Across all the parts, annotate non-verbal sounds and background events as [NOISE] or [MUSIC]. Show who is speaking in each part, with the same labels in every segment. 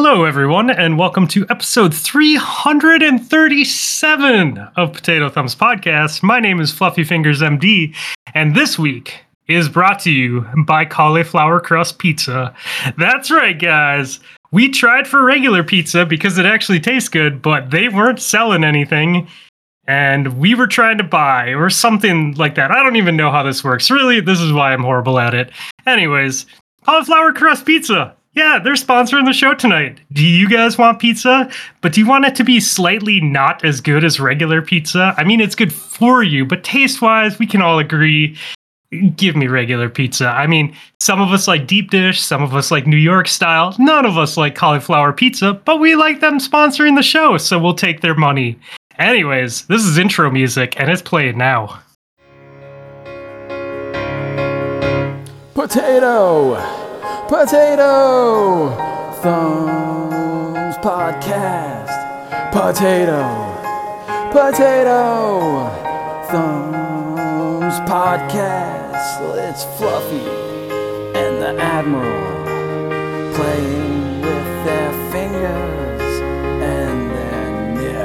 Speaker 1: Hello, everyone, and welcome to episode 337 of Potato Thumbs Podcast. My name is Fluffy Fingers MD, and this week is brought to you by Cauliflower Crust Pizza. That's right, guys. We tried for regular pizza because it actually tastes good, but they weren't selling anything. And we were trying to buy, or something like that. I don't even know how this works. Really, this is why I'm horrible at it. Anyways, Cauliflower Crust Pizza. Yeah, they're sponsoring the show tonight. Do you guys want pizza? But do you want it to be slightly not as good as regular pizza? I mean, it's good for you, but taste wise, we can all agree. Give me regular pizza. I mean, some of us like deep dish, some of us like New York style. None of us like cauliflower pizza, but we like them sponsoring the show, so we'll take their money. Anyways, this is intro music, and it's playing now.
Speaker 2: Potato! Potato! Thumbs Podcast. Potato! Potato! Thumbs Podcast. It's Fluffy and the Admiral playing with their fingers and their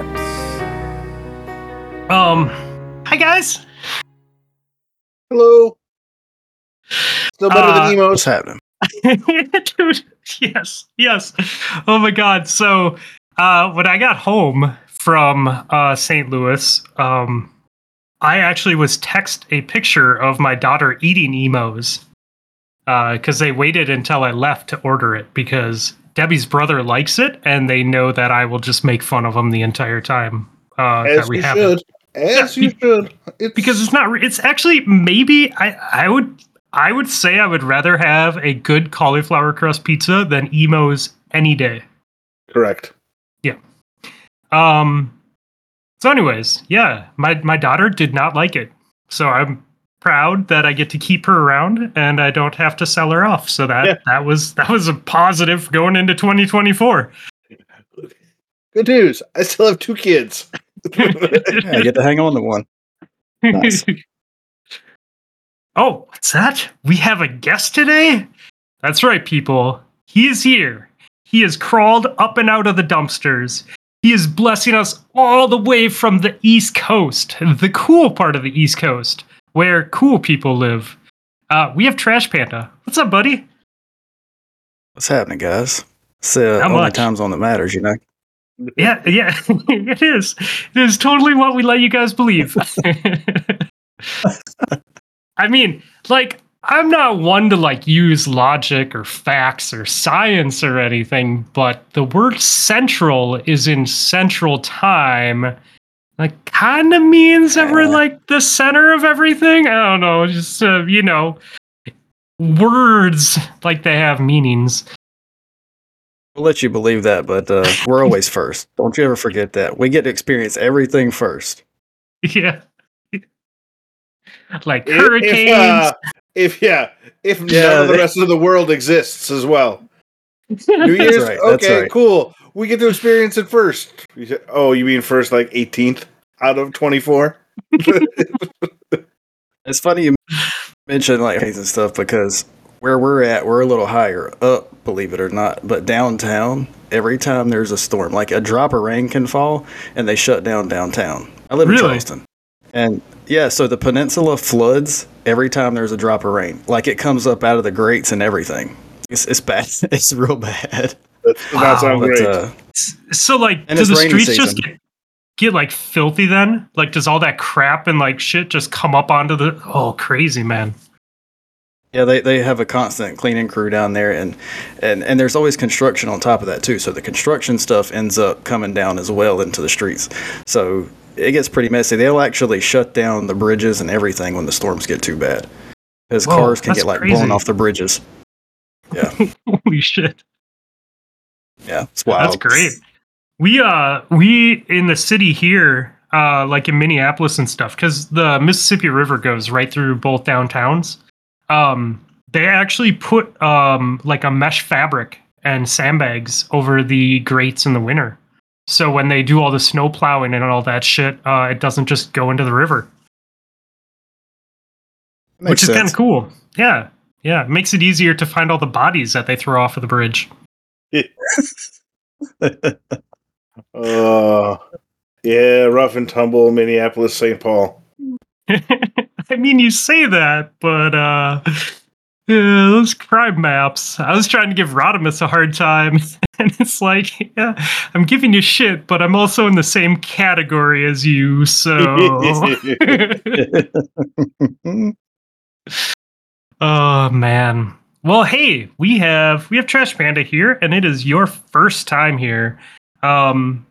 Speaker 2: nips.
Speaker 1: Um, hi guys.
Speaker 3: Hello. Still better
Speaker 1: Uh,
Speaker 3: than Imo's.
Speaker 4: What's happening?
Speaker 1: Dude, [LAUGHS] yes, yes. Oh my god. So uh when I got home from uh St. Louis, um I actually was text a picture of my daughter eating Imo's. Uh because they waited until I left to order it because Debbie's brother likes it and they know that I will just make fun of him the entire time. Uh
Speaker 3: As
Speaker 1: that we have it
Speaker 3: should. As you should. It's,
Speaker 1: because it's not re- it's actually maybe i i would i would say i would rather have a good cauliflower crust pizza than Imo's any day
Speaker 3: correct. Yeah.
Speaker 1: Um so anyways yeah my my daughter did not like it so i'm proud that i get to keep her around and i don't have to sell her off so that
Speaker 3: Yeah.
Speaker 1: that was that was a positive going into 2024
Speaker 3: Good news. I still have two kids. [LAUGHS]
Speaker 4: Yeah, I get to hang on to one. [LAUGHS] Nice.
Speaker 1: Oh, what's that? We have a guest today? That's right, people. He is here. He has crawled up and out of the dumpsters. He is blessing us all the way from the East Coast, the cool part of the East Coast, where cool people live. Uh, we have Trash Panda. What's up, buddy?
Speaker 4: What's happening, guys? It's the
Speaker 1: Not
Speaker 4: only
Speaker 1: much.
Speaker 4: time zone that matters, you know.
Speaker 1: Yeah, yeah, [LAUGHS] it is. It is totally what we let you guys believe. [LAUGHS] [LAUGHS] I mean, like, I'm not one to like use logic or facts or science or anything, but the word central is in central time. Like, kind of means that we're like the center of everything. I don't know, just uh, you know, words like they have meanings.
Speaker 4: We'll let you believe that, but uh, we're always first. Don't you ever forget that. We get to experience everything first. [LAUGHS]
Speaker 1: Yeah. [LAUGHS] Like
Speaker 3: If-
Speaker 1: hurricanes.
Speaker 3: If, uh, if yeah, if none of the
Speaker 4: they-
Speaker 3: rest of the world exists as well. [LAUGHS] New Year's,
Speaker 4: right, that's
Speaker 3: okay,
Speaker 4: right.
Speaker 3: cool. We get to experience it first. You said- Oh, you mean first, like 18th out of 24? [LAUGHS]
Speaker 4: It's funny you mention like haze and stuff because where we're at, we're a little higher up, believe it or not. But downtown, every time there's a storm, like a drop of rain can fall and they shut down downtown. I live in Charleston. And yeah, so the peninsula floods every time there's a drop of rain. Like it comes up out of the grates and everything. It's, it's bad. [LAUGHS] It's real bad.
Speaker 3: That does not
Speaker 4: But, uh,
Speaker 1: So like
Speaker 4: And
Speaker 1: do the
Speaker 4: rainy
Speaker 1: streets just get, get like filthy then? Like does all that crap and like shit just come up onto the oh crazy man.
Speaker 4: Yeah, they, they have a constant cleaning crew down there, and, and, and there's always construction on top of that too. So the construction stuff ends up coming down as well into the streets. So it gets pretty messy. They'll actually shut down the bridges and everything when the storms get too bad, because cars can get like
Speaker 1: crazy.
Speaker 4: blown off the bridges. Yeah. [LAUGHS]
Speaker 1: Holy shit.
Speaker 4: Yeah, it's wild.
Speaker 1: That's great. We uh we in the city here, uh like in Minneapolis and stuff, because the Mississippi River goes right through both downtowns. Um they actually put um like a mesh fabric and sandbags over the grates in the winter. So when they do all the snow plowing and all that shit, uh it doesn't just go into the river.
Speaker 4: Makes
Speaker 1: which is kind of cool. Yeah. Yeah. It makes it easier to find all the bodies that they throw off of the bridge. [LAUGHS]
Speaker 3: Uh, yeah, rough and tumble, Minneapolis, St. Paul. [LAUGHS]
Speaker 1: I mean, you say that, but uh, yeah, those crime maps. I was trying to give Rodimus a hard time, [LAUGHS] and it's like, yeah, I'm giving you shit, but I'm also in the same category as you, so. [LAUGHS] oh man. Well, hey, we have we have Trash Panda here, and it is your first time here. Um,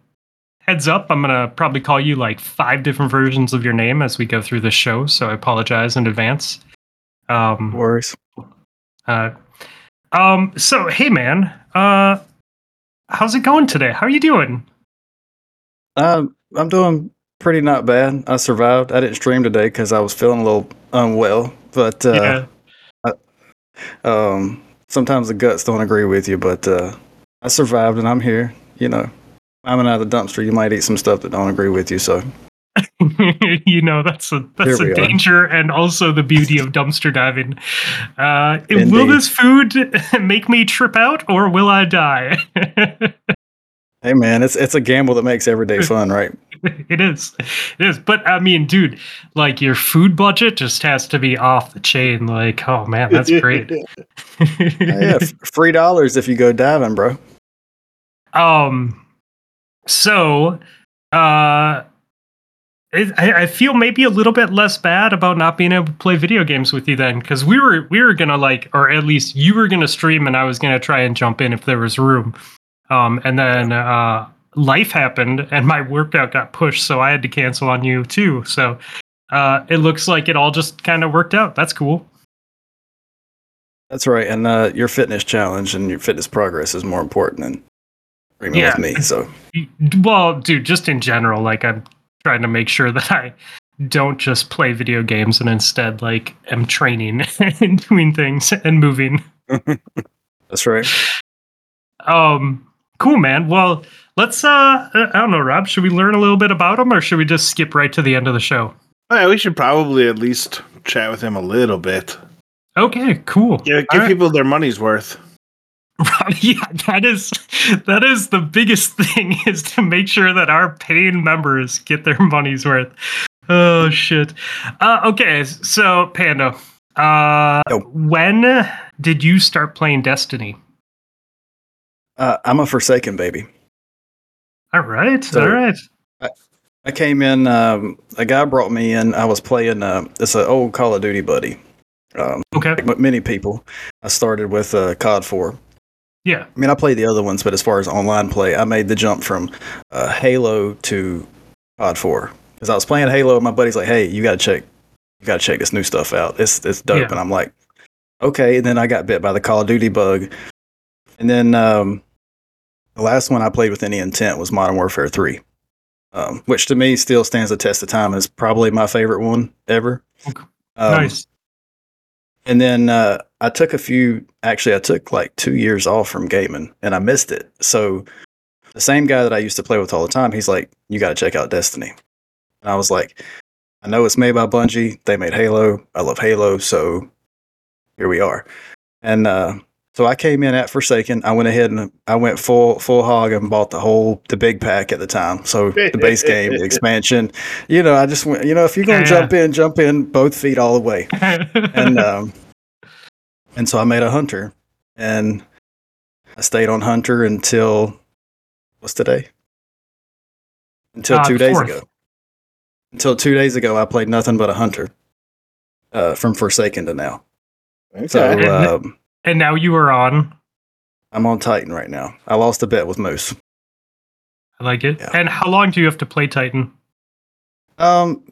Speaker 1: heads up, I'm gonna probably call you like five different versions of your name as we go through the show, so I apologize in advance. Um,
Speaker 4: Worries.
Speaker 1: Uh, um, so hey, man, uh, how's it going today? How are you doing?
Speaker 4: Um, I'm doing pretty not bad. I survived. I didn't stream today because I was feeling a little unwell. But uh,
Speaker 1: yeah,
Speaker 4: um, sometimes the guts don't agree with you. But uh, I survived and I'm here. You know, climbing out of the dumpster, you might eat some stuff that don't agree with you. So [LAUGHS]
Speaker 1: you know that's a that's a
Speaker 4: are.
Speaker 1: danger and also the beauty of dumpster diving. Uh, will this food [LAUGHS] make me trip out or will I die? [LAUGHS]
Speaker 4: hey, man, it's it's a gamble that makes every day fun, right?
Speaker 1: it is, it is. But I mean, dude, like your food budget just has to be off the chain. Like, oh man, that's great.
Speaker 4: yeah, free dollars if you go diving, bro.
Speaker 1: Um, so, uh, I, I feel maybe a little bit less bad about not being able to play video games with you then, because we were we were gonna like, or at least you were gonna stream, and I was gonna try and jump in if there was room. Um, and then uh, life happened, and my workout got pushed, so I had to cancel on you too. So, uh, it looks like it all just kind of worked out. That's cool.
Speaker 4: That's right. And uh, your fitness challenge and your fitness progress is more important than
Speaker 1: Yeah.
Speaker 4: with me. So
Speaker 1: Well, dude, just in general, like I'm trying to make sure that I don't just play video games and instead like am training [LAUGHS] and doing things and moving. [LAUGHS]
Speaker 4: that's right.
Speaker 1: Um cool man. Well, let's uh I don't know, Rob, should we learn a little bit about him or should we just skip right to the end of the show?
Speaker 3: Yeah, we should probably at least chat with him a little bit.
Speaker 1: Okay, cool.
Speaker 3: Yeah,
Speaker 1: All
Speaker 3: give
Speaker 1: right.
Speaker 3: people their money's worth. [LAUGHS]
Speaker 1: Yeah, that is that is the biggest [LAUGHS] thing is to make sure that our paying members get their money's worth. Oh shit. Uh, okay, so Panda, uh,
Speaker 4: Yo.
Speaker 1: when did you start playing Destiny?
Speaker 4: Uh, I'm a Forsaken baby.
Speaker 1: All right,
Speaker 4: So-
Speaker 1: all right.
Speaker 4: I came in. Um, a guy brought me in. I was playing. Uh, it's an old Call of Duty buddy. Um,
Speaker 1: Okay,
Speaker 4: like many people, I started with uh, COD 4.
Speaker 1: Yeah.
Speaker 4: I mean, I played the other ones, but as far as online play, I made the jump from uh, Halo to COD 4 because I was playing Halo. and My buddy's like, "Hey, you gotta check, you gotta check this new stuff out. It's it's dope."
Speaker 1: Yeah.
Speaker 4: And I'm like, "Okay." And then I got bit by the Call of Duty bug, and then um, the last one I played with any intent was Modern Warfare 3, um, which to me still stands the test of time. and is probably my favorite one ever. Um,
Speaker 1: nice.
Speaker 4: And then uh, I took a few. Actually, I took like two years off from gaming, and I missed it. So the same guy that I used to play with all the time, he's like, "You got to check out Destiny." And I was like, "I know it's made by Bungie. They made Halo. I love Halo, so here we are." And uh, so I came in at Forsaken. I went ahead and I went full full hog and bought the whole the big pack at the time. So [LAUGHS] the base game, the expansion. You know, I just went. You know, if you're gonna jump in, jump in both feet all the way and [LAUGHS] um, and so I made a hunter, and I stayed on hunter until what's today? Until
Speaker 1: Uh,
Speaker 4: two days
Speaker 1: fourth.
Speaker 4: ago. Until two days ago, I played nothing but a hunter. Uh, from Forsaken to now. So um,
Speaker 1: and now you are on.
Speaker 4: I'm on Titan right now. I lost a bet with Moose.
Speaker 1: I like it.
Speaker 4: Yeah.
Speaker 1: And how long do you have to play Titan?
Speaker 4: Um,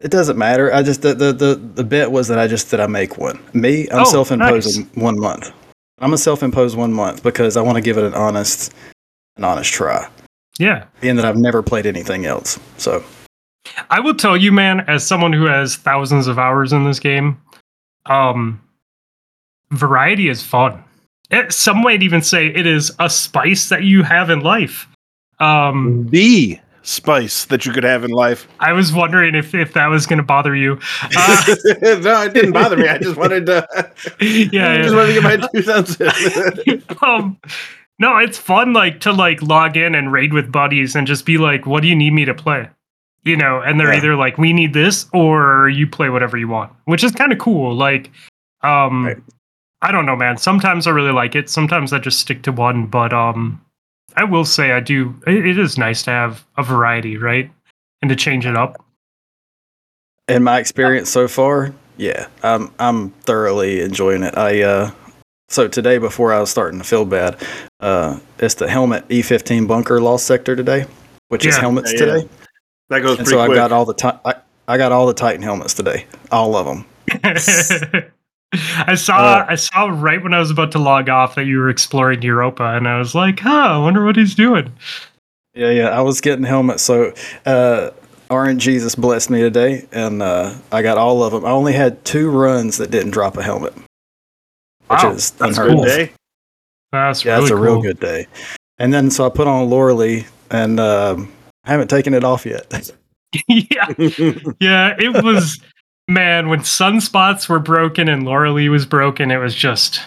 Speaker 4: it doesn't matter. I just the, the the the bet was that I just that I make one. Me, I'm
Speaker 1: Oh,
Speaker 4: self-imposing one month. I'm a self-imposed one month because I want to give it an honest an honest try.
Speaker 1: Yeah.
Speaker 4: being that I've never played anything else. So
Speaker 1: I will tell you, man, as someone who has thousands of hours in this game, um, variety is fun. It, some might even say it is a spice that you have in life. Um,
Speaker 3: the spice that you could have in life.
Speaker 1: I was wondering if, if that was going to bother you. Uh, [LAUGHS]
Speaker 3: no, it didn't bother me. I just wanted to. [LAUGHS]
Speaker 1: yeah,
Speaker 3: I
Speaker 1: yeah.
Speaker 3: just wanted to get my two cents in. [LAUGHS]
Speaker 1: um, no, it's fun like to like log in and raid with buddies and just be like, what do you need me to play? You know, and they're
Speaker 3: Yeah.
Speaker 1: either like, we need this or you play whatever you want, which is kind of cool. Like, um,
Speaker 3: Right.
Speaker 1: I don't know, man. Sometimes I really like it. Sometimes I just stick to one, but um, I will say I do. It, it is nice to have a variety, right? And to change it up.
Speaker 4: In my experience so far, yeah, I'm I'm thoroughly enjoying it. I uh, so today before I was starting to feel bad, uh, it's the helmet E15 bunker lost sector today, which is helmets
Speaker 3: Yeah, yeah.
Speaker 4: today,
Speaker 3: That goes
Speaker 4: and
Speaker 3: pretty
Speaker 4: so I
Speaker 3: quick.
Speaker 4: got all the ti- I, I got all the Titan helmets today, all of them. [LAUGHS]
Speaker 1: I saw
Speaker 4: Uh,
Speaker 1: I saw right when I was about to log off that you were exploring Europa, and I was like, "Huh, I wonder what he's doing."
Speaker 4: Yeah, yeah, I was getting helmets. So uh, RNGesus blessed me today, and uh, I got all of them. I only had two runs that didn't drop a helmet, which
Speaker 1: Wow,
Speaker 4: is
Speaker 3: That's a
Speaker 4: unheard
Speaker 3: good day.
Speaker 1: That's
Speaker 4: Yeah,
Speaker 1: really
Speaker 4: that's a
Speaker 1: cool.
Speaker 4: real good day. And then so I put on Loreley, and um, I haven't taken it off yet. [LAUGHS]
Speaker 1: yeah, [LAUGHS] yeah. It was man when sunspots were broken and Loreley was broken. It was just.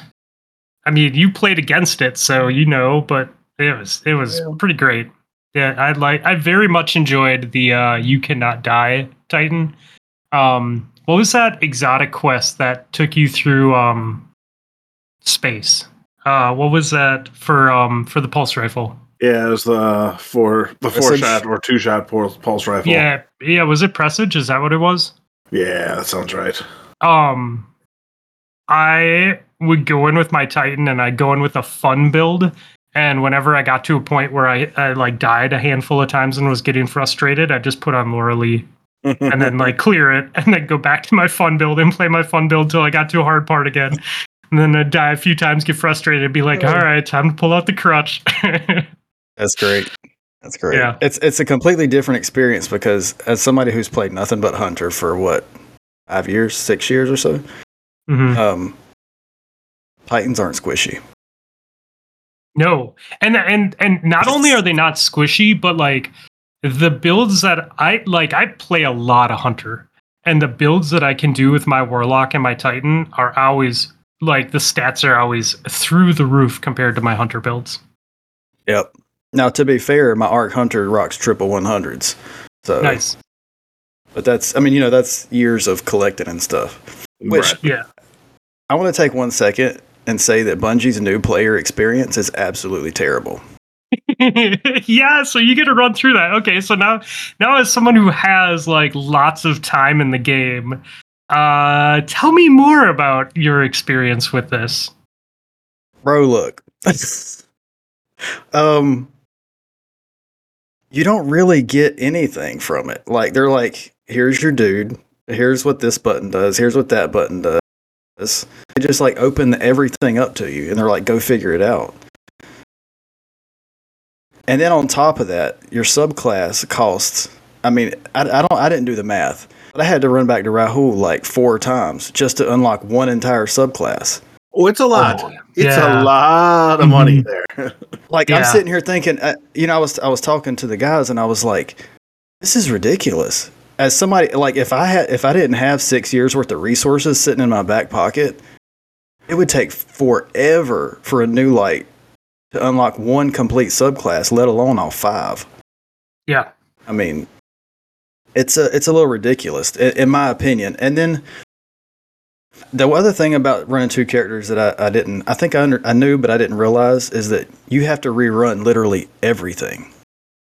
Speaker 1: I mean, you played against it, so you know, but it was it was pretty great. Yeah, I like. I very much enjoyed the uh, "You Cannot Die" Titan. Um, what was that exotic quest that took you through um, space? Uh, what was that for? Um, for the pulse rifle?
Speaker 3: yeah, it was the for the four shot or two shot pulse, pulse rifle.
Speaker 1: Yeah, yeah. Was it Presage? Is that what it was?
Speaker 3: Yeah, that sounds right.
Speaker 1: Um, I would go in with my Titan and I'd go in with a fun build. And whenever I got to a point where I, I like died a handful of times and was getting frustrated, I just put on Loreley and then like [LAUGHS] clear it and then go back to my fun build and play my fun build till I got to a hard part again. And then I'd die a few times, get frustrated, and be like, all right, time to pull out the crutch. [LAUGHS]
Speaker 4: That's great. That's great.
Speaker 1: Yeah.
Speaker 4: It's it's a completely different experience because as somebody who's played nothing but Hunter for what five years, six years or so,
Speaker 1: Mhm.
Speaker 4: um, Titans aren't squishy.
Speaker 1: No, and and and not only are they not squishy, but like the builds that I like, I play a lot of hunter, and the builds that I can do with my warlock and my titan are always like the stats are always through the roof compared to my hunter builds.
Speaker 4: Yep. Now to be fair, my Arc Hunter rocks triple one hundreds. So
Speaker 1: Nice,
Speaker 4: but that's I mean, you know, that's years of collecting and stuff. Which
Speaker 3: Right.
Speaker 1: yeah,
Speaker 4: I want to take one second and say that Bungie's new player experience is absolutely terrible. [LAUGHS]
Speaker 1: yeah. So you get to run through that. Okay, so now now as someone who has like lots of time in the game, uh, tell me more about your experience with this.
Speaker 4: Bro, look. [LAUGHS] um you don't really get anything from it. Like they're like, here's your dude, here's what this button does, here's what that button does. They just like open everything up to you and they're like, go figure it out. And then on top of that, your subclass costs I mean, I, I don't I didn't do the math, but I had to run back to Rahul like four times just to unlock one entire subclass.
Speaker 3: Oh, it's a lot.
Speaker 1: Oh,
Speaker 3: it's
Speaker 1: yeah.
Speaker 3: a lot of money there. [LAUGHS]
Speaker 4: Like I'm sitting here thinking, uh, you know, I was I was talking to the guys and I was like, this is ridiculous. As somebody like if I had if I didn't have six years worth of resources sitting in my back pocket, it would take forever for a new light to unlock one complete subclass, let alone all five.
Speaker 1: Yeah.
Speaker 4: I mean, it's a it's a little ridiculous in, in my opinion. And then the other thing about running two characters that I, I didn't I think I under, I knew but I didn't realize is that you have to rerun literally everything,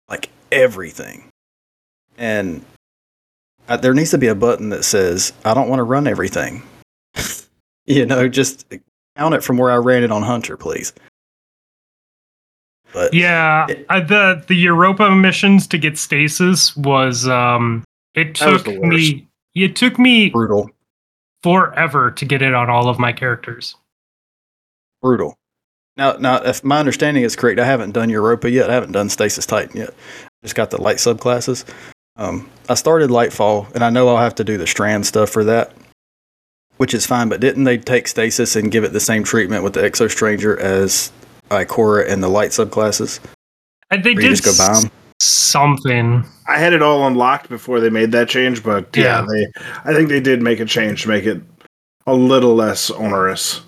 Speaker 4: like everything, and uh, there needs to be a button that says I don't want to run everything. [LAUGHS] you know, just count it from where I ran it on Hunter, please. But
Speaker 1: Yeah,
Speaker 4: It-
Speaker 1: uh, the the Europa missions to get stasis was um it
Speaker 3: That was
Speaker 1: took me it took me
Speaker 4: brutal,
Speaker 1: forever to get it on all of my characters.
Speaker 4: brutal. Now, now, if my understanding is correct, I haven't done Europa yet. I haven't done Stasis Titan yet. Just got the light subclasses. Um, I started Lightfall, and I know I'll have to do the Strand stuff for that, which is fine. But didn't they take Stasis and give it the same treatment with the Exo Stranger as Ikora and the light subclasses?
Speaker 1: And they
Speaker 4: Where you
Speaker 1: did
Speaker 4: just go buy
Speaker 1: s-
Speaker 4: 'em?
Speaker 1: Something.
Speaker 3: I had it all unlocked before they made that change, but yeah,
Speaker 1: Yeah.
Speaker 3: they I think they did make a change to make it a little less onerous.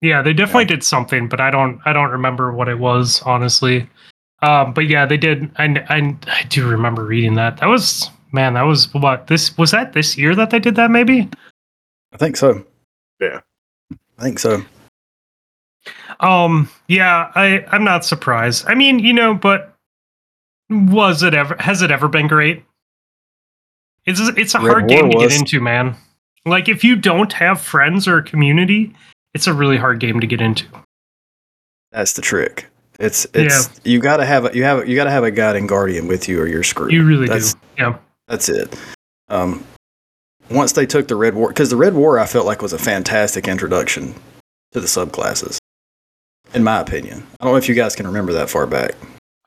Speaker 1: Yeah, they definitely did something, but I don't I don't remember what it was honestly. Um, but yeah, they did. I, I I do remember reading that. That was man. That was what this was that this year that they did that maybe.
Speaker 4: I think so.
Speaker 3: Yeah.
Speaker 4: I think so.
Speaker 1: Um, yeah, I I'm not surprised. I mean, you know, but was it ever? Has it ever been great? It's it's a
Speaker 4: Red
Speaker 1: hard
Speaker 4: War
Speaker 1: game to
Speaker 4: was.
Speaker 1: get into, man. Like if you don't have friends or a community, it's a really hard game to get into.
Speaker 4: That's the trick. It's it's you gotta have a you have a, you gotta have a guiding guardian with you or you're screwed.
Speaker 1: You really
Speaker 4: That's-
Speaker 1: do. Yeah.
Speaker 4: That's it. Um, once they took the Red War, because the Red War I felt like was a fantastic introduction to the subclasses, in my opinion. I don't know if you guys can remember that far back.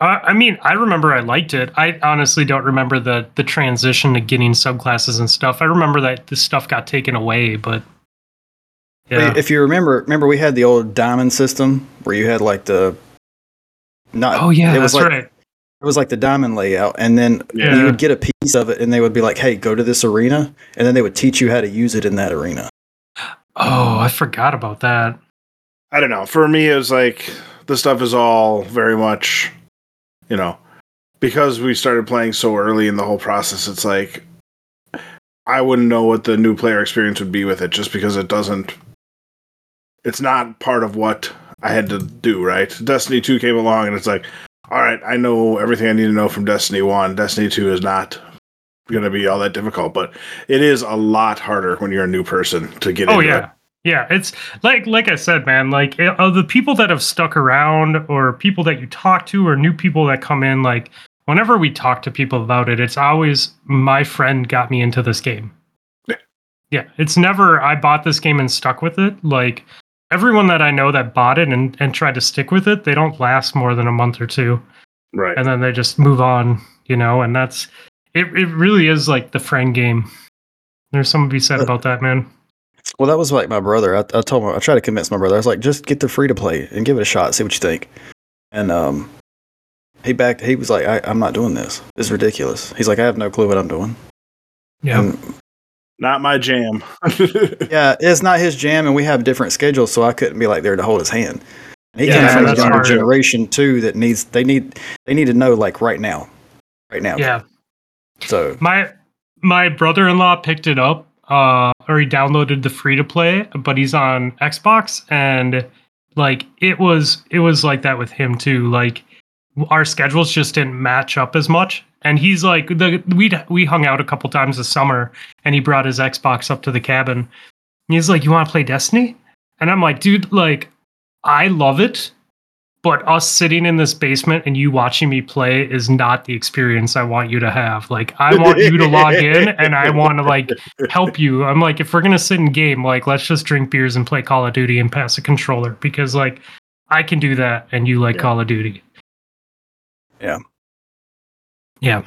Speaker 1: Uh, I mean, I remember I liked it. I honestly don't remember the the transition to getting subclasses and stuff. I remember that this stuff got taken away, but yeah,
Speaker 4: If you remember, remember we had the old diamond system where you had like the not.
Speaker 1: oh yeah,
Speaker 4: it was
Speaker 1: that's
Speaker 4: like
Speaker 1: right.
Speaker 4: it was like the diamond layout, and then
Speaker 1: Yeah.
Speaker 4: you would get a piece of it, and they would be like, "Hey, go to this arena," and then they would teach you how to use it in that arena.
Speaker 1: Oh, I forgot about that.
Speaker 3: I don't know. For me, it was like the stuff is all very much, you know, because we started playing so early in the whole process. It's like I wouldn't know what the new player experience would be with it, just because it doesn't. It's not part of what I had to do. Right? Destiny Two came along, and it's like, all right, I know everything I need to know from Destiny One. Destiny Two is not going to be all that difficult, but it is a lot harder when you're a new person to get
Speaker 1: Oh
Speaker 3: into
Speaker 1: yeah.
Speaker 3: it.
Speaker 1: Yeah, it's like like I said, man. Like of the people that have stuck around, or people that you talk to, or new people that come in. Like whenever we talk to people about it, it's always my friend got me into this game.
Speaker 3: Yeah.
Speaker 1: Yeah, it's never I bought this game and stuck with it. Like everyone that I know that bought it and and tried to stick with it, they don't last more than a month or two.
Speaker 3: Right.
Speaker 1: and then they just move on, you know, and that's it it really is like the friend game. There's something to be said
Speaker 4: Uh,
Speaker 1: about that, man.
Speaker 4: Well, that was like my brother. I, I told him I tried to convince my brother. I was like, just get the free to play and give it a shot, see what you think. And um, he backed. He was like, I, I'm not doing this. This is ridiculous. He's like, I have no clue what I'm doing.
Speaker 1: Yeah.
Speaker 4: And,
Speaker 3: Not my jam. [LAUGHS]
Speaker 4: yeah, it's not his jam, and we have different schedules, so I couldn't be like there to hold his hand. And he
Speaker 1: Yeah,
Speaker 4: comes from a younger generation too that needs they need they need to know like right now, right now.
Speaker 1: Yeah.
Speaker 4: So
Speaker 1: My my brother-in-law picked it up uh or he downloaded the free to play, but he's on Xbox and like it was it was like that with him too. Like our schedules just didn't match up as much. And he's like the we we hung out a couple times this summer and he brought his Xbox up to the cabin. He's like, "You want to play Destiny?" And I'm like, "Dude, like I love it, but us sitting in this basement and you watching me play is not the experience I want you to have. Like I want you to log in and I want to like help you. I'm like if we're going to sit in game, like let's just drink beers and play Call of Duty and pass a controller because like I can do that and you like
Speaker 3: Yeah.
Speaker 1: Call of Duty.
Speaker 4: Yeah.
Speaker 1: Yeah.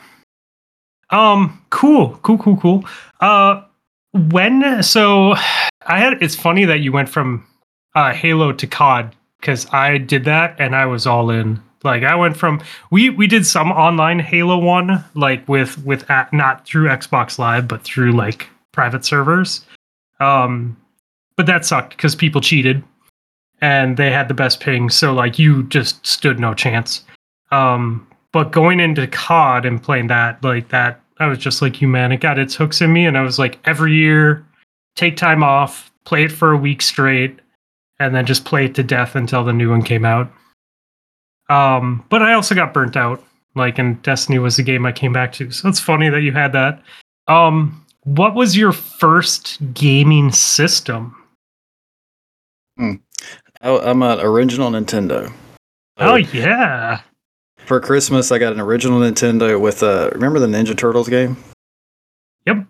Speaker 1: Um cool. Cool, cool, cool. Uh when so [SIGHS] I had it's funny that you went from uh Halo to COD cuz I did that and I was all in. Like I went from we we did some online Halo 1 like with with a- not through Xbox Live but through like private servers. Um but that sucked cuz people cheated and they had the best ping so like you just stood no chance. Um but going into COD and playing that like that I was just like you man it got its hooks in me and I was like every year take time off, play it for a week straight and then just play it to death until the new one came out. Um, but I also got burnt out. Like, and Destiny was the game I came back to. So it's funny that you had that. Um, what was your first gaming system?
Speaker 4: I, I'm an original Nintendo.
Speaker 1: Oh yeah,
Speaker 4: For Christmas, I got an original Nintendo with uh remember the Ninja Turtles game?
Speaker 1: Yep.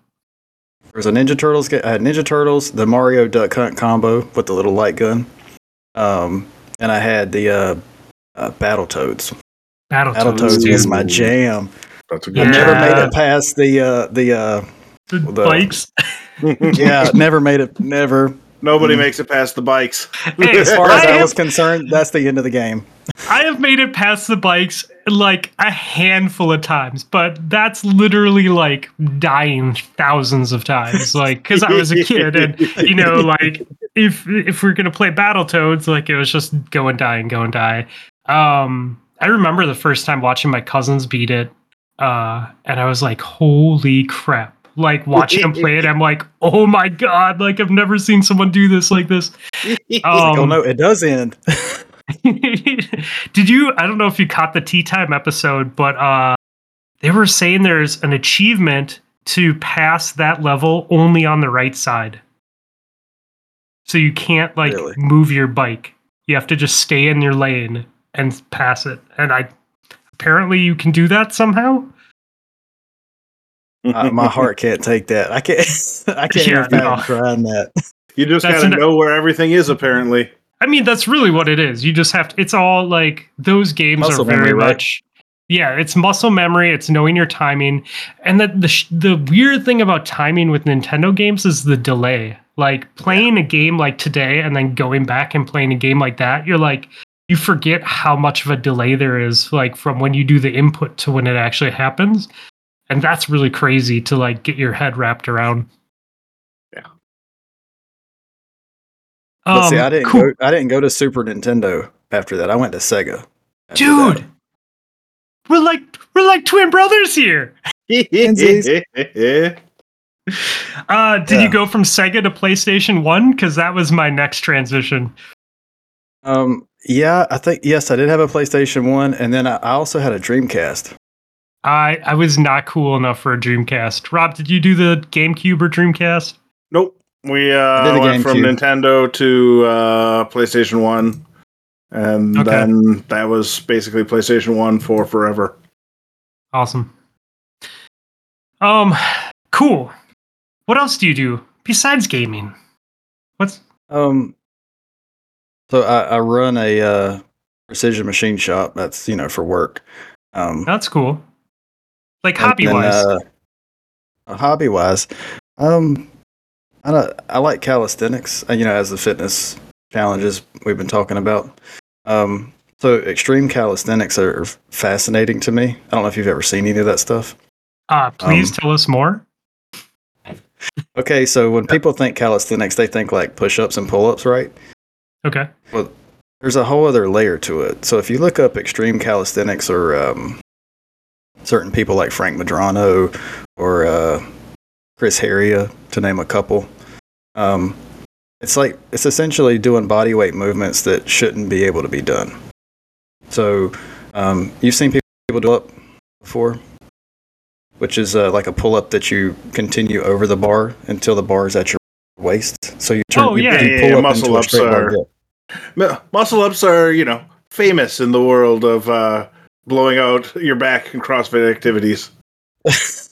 Speaker 4: There was a Ninja Turtles. I had Ninja Turtles, the Mario Duck Hunt combo with the little light gun, um, and I had the uh, uh, Battletoads.
Speaker 1: Battletoads.
Speaker 4: Battletoads
Speaker 1: dude.
Speaker 4: was my jam.
Speaker 3: That's a
Speaker 4: I
Speaker 3: good
Speaker 4: never made it past the uh, the uh,
Speaker 1: The
Speaker 4: the-
Speaker 1: bikes. [LAUGHS]
Speaker 4: yeah, never made it. Never.
Speaker 3: Nobody
Speaker 4: Mm.
Speaker 3: makes it past the bikes.
Speaker 1: Hey,
Speaker 4: As far as
Speaker 1: I
Speaker 4: I
Speaker 1: have-
Speaker 4: was concerned, that's the end of the game.
Speaker 1: I have made it past the bikes like a handful of times, but that's literally like dying thousands of times. Like, because I was a kid, and you know, [LAUGHS] like if if we're gonna play Battletoads, like it was just go and die and go and die. Um, I remember the first time watching my cousins beat it, uh, and I was like, "Holy crap!" Like watching them play it, I'm like, "Oh my god!" Like I've never seen someone do this like this. [LAUGHS]
Speaker 4: Like, oh
Speaker 1: Um,
Speaker 4: no, it does end. [LAUGHS] [LAUGHS]
Speaker 1: Did you? I don't know if you caught the tea time episode, but uh, they were saying there's an achievement to pass that level only on the right side. So you can't like
Speaker 4: Really?
Speaker 1: move your bike. You have to just stay in your lane and pass it. And I apparently you can do that somehow.
Speaker 4: Uh, my heart can't take that. I can't. [LAUGHS] I can't
Speaker 1: Yeah,
Speaker 4: even
Speaker 1: no.
Speaker 4: fathom trying that.
Speaker 3: You just gotta know where everything is, apparently.
Speaker 1: I mean, that's really what it is. You just have to. It's all like those games
Speaker 4: Muscle
Speaker 1: are very
Speaker 4: memory, right?
Speaker 1: much. Yeah, it's muscle memory. It's knowing your timing, and that the sh- the weird thing about timing with Nintendo games is the delay. Like playing a game like today and then going back and playing a game like that, you're like you forget how much of a delay there is, like from when you do the input to when it actually happens, and that's really crazy to like get your head wrapped around.
Speaker 4: But see,
Speaker 1: Um,
Speaker 4: I didn't
Speaker 1: cool.
Speaker 4: go. I didn't go to Super Nintendo after that. I went to Sega.
Speaker 1: dude
Speaker 4: that.
Speaker 1: we're like we're like twin brothers here [LAUGHS] uh did
Speaker 4: Yeah.
Speaker 1: you go from sega to playstation 1 because that was my next transition
Speaker 4: Um. Yeah, I think yes, I did have a PlayStation One, and then I, I also had a Dreamcast.
Speaker 1: i i was not cool enough for a dreamcast rob did you do the gamecube or dreamcast
Speaker 3: Nope. We uh,
Speaker 4: the
Speaker 3: went from
Speaker 4: GameCube.
Speaker 3: Nintendo to uh, PlayStation One, and
Speaker 1: Okay.
Speaker 3: then that was basically PlayStation One for forever.
Speaker 1: awesome um cool what else do you do besides gaming what's
Speaker 4: Um. So I, I run a uh, precision machine shop. That's you know for work. Um.
Speaker 1: that's cool like
Speaker 4: and
Speaker 1: hobby wise
Speaker 4: uh, hobby wise, um, I don't, I like calisthenics. uh, You know, as the fitness challenges we've been talking about. Um. So extreme calisthenics are fascinating to me. I don't know if you've ever seen any of that stuff.
Speaker 1: uh please
Speaker 4: um,
Speaker 1: tell us more [LAUGHS]
Speaker 4: Okay, so when people think calisthenics, they think like push-ups and pull-ups, right?
Speaker 1: okay Well,
Speaker 4: There's a whole other layer to it. So if you look up extreme calisthenics or um, certain people like Frank Medrano or uh, Chris Heria, to name a couple, um, it's like it's essentially doing body weight movements that shouldn't be able to be done. So um, you've seen people do up before, which is uh, like a pull-up that you continue over the bar until the bar is at your waist. So you turn,
Speaker 1: Oh, yeah,
Speaker 4: you
Speaker 3: yeah,
Speaker 4: pull
Speaker 3: yeah,
Speaker 4: up
Speaker 3: muscle ups are-
Speaker 4: dip.
Speaker 3: Muscle ups are, you know, famous in the world of uh, blowing out your back in CrossFit activities. [LAUGHS]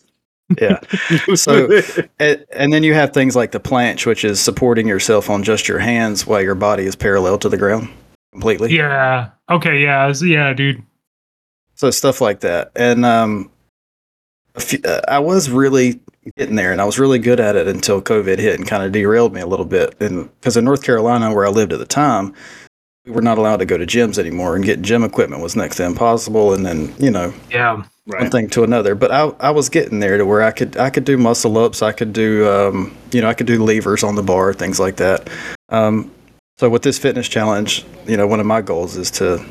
Speaker 4: Yeah. [LAUGHS] So- And, and then you have things like the planche, which is supporting yourself on just your hands while your body is parallel to the ground completely.
Speaker 1: yeah okay yeah yeah dude
Speaker 4: So stuff like that. And um, a few, uh, I was really getting there, and I was really good at it until COVID hit and kind of derailed me a little bit. And because in North Carolina, where I lived at the time, we were not allowed to go to gyms anymore, and getting gym equipment was next to impossible. And then you know
Speaker 1: yeah
Speaker 4: one thing to another. But I, I was getting there to where I could I could do muscle ups, I could do um, you know I could do levers on the bar, things like that. Um, so with this fitness challenge, you know, one of my goals is to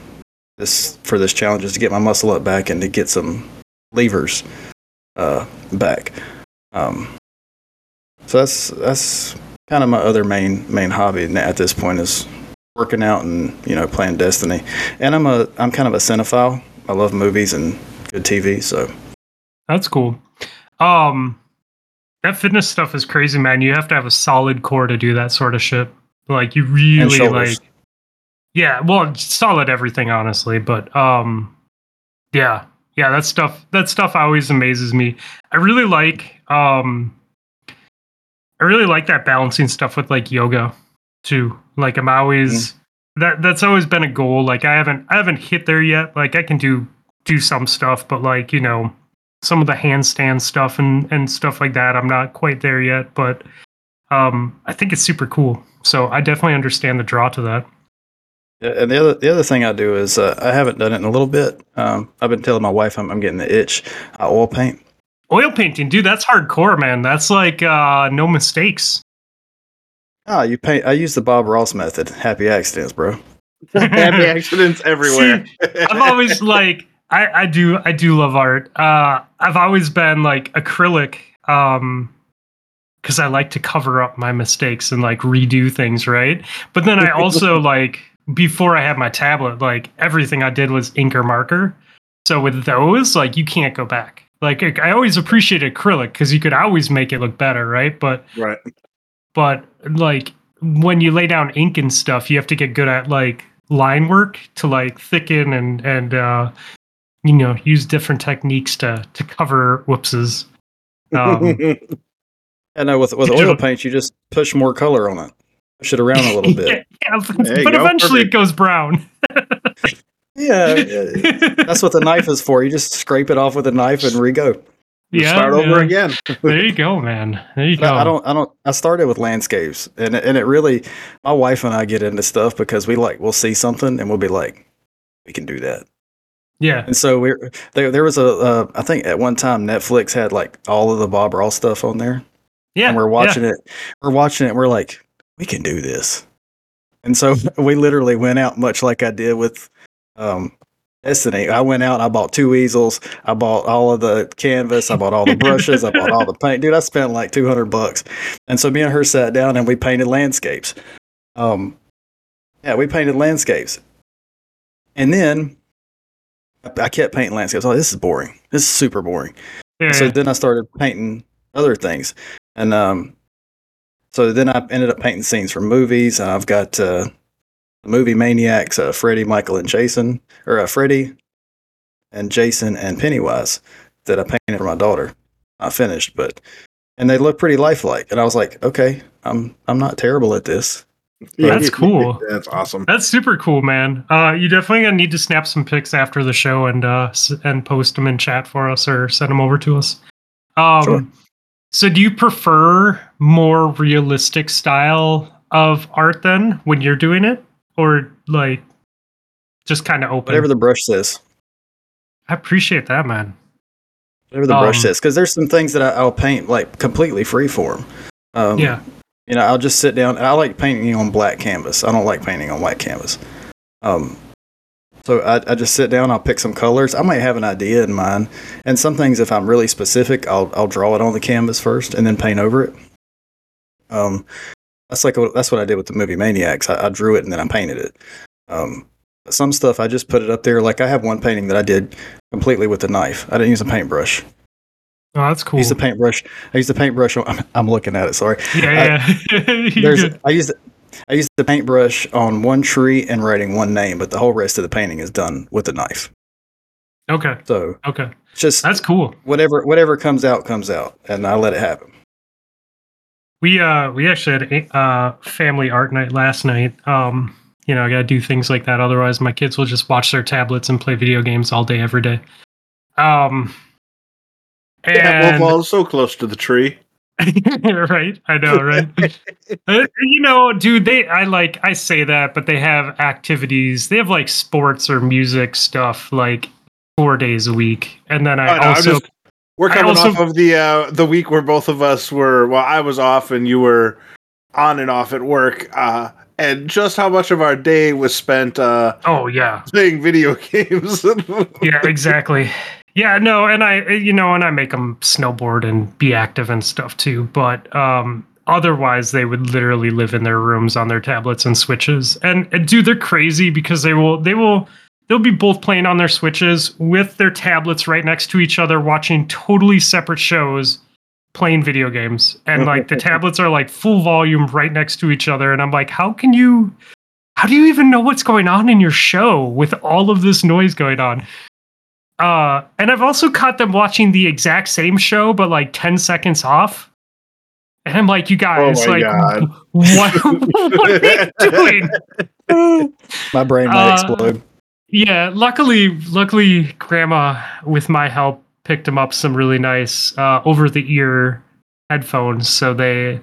Speaker 4: this for this challenge is to get my muscle up back and to get some levers uh, back. Um, so that's that's kind of my other main main hobby at this point is working out and you know playing Destiny. And I'm a I'm kind of a cinephile. I love movies and good TV. So
Speaker 1: That's cool. Um, that fitness stuff is crazy, man. You have to have a solid core to do that sort of shit. Like you really like, yeah. Well, solid everything, honestly. But um, yeah, yeah. That stuff. That stuff always amazes me. I really like um, I really like that balancing stuff with like yoga too. Like I'm always that that's always been a goal. Like I haven't I haven't hit there yet. Like I can do do some stuff, but like you know some of the handstand stuff and and stuff like that, I'm not quite there yet. But um, I think it's super cool. So I definitely understand the draw to that.
Speaker 4: And the other the other thing I do is uh, I haven't done it in a little bit. Um, I've been telling my wife I'm, I'm getting the itch. I oil paint.
Speaker 1: Oil painting, dude, that's hardcore, man. That's like uh no mistakes.
Speaker 4: Ah, you paint. I use the Bob Ross method. Happy accidents, bro. [LAUGHS]
Speaker 3: Happy accidents everywhere.
Speaker 1: I've always [LAUGHS] like I, I do I do love art. Uh I've always been like acrylic um because I like to cover up my mistakes and like redo things, right? But then I [LAUGHS] also like before I had my tablet, like everything I did was ink or marker. So with those, like you can't go back. Like I I always appreciate acrylic because you could always make it look better, right? But
Speaker 3: right.
Speaker 1: But like when you lay down ink and stuff you have to get good at like line work to like thicken and and uh you know use different techniques to to cover whoopses um [LAUGHS]
Speaker 4: I know with with oil [LAUGHS] paint, you just push more color on it, push it around a little bit. [LAUGHS]
Speaker 1: yeah, yeah, but,
Speaker 3: go,
Speaker 1: eventually it goes brown
Speaker 4: yeah, yeah, that's what the knife is for. You just scrape it off with a knife and re-go.
Speaker 1: Yeah
Speaker 3: Start over
Speaker 1: yeah.
Speaker 3: again. [LAUGHS]
Speaker 1: there you go man there you go
Speaker 4: I don't, I don't. I started with landscapes, and it- and it really, my wife and I get into stuff because we like we'll see something and we'll be like, we can do that.
Speaker 1: yeah
Speaker 4: And so we there there was a uh, I think at one time Netflix had like all of the Bob Ross stuff on there,
Speaker 1: yeah
Speaker 4: and we're
Speaker 1: yeah.
Speaker 4: watching it. We're watching it. and We're like, we can do this. And so [LAUGHS] we literally went out much like I did with um, Destiny. I went out. I bought two easels. I bought all of the canvas. I bought all the brushes. I bought all the paint. Dude, I spent like two hundred bucks. And so me and her sat down and we painted landscapes. Um, yeah, we painted landscapes. And then I- kept painting landscapes. Oh, this is boring. This is super boring.
Speaker 1: yeah,
Speaker 4: So then I started painting other things, and um, so then I ended up painting scenes from movies. I've got uh, movie Maniacs, uh, Freddie, Michael, and Jason, or uh, Freddie and Jason and Pennywise that I painted for my daughter. I finished, but and they look pretty lifelike. And I was like, okay, I'm I'm not terrible at this.
Speaker 1: That's cool.
Speaker 3: That's awesome.
Speaker 1: That's super cool, man. Uh, you definitely gonna need to snap some pics after the show and uh s- and post them in chat for us or send them over to us. Um,
Speaker 4: Sure.
Speaker 1: So, do you prefer more realistic style of art then when you're doing it, or like just kind of open?
Speaker 4: Whatever the brush says.
Speaker 1: I appreciate that, man.
Speaker 4: Whatever the brush
Speaker 1: Um,
Speaker 4: says, because there's some things that I, I'll paint like completely freeform. Um,
Speaker 1: yeah,
Speaker 4: you know, I'll just sit down I like painting on black canvas. I don't like painting on white canvas. Um, so I, I just sit down, I'll pick some colors. I might have an idea in mind, and some things, if I'm really specific, I'll I'll draw it on the canvas first and then paint over it. Um, that's like what, that's what I did with the movie Maniacs. I, I drew it and then I painted it. Um, some stuff I just put it up there. Like I have one painting that I did completely with a knife. I didn't use a paintbrush.
Speaker 1: oh, that's cool.
Speaker 4: I used a paintbrush. I used a paintbrush. On, I'm, [LAUGHS] I'm looking at it. Sorry
Speaker 1: yeah, yeah. [LAUGHS] You're
Speaker 4: there's. I used I used the paintbrush on one tree and writing one name, but the whole rest of the painting is done with a knife.
Speaker 1: okay,
Speaker 4: So
Speaker 1: okay,
Speaker 4: just
Speaker 1: that's cool.
Speaker 4: whatever whatever comes out comes out, and I let it happen.
Speaker 1: We uh we actually had a uh family art night last night. Um, you know, I gotta do things like that. Otherwise, my kids will just watch their tablets and play video games all day, every day. Um,
Speaker 3: Yeah,
Speaker 1: and
Speaker 3: Hall's so close to the tree. [LAUGHS]
Speaker 1: right, I know, right? [LAUGHS] Uh, you know, dude, they I like I say that, but they have activities. They have like sports or music stuff like four days a week, and then I
Speaker 3: Oh, I'm
Speaker 1: also
Speaker 3: We're coming
Speaker 1: also-
Speaker 3: off of the uh, the week where both of us were. Well, I was off and you were on and off at work, uh, and just how much of our day was spent uh,
Speaker 1: oh yeah,
Speaker 3: playing video [LAUGHS] games.
Speaker 1: yeah, exactly. Yeah, no, and I, you know, and I make them snowboard and be active and stuff too. But um, otherwise, they would literally live in their rooms on their tablets and switches. And, and dude, they're crazy because they will, they will, they'll be both playing on their switches with their tablets right next to each other, watching totally separate shows, playing video games, and like the [LAUGHS] tablets are like full volume right next to each other. And I'm like, how can you? How do you even know what's going on in your show with all of this noise going on? Uh, and I've also caught them watching the exact same show, but like 10 seconds off. And I'm like, you guys,
Speaker 3: my
Speaker 1: like, [LAUGHS] what, what are you [LAUGHS] doing?
Speaker 4: My brain might
Speaker 1: Uh,
Speaker 4: explode.
Speaker 1: Yeah, luckily, luckily, Grandma, with my help, picked him up some really nice uh, over-the-ear headphones, so they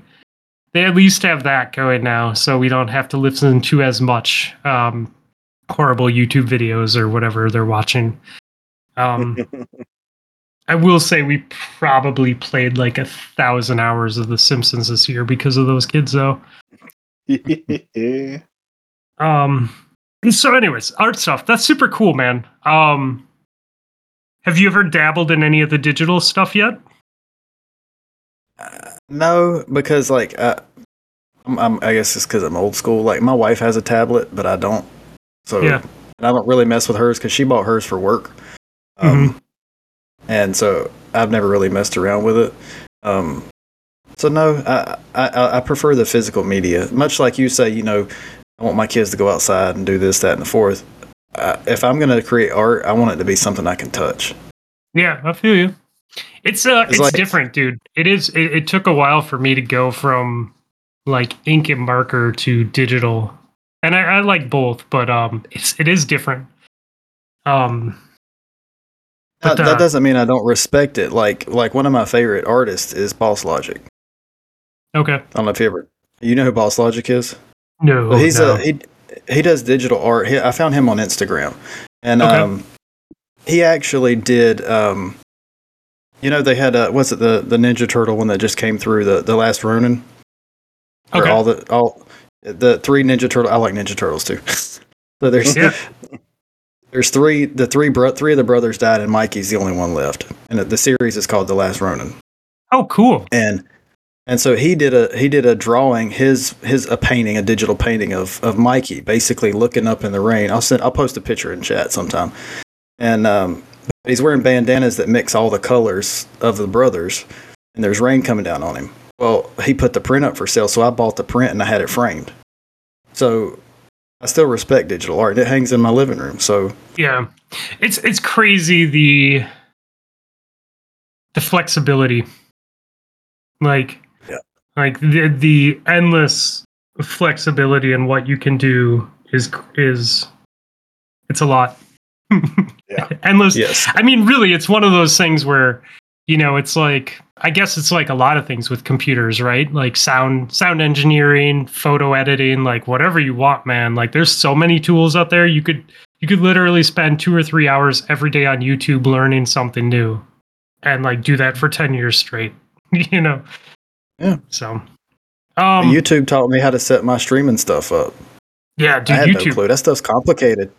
Speaker 1: they at least have that going now, so we don't have to listen to as much. Um, horrible YouTube videos or whatever they're watching. Um, [LAUGHS] I will say we probably played like a thousand hours of The Simpsons this year because of those kids, though. [LAUGHS] Um. So, anyways, art stuff. That's super cool, man. Um. Have you ever dabbled in any of the digital stuff yet?
Speaker 4: No, because like uh, I'm, I'm, I guess it's because I'm old school. Like my wife has a tablet, but I don't. So
Speaker 1: Yeah.
Speaker 4: and I don't really mess with hers because she bought hers for work. Um, and so I've never really messed around with it. Um, so no, I, I I prefer the physical media. Much like you say, you know, I want my kids to go outside and do this, that, and the fourth. Uh, if I'm going to create art, I want it to be something I can touch.
Speaker 1: Yeah, I feel you. It's uh,
Speaker 4: It's
Speaker 1: it's,
Speaker 4: like-
Speaker 1: different, dude. It is. It, it took a while for me to go from like ink and marker to digital, and I, I like both, but um, it's it is different. Um,
Speaker 4: That,
Speaker 1: But, uh,
Speaker 4: that doesn't mean I don't respect it. Like like one of my favorite artists is Boss Logic.
Speaker 1: okay,
Speaker 4: I don't know if you ever you know who Boss Logic is.
Speaker 1: No,
Speaker 4: Well, he's
Speaker 1: no.
Speaker 4: a he he does digital art. He, I found him on Instagram, and
Speaker 1: Okay.
Speaker 4: um, he actually did. Um, you know, they had uh, what's it the the Ninja Turtle one that just came through the the last Ronin.
Speaker 1: Okay.
Speaker 4: all the all the three Ninja Turtle. I like Ninja Turtles too. [LAUGHS] so there's
Speaker 1: Yeah. [LAUGHS]
Speaker 4: there's three the three bro- three of the brothers died, and Mikey's the only one left. And the series is called The Last Ronin
Speaker 1: oh, cool.
Speaker 4: and and so he did a he did a drawing his his a painting a digital painting of of Mikey basically looking up in the rain. I'll send I'll post a picture in chat sometime. And um, he's wearing bandanas that mix all the colors of the brothers, and there's rain coming down on him. Well, he put the print up for sale, so I bought the print and I had it framed. So I still respect digital art. It hangs in my living room. So
Speaker 1: Yeah, it's it's crazy the the flexibility, like. Like the the endless flexibility in what you can do is is it's a lot. [LAUGHS]
Speaker 3: Yeah.
Speaker 1: endless.
Speaker 4: yes,
Speaker 1: I mean, really, it's one of those things where you know it's like I guess it's like a lot of things with computers, right? Like sound sound engineering, photo editing, like whatever you want, man. Like there's so many tools out there. You could you could literally spend two or three hours every day on YouTube learning something new, and like do that for ten years straight. [LAUGHS] you know.
Speaker 4: Yeah.
Speaker 1: So. Um.
Speaker 4: YouTube taught me how to set my streaming stuff up.
Speaker 1: yeah, dude.
Speaker 4: I had no clue. That stuff's complicated.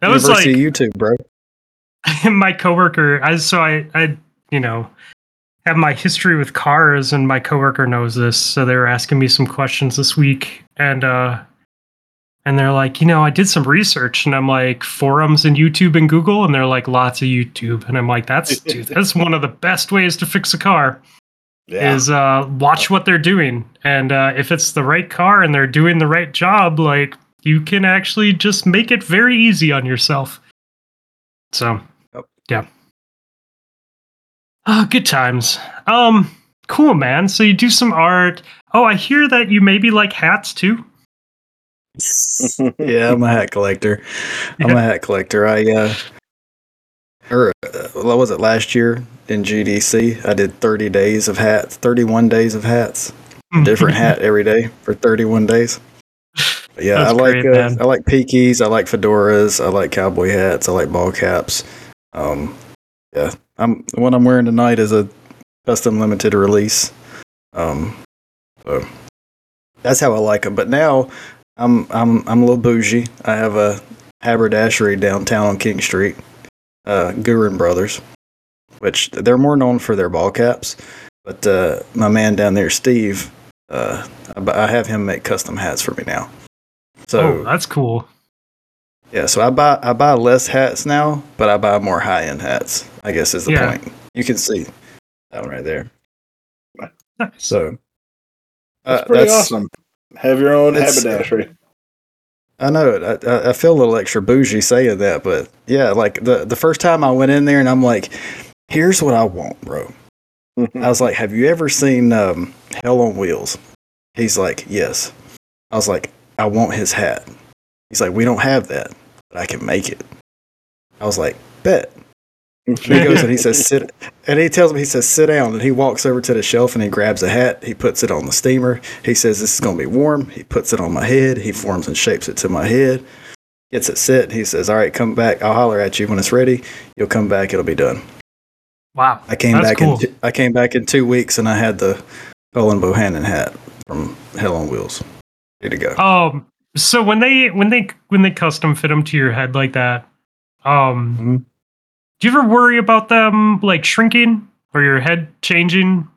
Speaker 1: that was like
Speaker 4: University of YouTube, bro. [LAUGHS]
Speaker 1: my coworker I so I I you know have my history with cars and my coworker knows this so they were asking me some questions this week and uh and they're like you know I did some research and I'm like forums and YouTube and Google and they're like lots of YouTube and I'm like that's dude that's one of the best ways to fix a car
Speaker 3: Yeah.
Speaker 1: is uh watch what they're doing. And uh if it's the right car and they're doing the right job like you can actually just make it very easy on yourself. So
Speaker 4: Yep.
Speaker 1: yeah. Oh good times. Um cool man. So you do some art. Oh i hear that you maybe like hats too. [LAUGHS]
Speaker 4: Yeah, I'm a hat collector. I'm a hat collector. I uh, or uh, what was it last year in GDC? I did 30 days of hats, 31 days of hats, different hat every day for 31 days. But yeah,
Speaker 1: That's
Speaker 4: I like
Speaker 1: great,
Speaker 4: uh. I like peakies, I like fedoras, I like cowboy hats, I like ball caps. Um, yeah, I'm what I'm wearing tonight is a custom limited release. Um, so that's how I like them. But now I'm I'm I'm a little bougie. I have a haberdashery downtown on King Street, uh, Goorin Brothers, which they're more known for their ball caps. But uh, my man down there, Steve, uh, I, have him make custom hats for me now. So
Speaker 1: oh that's cool
Speaker 4: yeah, so I buy I buy less hats now, but I buy more high end hats. I guess is the
Speaker 1: Yeah.
Speaker 4: point. You can see that one right there.
Speaker 1: Nice.
Speaker 4: So
Speaker 3: That's
Speaker 4: uh,
Speaker 3: pretty awesome. Have your own haberdashery.
Speaker 4: I know it. I, I- I feel a little extra bougie saying that, but yeah, like the the first time I went in there and I'm like, here's what I want, bro. I was like, have you ever seen um, Hell on Wheels? He's like, yes. I was like, I want his hat. He's like, we don't have that, but I can make it. I was like, bet. And he goes and he says, sit. And he tells me, he says, sit down. And he walks over to the shelf and he grabs a hat. He puts it on the steamer. He says, this is going to be warm. He puts it on my head. He forms and shapes it to my head. gets it set. He says, "All right, come back. I'll holler at you when it's ready. You'll come back. It'll be done."
Speaker 1: Wow.
Speaker 4: I came
Speaker 1: That's
Speaker 4: back
Speaker 1: cool.
Speaker 4: in. I came back in two weeks, and I had the Cullen Bohannon hat from Hell on Wheels. Ready to go.
Speaker 1: Um. So when they when they when they custom fit them to your head like that, um,
Speaker 4: Mhm.
Speaker 1: do you ever worry about them like shrinking or your head changing?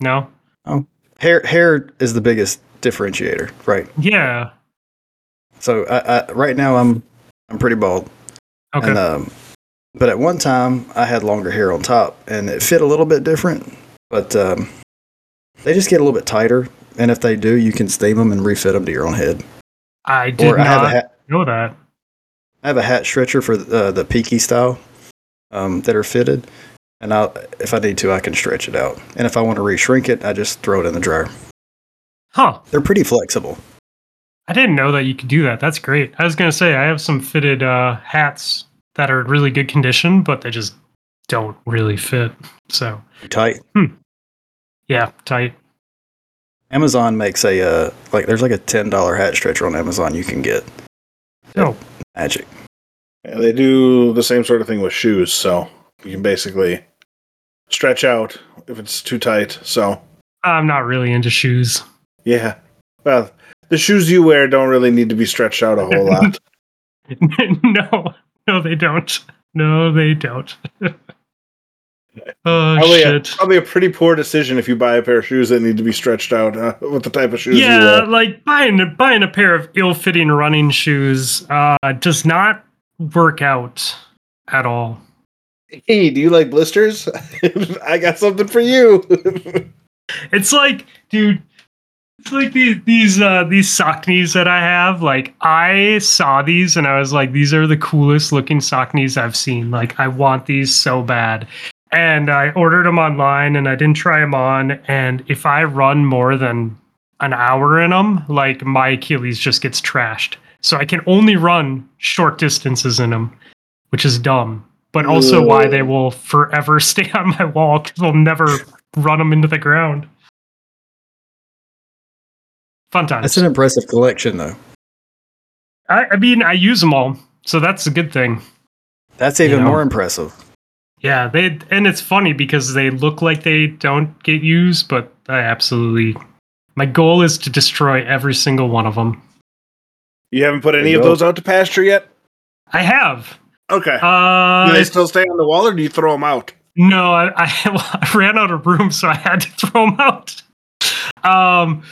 Speaker 1: No. Oh.
Speaker 4: Hair hair is the biggest differentiator, right?
Speaker 1: Yeah.
Speaker 4: So I, I, right now I'm I'm pretty bald,
Speaker 1: Okay.
Speaker 4: and um, but at one time I had longer hair on top, and it fit a little bit different. But um, they just get a little bit tighter, and if they do, you can steam them and refit them to your own head.
Speaker 1: I did
Speaker 4: or I have a
Speaker 1: not
Speaker 4: hat.
Speaker 1: know that.
Speaker 4: I have a hat stretcher for uh, the peaky style um, that are fitted, and I, if I need to, I can stretch it out. And if I want to reshrink it, I just throw it in the dryer.
Speaker 1: Huh.
Speaker 4: They're pretty flexible.
Speaker 1: I didn't know that you could do that. That's great. I was gonna say I have some fitted uh, hats that are in really good condition, but they just don't really fit. So
Speaker 4: Tight.
Speaker 1: yeah, tight.
Speaker 4: Amazon makes a uh, like there's like a ten dollar hat stretcher on Amazon you can get.
Speaker 1: Oh,
Speaker 4: Magic.
Speaker 3: Yeah, they do the same sort of thing with shoes, so you can basically stretch out if it's too tight. So
Speaker 1: I'm not really into shoes.
Speaker 3: yeah, well, the shoes you wear don't really need to be stretched out a whole lot. [LAUGHS]
Speaker 1: no, [LAUGHS] no, they don't. No, they don't. [LAUGHS] oh
Speaker 3: Probably a,
Speaker 1: shit.
Speaker 3: probably a pretty poor decision if you buy a pair of shoes that need to be stretched out uh, [LAUGHS] with the type of shoes you
Speaker 1: Yeah, like buying buying a pair of ill-fitting running shoes uh, does not work out at all.
Speaker 3: Hey, do you like blisters? I got something for you.
Speaker 1: It's like, dude, it's like these these uh these Sauconys that I have. Like I saw these and I was like, these are the coolest looking Sauconys I've seen. Like I want these so bad. And I ordered them online and I didn't try them on. And if I run more than an hour in them, like my Achilles just gets trashed. So I can only run short distances in them, which is dumb. But also why they will forever [LAUGHS] stay on my wall because I'll never run them into the ground. Fun times.
Speaker 4: That's an impressive collection though.
Speaker 1: I, I mean, I use them all, so that's a good thing.
Speaker 4: That's even
Speaker 1: You know.
Speaker 4: more impressive.
Speaker 1: Yeah, they and it's funny because they look like they don't get used, but I absolutely. My goal is to destroy every single one of them.
Speaker 3: you haven't put any of those out to pasture yet?
Speaker 1: I have.
Speaker 3: Okay.
Speaker 1: Uh,
Speaker 3: do they still stay on the wall, or do you throw them out?
Speaker 1: No, I, [LAUGHS] I, I ran out of room, so I had to throw them out. Um,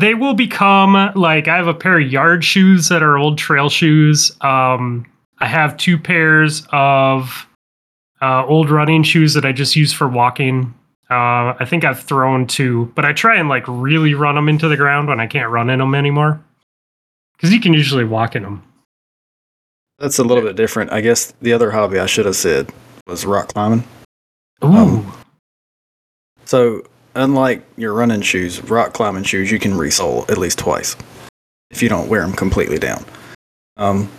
Speaker 1: they will become like I have a pair of yard shoes that are old trail shoes. Um, I have two pairs of uh, old running shoes that I just use for walking. Uh, I think I've thrown two, but I try and like really run them into the ground when I can't run in them anymore. Because you can usually walk in them.
Speaker 4: That's a little bit different. I guess the other hobby I should have said was rock climbing.
Speaker 1: Ooh,
Speaker 4: Um, So, unlike your running shoes, rock climbing shoes you can resole at least twice if you don't wear them completely down. Um,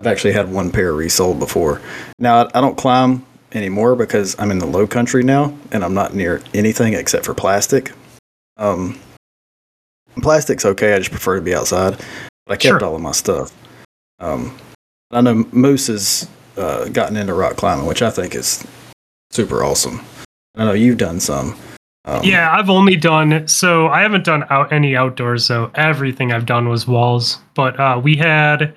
Speaker 4: I've actually had one pair resoled before. Now, I don't climb anymore because I'm in the low country now and I'm not near anything except for plastic. Um, plastic's okay, I just prefer to be outside. But I kept
Speaker 1: Sure.
Speaker 4: all of my stuff. Um, I know Moose has uh, gotten into rock climbing, which I think is super awesome. I know you've done some. Um,
Speaker 1: Yeah, I've only done so I haven't done out any outdoors So Everything I've done was walls. But uh, we had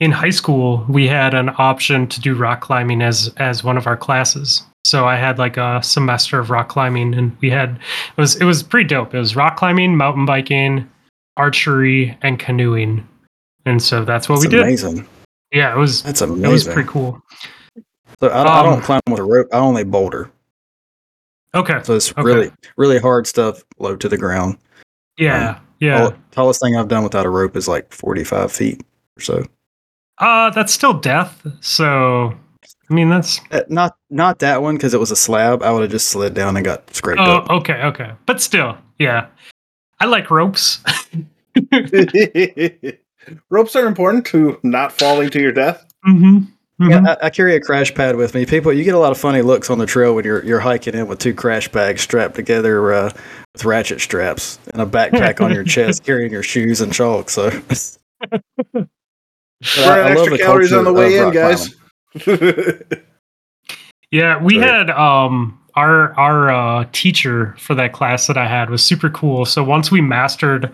Speaker 1: in high school we had an option to do rock climbing as as one of our classes. So I had like a semester of rock climbing, and we had it was it was pretty dope. It was rock climbing, mountain biking, archery, and canoeing, and so that's what
Speaker 4: That's
Speaker 1: we did.
Speaker 4: amazing.
Speaker 1: Yeah, it was
Speaker 4: That's amazing.
Speaker 1: it was pretty cool.
Speaker 4: So I, I
Speaker 1: Um,
Speaker 4: don't climb with a rope. I only boulder.
Speaker 1: Okay,
Speaker 4: So it's
Speaker 1: Okay.
Speaker 4: really, really hard stuff low to the ground.
Speaker 1: yeah, yeah.
Speaker 4: Tall- tallest thing I've done without a rope is like 45 feet or so.
Speaker 1: Uh, that's still death. So, I mean, that's
Speaker 4: Uh, Not not that one because it was a slab. I would have just slid down and got scraped
Speaker 1: Oh,
Speaker 4: up.
Speaker 1: okay, okay. But still, yeah. I like ropes. [LAUGHS] [LAUGHS]
Speaker 3: Ropes are important to not falling to your death.
Speaker 1: hmm
Speaker 4: Yeah, I, I carry a crash pad with me. People, you get a lot of funny looks on the trail when you're you're hiking in with two crash bags strapped together uh, with ratchet straps and a backpack on your chest, [LAUGHS] carrying your shoes and chalk. So [LAUGHS] But
Speaker 3: Burn extra calories on the way in, guys. [LAUGHS]
Speaker 1: Yeah, we
Speaker 4: Right.
Speaker 1: had um our our uh teacher for that class that I had was super cool. So once we mastered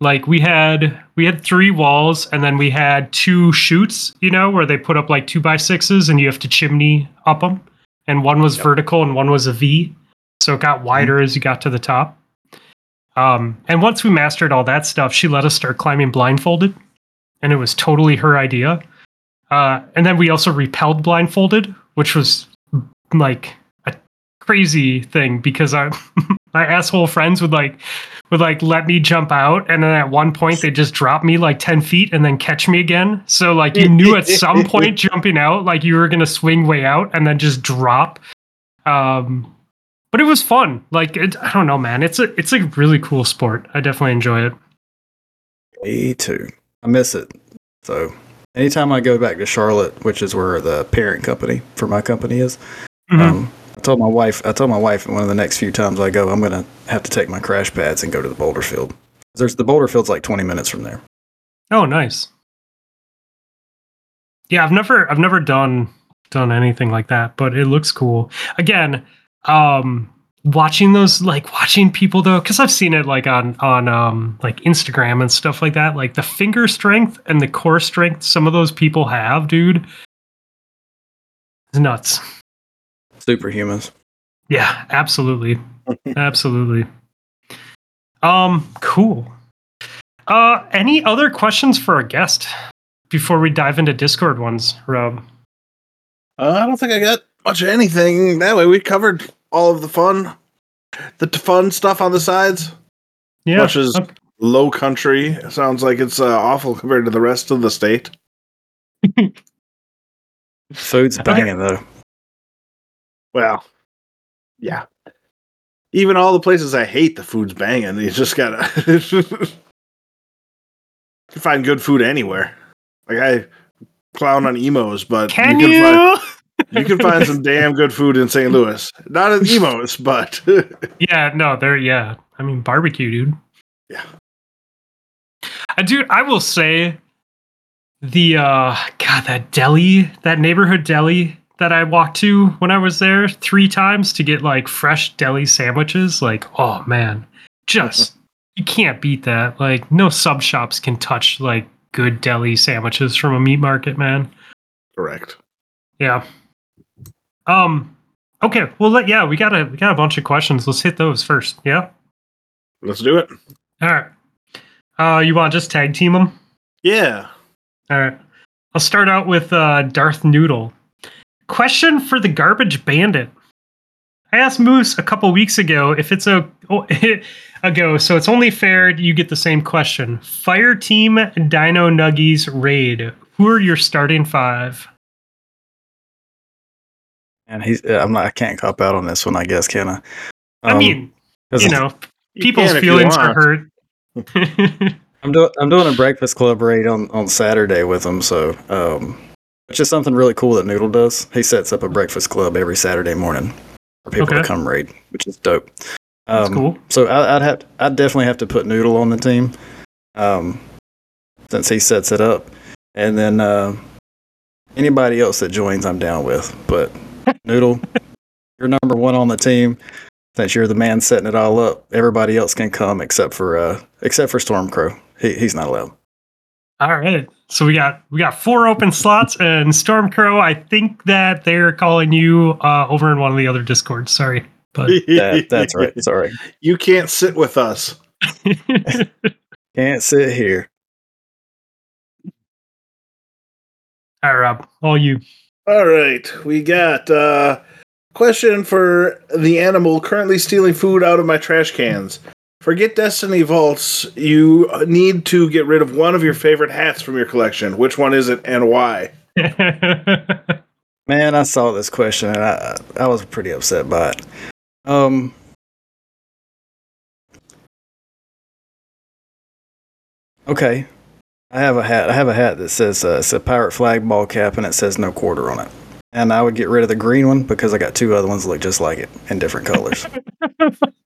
Speaker 1: like we had we had three walls and then we had two chutes, you know, where they put up like two by sixes and you have to chimney up them. And one was vertical and one was a V. So it got wider as you got to the top. Um, and once we mastered all that stuff, she let us start climbing blindfolded. And it was totally her idea. Uh, and then we also repelled blindfolded, which was like a crazy thing because I [LAUGHS] my asshole friends would like would like let me jump out and then at one point they just drop me like 10 feet and then catch me again so like you knew at some [LAUGHS] point jumping out like you were gonna swing way out and then just drop um but it was fun like it, i don't know man it's a it's a really cool sport i definitely enjoy it
Speaker 4: Me too. I miss it. So anytime I go back to Charlotte, which is where the parent company for my company is,
Speaker 1: Mhm.
Speaker 4: um, I told my wife. I told my wife one of the next few times I go, I'm gonna have to take my crash pads and go to the boulder field. There's the boulder field's like 20 minutes from there.
Speaker 1: Oh, nice. Yeah, I've never I've never done done anything like that, but it looks cool. Again, um watching those like watching people though cuz I've seen it like on on um like Instagram and stuff like that, like the finger strength and the core strength some of those people have, dude. It's nuts.
Speaker 4: Superhumans.
Speaker 1: Yeah, absolutely. [LAUGHS] absolutely. Um cool. Uh any other questions for our guest before we dive into Discord ones, Rob?
Speaker 3: Uh, I don't think I got much of anything. That way, we covered all of the fun, the t- fun stuff on the sides.
Speaker 1: Yeah.
Speaker 3: Much as
Speaker 1: okay.
Speaker 3: low country sounds like it's uh, awful compared to the rest of the state. [LAUGHS]
Speaker 4: Food's banging though.
Speaker 3: Well, yeah. Even all the places I hate, the food's banging. You just gotta [LAUGHS] you find good food anywhere. Like I clown on Imo's, but
Speaker 1: Can
Speaker 3: you
Speaker 1: you?
Speaker 3: can find you can find [LAUGHS] some damn good food in St. Louis. Not in Imo's, but [LAUGHS]
Speaker 1: yeah, no, there. Yeah, I mean barbecue, dude.
Speaker 3: Yeah.
Speaker 1: Uh, dude, I will say the uh God, that deli, that neighborhood deli that I walked to when I was there three times to get like fresh deli sandwiches. Like, oh man, just you can't beat that. Like, no sub shops can touch like good deli sandwiches from a meat market, man.
Speaker 3: correct.
Speaker 1: Yeah. Um. Okay. Well, let, yeah, we got a we got a bunch of questions. Let's hit those first. Yeah.
Speaker 3: Let's do it.
Speaker 1: All right. Uh, you want to just tag team them?
Speaker 3: Yeah.
Speaker 1: All right. I'll start out with uh, Darth Noodle. Question for the Garbage Bandit. I asked Moose a couple weeks ago if it's a oh, [LAUGHS] ago, so it's only fair you get the same question. Fire Team Dino Nuggies Raid. Who are your starting five?
Speaker 4: And he's. I'm not. I can't cop out on this one. I guess can I?
Speaker 1: I
Speaker 4: Um,
Speaker 1: mean,
Speaker 4: 'cause
Speaker 1: you know, people's
Speaker 3: you
Speaker 1: feelings are hurt. [LAUGHS]
Speaker 4: I'm doing I'm doing a breakfast club raid on, on Saturday with them, so um, which is something really cool that Noodle does. He sets up a breakfast club every Saturday morning for people
Speaker 1: Okay.
Speaker 4: to come raid, which is dope.
Speaker 1: That's
Speaker 4: Um,
Speaker 1: cool.
Speaker 4: So I, I'd have I'd definitely have to put Noodle on the team, um, since he sets it up, and then uh, anybody else that joins, I'm down with. But [LAUGHS] Noodle, you're number one on the team. Since you're the man setting it all up, everybody else can come except for uh, except for Stormcrow. He, he's not allowed.
Speaker 1: All right. So we got we got four open slots and Stormcrow. I think that they're calling you uh, over in one of the other discords. Sorry, but [LAUGHS]
Speaker 4: That, that's right. Sorry,
Speaker 3: You can't sit with us. [LAUGHS]
Speaker 4: can't sit here.
Speaker 1: all right, Rob, all you.
Speaker 3: All right, we got uh question for the animal currently stealing food out of my trash cans. Forget Destiny Vaults. You need to get rid of one of your favorite hats from your collection. Which one is it and why? [LAUGHS]
Speaker 4: Man, I saw this question and I I was pretty upset by it. Um Okay. I have a hat. I have a hat that says uh, it's a pirate flag ball cap and it says no quarter on it. And I would get rid of the green one because I got two other ones that look just like it in different colors. [LAUGHS]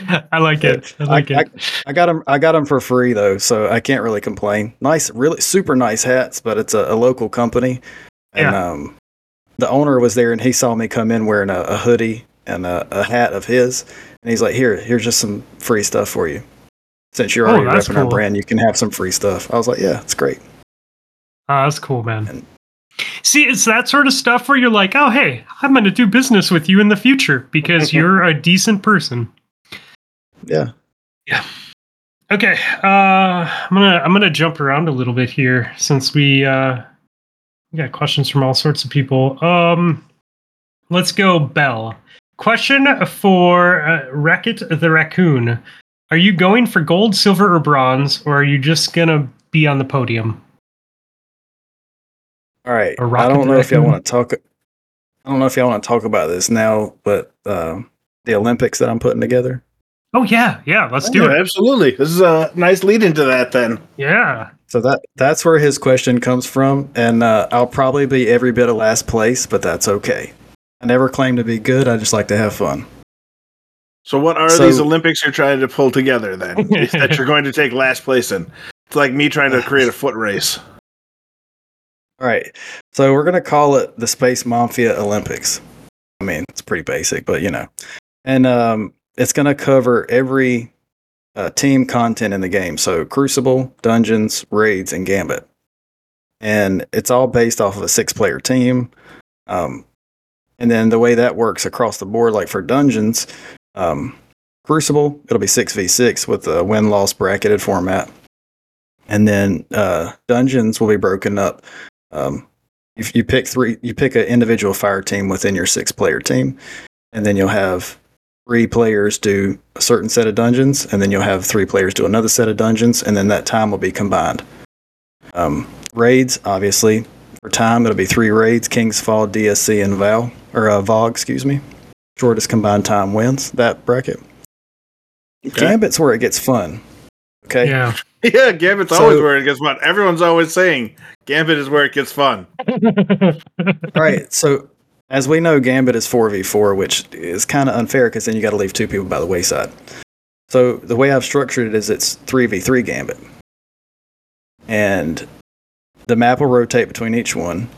Speaker 4: [LAUGHS]
Speaker 1: I like it. I like
Speaker 4: I,
Speaker 1: it.
Speaker 4: I got them. I got them for free though, so I can't really complain. Nice, really super nice hats, but it's a, a local company, and um, the owner was there, and he saw me come in wearing a, a hoodie and a, a hat of his, and he's like, "Here, here's just some free stuff for you. Since you're
Speaker 1: Oh,
Speaker 4: already
Speaker 1: that's
Speaker 4: repping our brand, you can have some free stuff." I was like, "Yeah, it's great."
Speaker 1: Oh, that's cool, man.
Speaker 4: And-
Speaker 1: See, it's that sort of stuff where you're like, oh, hey, I'm going to do business with you in the future because [LAUGHS] you're a decent person.
Speaker 4: Yeah. Yeah.
Speaker 1: Okay, uh, I'm gonna I'm gonna jump around a little bit here since we uh, we got questions from all sorts of people. Um, let's go, Bell. Question for uh, Wreck-It the Raccoon: Are you going for gold, silver, or bronze, or are you just gonna be on the podium?
Speaker 4: All right. I don't know if y'all want to talk. I don't know if y'all want to talk about this now, but uh, the Olympics that I'm putting together.
Speaker 1: Oh yeah, yeah. Let's do
Speaker 3: Yeah,
Speaker 1: it.
Speaker 3: Absolutely. This is a nice lead into that then.
Speaker 1: Yeah.
Speaker 4: So that that's where his question comes from, and uh, I'll probably be every bit of last place, but that's okay. I never claim to be good. I just like to have fun.
Speaker 3: So what are
Speaker 4: So-
Speaker 3: these Olympics you're trying to pull together then? [LAUGHS] that you're going to take last place in. It's like me trying to create a foot race.
Speaker 4: All right. So we're gonna call it the Space Mafia Olympics. I mean, it's pretty basic, but you know, and um, it's gonna cover every uh, team content in the game. So Crucible, Dungeons, Raids, and Gambit, and it's all based off of a six-player team. Um, and then the way that works across the board, like for Dungeons, um, Crucible, it'll be six v six with a win-loss bracketed format. And then uh, Dungeons will be broken up um, if you pick three, you pick an individual fire team within your six player team, and then you'll have three players do a certain set of dungeons, and then you'll have three players do another set of dungeons, and then that time will be combined. Um, raids, obviously, for time, it'll be three raids King's Fall, DSC, and Val, or uh, VOG, excuse me. Shortest combined time wins that bracket.
Speaker 3: Okay.
Speaker 4: Gambit's where it gets fun. Okay.
Speaker 1: Yeah. [LAUGHS]
Speaker 3: Yeah, Gambit's
Speaker 4: So-
Speaker 3: always where it gets fun. Everyone's always saying Gambit is where it gets fun. [LAUGHS]
Speaker 4: All right. So, as we know, Gambit is 4v4, which is kind of unfair because then you got to leave two people by the wayside. So, the way I've structured it is it's 3v3 Gambit. And the map will rotate between each one,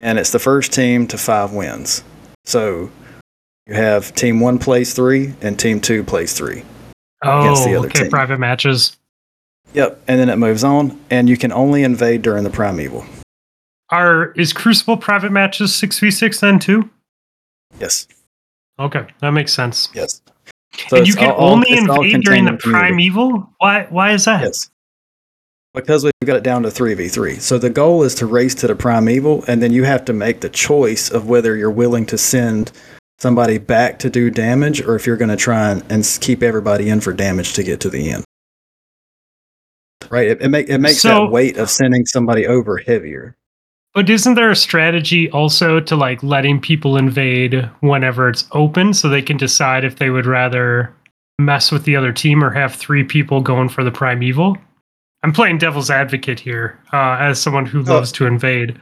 Speaker 4: and it's the first team to five wins. So, you have team one plays three, and team two plays three. against the
Speaker 1: oh,
Speaker 4: other
Speaker 1: okay.
Speaker 4: team.
Speaker 1: Private matches.
Speaker 4: Yep. And then it moves on, and you can only invade during the primeval.
Speaker 1: Are is Crucible private matches six v six then too?
Speaker 4: Yes.
Speaker 1: Okay, that makes sense.
Speaker 4: Yes. So
Speaker 1: and you can
Speaker 4: all-
Speaker 1: only
Speaker 4: all
Speaker 1: invade during the primeval. Why? Why is that?
Speaker 4: Yes. Because we've got it down to 3v3. So the goal is to race to the primeval, and then you have to make the choice of whether you're willing to send somebody back to do damage or if you're going to try and, and keep everybody in for damage to get to the end. Right? It, it, make, it makes
Speaker 1: So-
Speaker 4: that weight of sending somebody over heavier.
Speaker 1: But isn't there a strategy also to like letting people invade whenever it's open, so they can decide if they would rather mess with the other team or have three people going for the primeval? I'm playing devil's advocate here uh, as someone who
Speaker 4: Oh.
Speaker 1: loves to invade.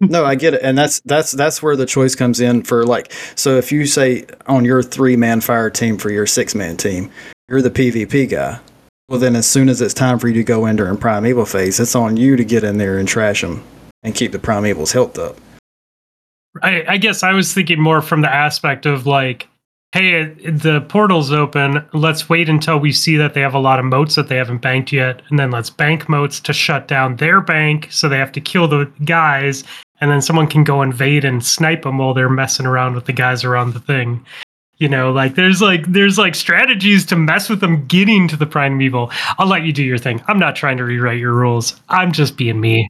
Speaker 4: no, I get it, and that's that's that's where the choice comes in for like. So if you say on your three man fire team for your six man team, you're the PvP guy. Well, then as soon as it's time for you to go in during primeval phase, it's on you to get in there and trash them and keep the primeval's health up.
Speaker 1: I, I guess I was thinking more from the aspect of like, hey, the portal's open. Let's wait until we see that they have a lot of motes that they haven't banked yet, and then let's bank motes to shut down their bank, so they have to kill the guys, and then someone can go invade and snipe them while they're messing around with the guys around the thing. You know, like there's like there's like strategies to mess with them getting to the primeval. I'll let you do your thing. I'm not trying to rewrite your rules. I'm just being me.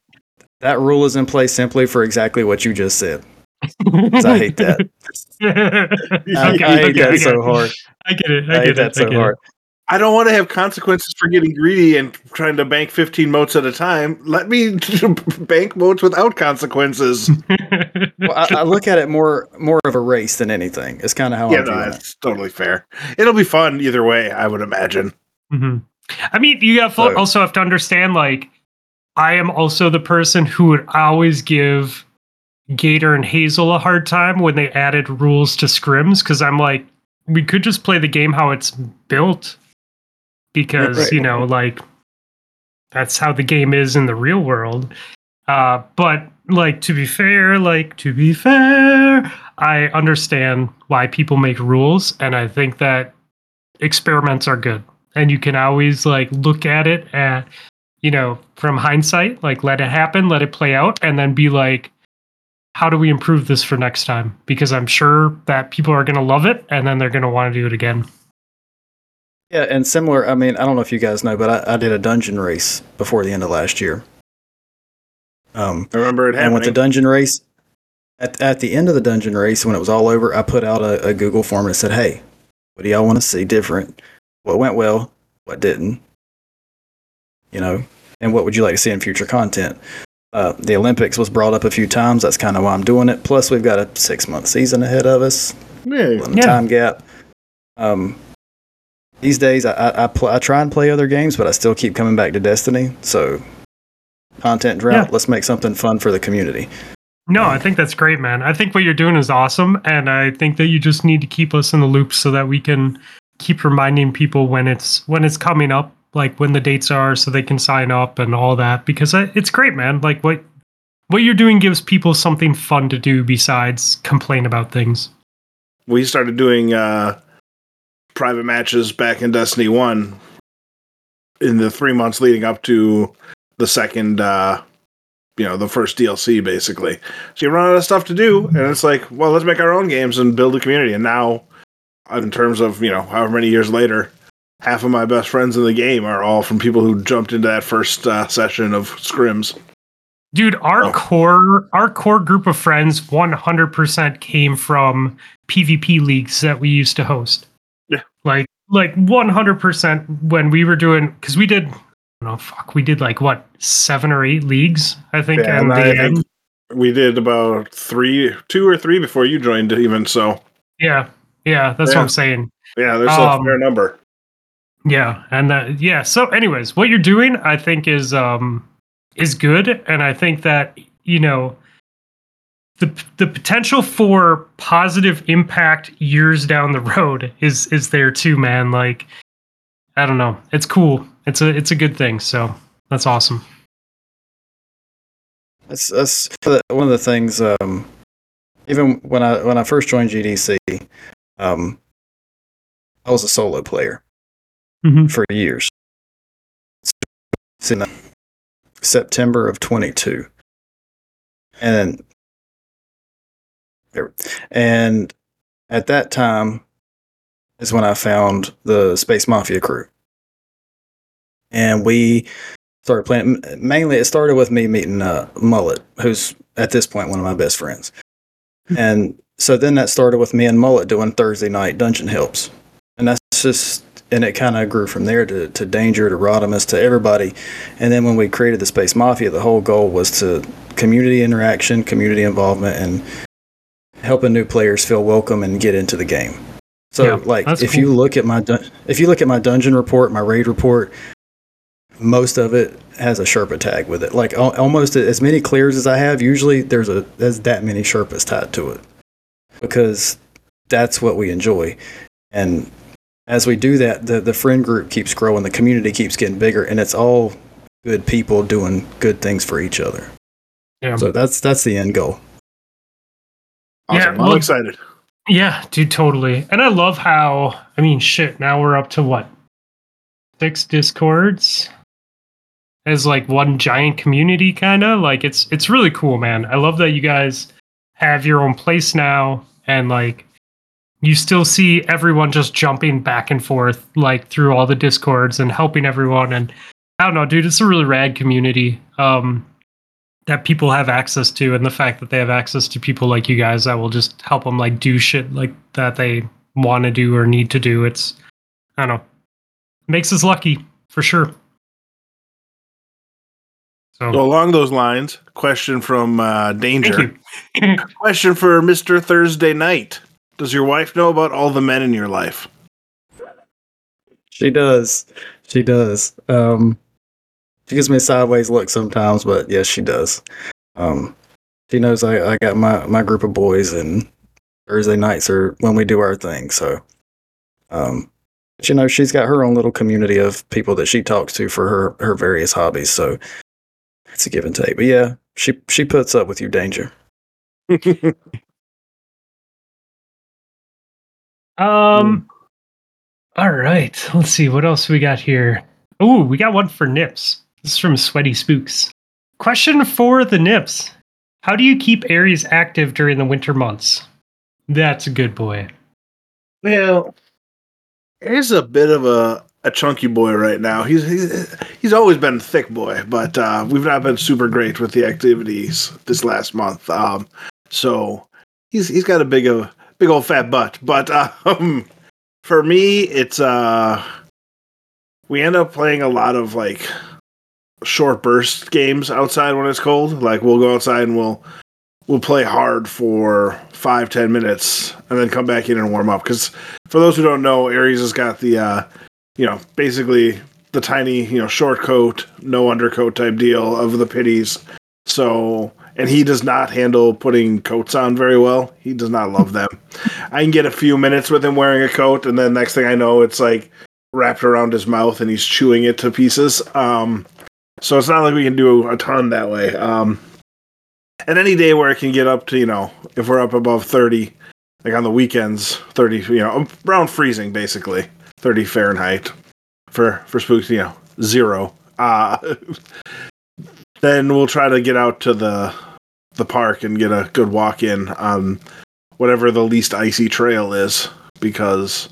Speaker 4: That rule is in place simply for exactly what you just said. I hate that. [LAUGHS] I,
Speaker 1: Okay,
Speaker 4: I hate
Speaker 1: okay,
Speaker 4: that
Speaker 1: I
Speaker 4: so hard.
Speaker 1: I get it. I,
Speaker 4: I,
Speaker 1: get
Speaker 4: hate
Speaker 1: it.
Speaker 4: that
Speaker 1: I
Speaker 4: so
Speaker 1: get it.
Speaker 4: Hard.
Speaker 3: I don't want to have consequences for getting greedy and trying to bank 15 motes at a time. Let me [LAUGHS] bank motes without consequences. [LAUGHS]
Speaker 4: Well, I, I look at it more more of a race than anything. It's kind of how
Speaker 3: yeah,
Speaker 4: I'm
Speaker 3: no,
Speaker 4: viewing it.
Speaker 3: totally fair. It'll be fun either way, I would imagine.
Speaker 1: hmm I mean, you have
Speaker 4: So-
Speaker 1: also have to understand. Like, I am also the person who would always give Gator and Hazel a hard time when they added rules to scrims because I'm like, we could just play the game how it's built because
Speaker 4: Right.
Speaker 1: you know like that's how the game is in the real world. Uh but like to be fair like to be fair i understand why people make rules and i think that experiments are good. And you can always like look at it at you know from hindsight like let it happen let it play out and then be like how do we improve this for next time? Because i'm sure that people are going to love it and then they're going to want to do it again
Speaker 4: Yeah, and similar. I mean, I don't know if you guys know, but I, I did a dungeon race before the end of last year. Um,
Speaker 3: I remember it happening.
Speaker 4: and with the dungeon race, at at the end of the dungeon race, when it was all over, I put out a, a Google form and said, "Hey, what do y'all want to see different? What went well? What didn't? You know, and what would you like to see in future content?" Uh, the Olympics was brought up a few times. That's kind of why I'm doing it. Plus, we've got a six month season ahead of us.
Speaker 3: Yeah.
Speaker 1: Yeah.
Speaker 4: time gap. Um, these days, I I, I, pl- I try and play other games, but I still keep coming back to Destiny. So, content drought.
Speaker 1: Yeah.
Speaker 4: Let's make something fun for the community.
Speaker 1: no i think that's great man i think what you're doing is awesome and i think that you just need to keep us in the loop so that we can keep reminding people when it's when it's coming up like when the dates are so they can sign up and all that because I- it's great man like what what you're doing gives people something fun to do besides complain about things
Speaker 3: we started doing uh, private matches back in Destiny One in the three months leading up to the second, uh, you know, the first DLC, basically. So you run out of stuff to do, and it's like, well, let's make our own games and build a community. And now, in terms of you know, however many years later, half of my best friends in the game are all from people who jumped into that first uh, session of scrims.
Speaker 1: Dude, our
Speaker 3: Oh.
Speaker 1: core our core group of friends 100% came from PvP leagues that we used to host. Like like 100% when we were doing cuz we did I don't know, fuck, we did like what, 7 or 8 leagues, I think
Speaker 3: Yeah,
Speaker 1: and
Speaker 3: I think-. We did about three, two or three before you joined, even so.
Speaker 1: Yeah. Yeah, that's
Speaker 3: Yeah.
Speaker 1: what I'm saying.
Speaker 3: Yeah, there's
Speaker 1: Um,
Speaker 3: a fair number.
Speaker 1: Yeah, and that yeah. So, anyways, what you're doing, I think, is um is good, and I think that you know the the potential for positive impact years down the road is is there too, man. Like, I don't know, it's cool. It's a it's a good thing. So that's awesome.
Speaker 4: That's that's one of the things. Um, even when I when I first joined GDC, um, I was a solo player
Speaker 1: Mm-hmm.
Speaker 4: for years. September of 22. And there- and at that time is when I found the Space Mafia crew. And we started playing mainly it started with me meeting uh, Mullet, who's at this point one of my best friends. And so then that started with me and Mullet doing Thursday night dungeon helps. And that's just and it kind of grew from there to, to Danger, to Rodimus, to everybody. And then when we created the Space Mafia, the whole goal was to community interaction, community involvement, and helping new players feel welcome and get into the game. So,
Speaker 1: Yeah,
Speaker 4: like, if
Speaker 1: cool.
Speaker 4: you look at my dun- if you look at my dungeon report, my raid report, most of it has a Sherpa tag with it. Like al- almost as many clears as I have, usually there's a there's that many Sherpas tied to it because that's what we enjoy. And as we do that, the the friend group keeps growing, the community keeps getting bigger, and it's all good people doing good things for each other.
Speaker 1: Yeah.
Speaker 4: So that's that's the end goal.
Speaker 1: Yeah, well-
Speaker 3: I'm excited.
Speaker 1: Yeah, dude, totally. And I love how I mean, shit. Now we're up to what six discords as like one giant community, kind of like it's it's really cool, man. I love that you guys have your own place now, and like you still see everyone just jumping back and forth like through all the discords and helping everyone. And I don't know, dude, it's a really rad community. Um, that people have access to and the fact that they have access to people like you guys that will just help them like do shit like that they want to do or need to do it's i don't know makes us lucky for sure so
Speaker 3: So along those lines, question from uh, Danger.
Speaker 1: thank you [LAUGHS]
Speaker 3: Question for Mr. Thursday Night. Does your wife know about all the men in your life?
Speaker 4: She does. She does. Um, she gives me a sideways look sometimes, but yes, she does. Um, she knows I, I got my, my group of boys, and Thursday nights are when we do our thing. So Um, but, you know, she's got her own little community of people that she talks to for her her various hobbies. So it's a give and take. But yeah, she she puts up with your danger. [LAUGHS]
Speaker 1: Um. All right. Let's see what else we got here. Oh, we got one for Nips. This is from Sweaty Spooks. Question for the Nips: How do you keep Aries active during the winter months? That's a good boy.
Speaker 3: Well, he's a bit of a, a chunky boy right now. He's he's he's always been a thick boy, but uh, we've not been super great with the activities this last month. Um, so he's he's got a big of big old fat butt. But um, [LAUGHS] for me, it's uh, we end up playing a lot of like short burst games outside when it's cold. Like we'll go outside and we'll we'll play hard for five ten minutes and then come back in and warm up. Because for those who don't know, Aries has got the uh, you know basically the tiny you know short coat, no undercoat type deal of the pitties. So and he does not handle putting coats on very well. He does not love them. I can get a few minutes with him wearing a coat, and then next thing I know, it's like wrapped around his mouth and he's chewing it to pieces. Um, so it's not like we can do a ton that way. Um, and any day where it can get up to, you know, if we're up above 30, like on the weekends, 30, you know, around freezing basically, 30 Fahrenheit for, for spooks, you know, zero. Uh, [LAUGHS] then we'll try to get out to the the park and get a good walk in on whatever the least icy trail is because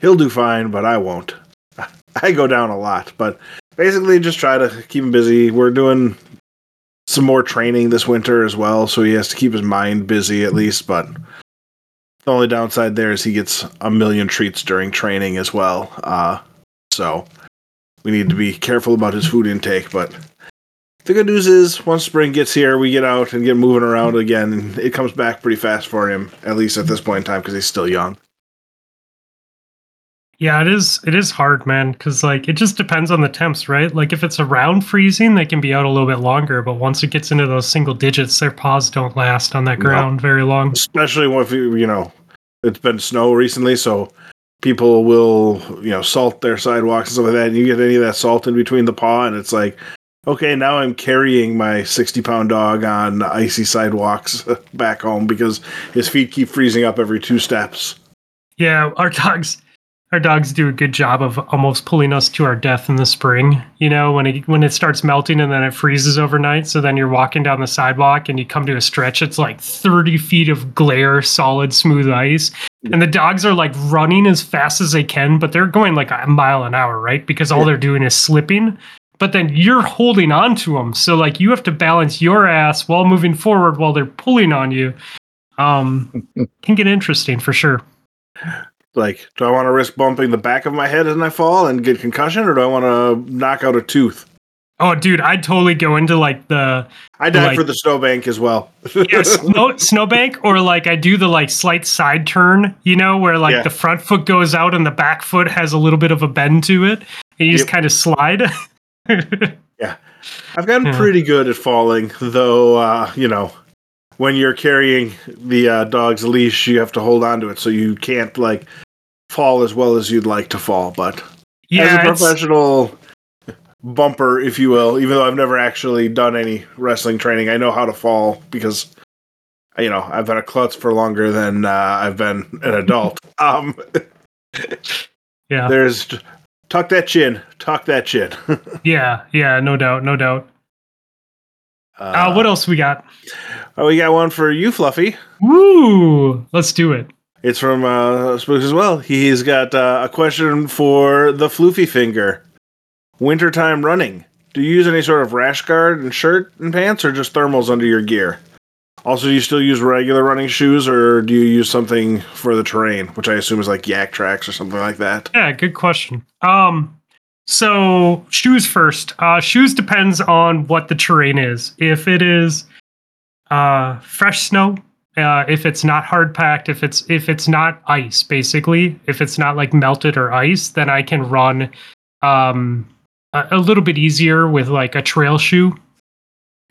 Speaker 3: he'll do fine, but I won't. [LAUGHS] I go down a lot, but basically just try to keep him busy. We're doing some more training this winter as well, so he has to keep his mind busy at least, but the only downside there is he gets a million treats during training as well. Uh, so we need to be careful about his food intake, but the good news is once spring gets here, we get out and get moving around again, it comes back pretty fast for him, at least at this point in time, because he's still young.
Speaker 1: Yeah, it is. It is hard, man, because like it just depends on the temps, right? Like if it's around freezing, they can be out a little bit longer, but once it gets into those single digits, their paws don't last on that
Speaker 3: No.
Speaker 1: ground very long.
Speaker 3: Especially if you you know it's been snow recently, so people will you know salt their sidewalks and stuff like that, and you get any of that salt in between the paw, and it's like, okay, now I'm carrying my sixty pound dog on icy sidewalks [LAUGHS] back home because his feet keep freezing up every two steps.
Speaker 1: Yeah, our dogs our dogs do a good job of almost pulling us to our death in the spring. You know, when it when it starts melting and then it freezes overnight. So then you're walking down the sidewalk and you come to a stretch. It's like 30 feet of glare, solid, smooth ice, and the dogs are like running as fast as they can, but they're going like a mile an hour, right? Because all they're doing is slipping. But then you're holding on to them, so like you have to balance your ass while moving forward while they're pulling on you. Um, [LAUGHS] can get interesting for sure.
Speaker 3: Like, do I want to risk bumping the back of my head as I fall and get concussion, or do I want to knock out a tooth?
Speaker 1: Oh, dude, I'd totally go into like the
Speaker 3: I died
Speaker 1: Like-
Speaker 3: for the snowbank as well.
Speaker 1: yeah, snow, snowbank, or like I do the like slight side turn, you know, where like
Speaker 3: Yeah.
Speaker 1: the front foot goes out and the back foot has a little bit of a bend to it, and you just kind of slide. [LAUGHS]
Speaker 3: Yeah, I've gotten
Speaker 1: Yeah.
Speaker 3: pretty good at falling, though. Uh, you know, when you're carrying the uh, dog's leash, you have to hold on to it, so you can't like fall as well as you'd like to fall. But as a professional bumper, if you will, even though I've never actually done any wrestling training, I know how to fall because you know I've been a klutz for longer than uh, I've been an adult. [LAUGHS] um, [LAUGHS]
Speaker 1: yeah,
Speaker 3: there's tuck that chin, tuck that chin. [LAUGHS]
Speaker 1: yeah, yeah, no doubt, no doubt. Uh, what else we got?
Speaker 3: Oh, we got one for you, Fluffy.
Speaker 1: Woo! Let's do it.
Speaker 3: It's from uh, Spooks as well. He's got uh, a question for the Floofy Finger. Wintertime running. Do you use any sort of rash guard and shirt and pants, or just thermals under your gear? Also, do you still use regular running shoes, or do you use something for the terrain, which I assume is like Yaktrax or something like that?
Speaker 1: Yeah, good question. Um, so shoes first. Uh, shoes depends on what the terrain is. If it is uh, fresh snow, uh, if it's not hard packed, if it's if it's not ice, basically, if it's not like melted or ice, then I can run um, a, a little bit easier with like a trail shoe,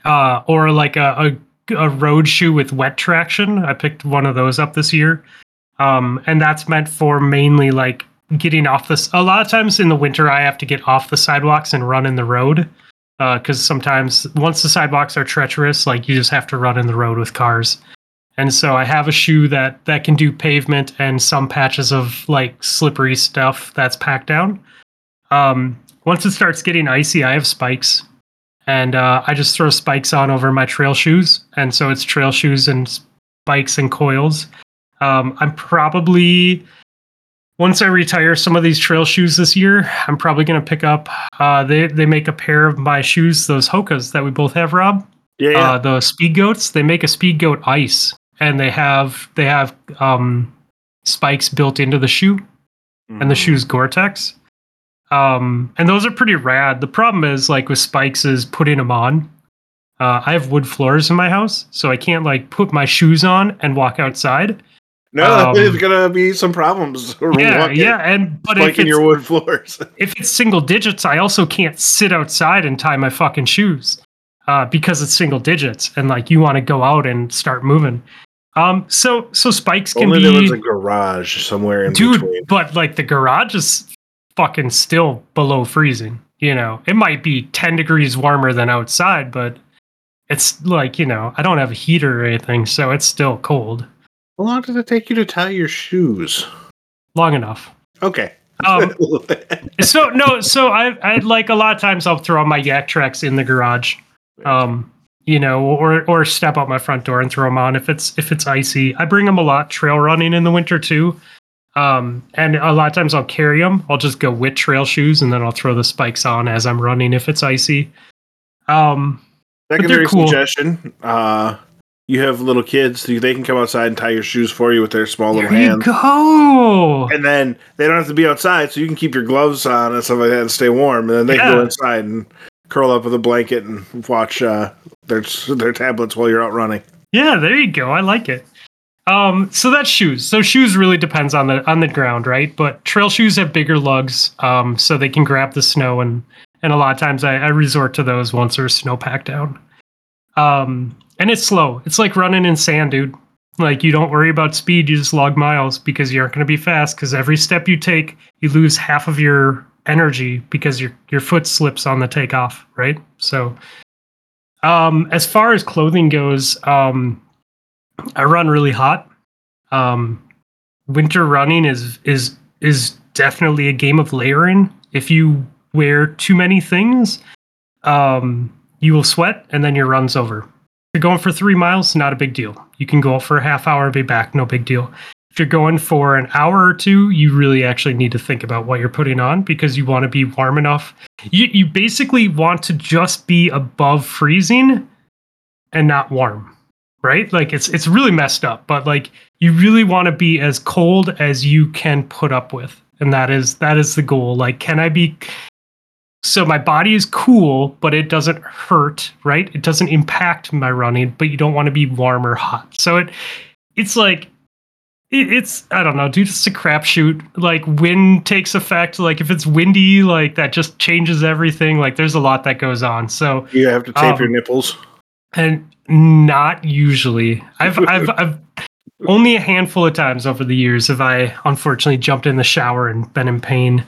Speaker 1: uh, or like a, a a road shoe with wet traction. I picked one of those up this year, um, and that's meant for mainly like getting off this. A lot of times in the winter, I have to get off the sidewalks and run in the road because sometimes once the sidewalks are treacherous, like you just have to run in the road with cars. And so I have a shoe that that can do pavement and some patches of like slippery stuff that's packed down. Um, once it starts getting icy, I have spikes, and uh, I just throw spikes on over my trail shoes, and so it's trail shoes and spikes and coils. Um, I'm probably once I retire some of these trail shoes this year, I'm probably going to pick up. Uh, they they make a pair of my shoes, those Hokas that we both have, Rob.
Speaker 3: Yeah, yeah.
Speaker 1: Uh, the Speed Goats. They make a Speed Goat Ice, and they have they have um, spikes built into the shoe, and the
Speaker 3: Mhm.
Speaker 1: shoe's Gore-Tex. Um, and those are pretty rad. The problem is like with spikes is putting them on. Uh, I have wood floors in my house, so I can't like put my shoes on and walk outside.
Speaker 3: No, [LAUGHS]
Speaker 1: um,
Speaker 3: there's gonna be some problems. [LAUGHS]
Speaker 1: Yeah,
Speaker 3: walking,
Speaker 1: yeah, and but if it's,
Speaker 3: your wood floors. [LAUGHS]
Speaker 1: if it's single digits, I also can't sit outside and tie my fucking shoes uh, because it's single digits, and like you want to go out and start moving. Um, so so spikes can
Speaker 3: Only
Speaker 1: be
Speaker 3: there was a garage somewhere in
Speaker 1: dude,
Speaker 3: between.
Speaker 1: but like the garage is fucking still below freezing. You know, it might be ten degrees warmer than outside, but it's like you know, I don't have a heater or anything, so it's still cold.
Speaker 3: How long does it take you to tie your shoes?
Speaker 1: Long enough.
Speaker 3: Okay.
Speaker 1: Um, [LAUGHS] so no, so I I like a lot of times I'll throw my Yaktrax in the garage, um, you know, or or step out my front door and throw them on if it's if it's icy. I bring them a lot trail running in the winter too, um, and a lot of times I'll carry them. I'll just go with trail shoes and then I'll throw the spikes on as I'm running if it's icy. Um,
Speaker 3: Secondary
Speaker 1: cool.
Speaker 3: suggestion: uh, you have little kids; they they can come outside and tie your shoes for you with their small
Speaker 1: there
Speaker 3: little hands.
Speaker 1: go.
Speaker 3: And then they don't have to be outside, so you can keep your gloves on and stuff like that and stay warm. And then they can go inside and curl up with a blanket and watch uh, their their tablets while you're out running.
Speaker 1: Yeah, there you go. I like it. Um, so that's shoes. So shoes really depends on the on the ground, right? But trail shoes have bigger lugs, um, so they can grab the snow, and and a lot of times I, I resort to those once there's snow packed down. Um, and it's slow. It's like running in sand, dude. Like you don't worry about speed, you just log miles because you aren't going to be fast. Because every step you take, you lose half of your energy because your your foot slips on the takeoff, right? So um, as far as clothing goes, um, I run really hot. Um, winter running is is is definitely a game of layering. If you wear too many things, um, you will sweat, and then your run's over. If you're going for three miles, not a big deal. You can go for a half hour and be back, no big deal. You're going for an hour or two, you really actually need to think about what you're putting on because you want to be warm enough. You you basically want to just be above freezing and not warm. Right? Like it's it's really messed up, but like you really want to be as cold as you can put up with. And that is that is the goal. Like can I be so my body is cool, but it doesn't hurt, right? It doesn't impact my running, but you don't want to be warm or hot. So it it's like it, it's I don't know, dude. It's a crapshoot. Like wind takes effect. Like if it's windy, like that just changes everything. Like there's a lot that goes on. So
Speaker 3: You have to tape your
Speaker 1: Um,
Speaker 3: nipples.
Speaker 1: and not usually. I've [LAUGHS] I've I've only a handful of times over the years have I unfortunately jumped in the shower and been in pain.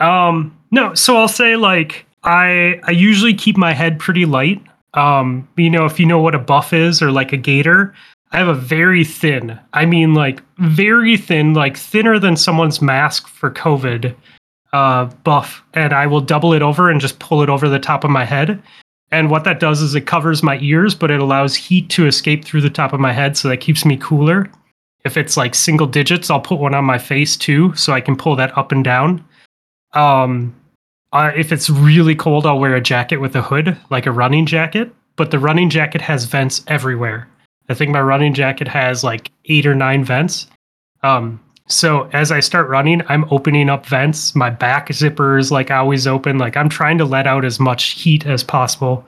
Speaker 1: Um no, so I'll say like I I usually keep my head pretty light. Um you know if you know what a buff is or like a gator, I have a very thin. I mean like very thin, like thinner than someone's mask for COVID uh buff and I will double it over and just pull it over the top of my head. And what that does is it covers my ears, but it allows heat to escape through the top of my head, so that keeps me cooler. If it's like single digits, I'll put one on my face too, so I can pull that up and down. Um, uh, if it's really cold, I'll wear a jacket with a hood, like a running jacket. But the running jacket has vents everywhere. I think my running jacket has like eight or nine vents. Um, so as I start running, I'm opening up vents. My back zipper is like always open. Like I'm trying to let out as much heat as possible.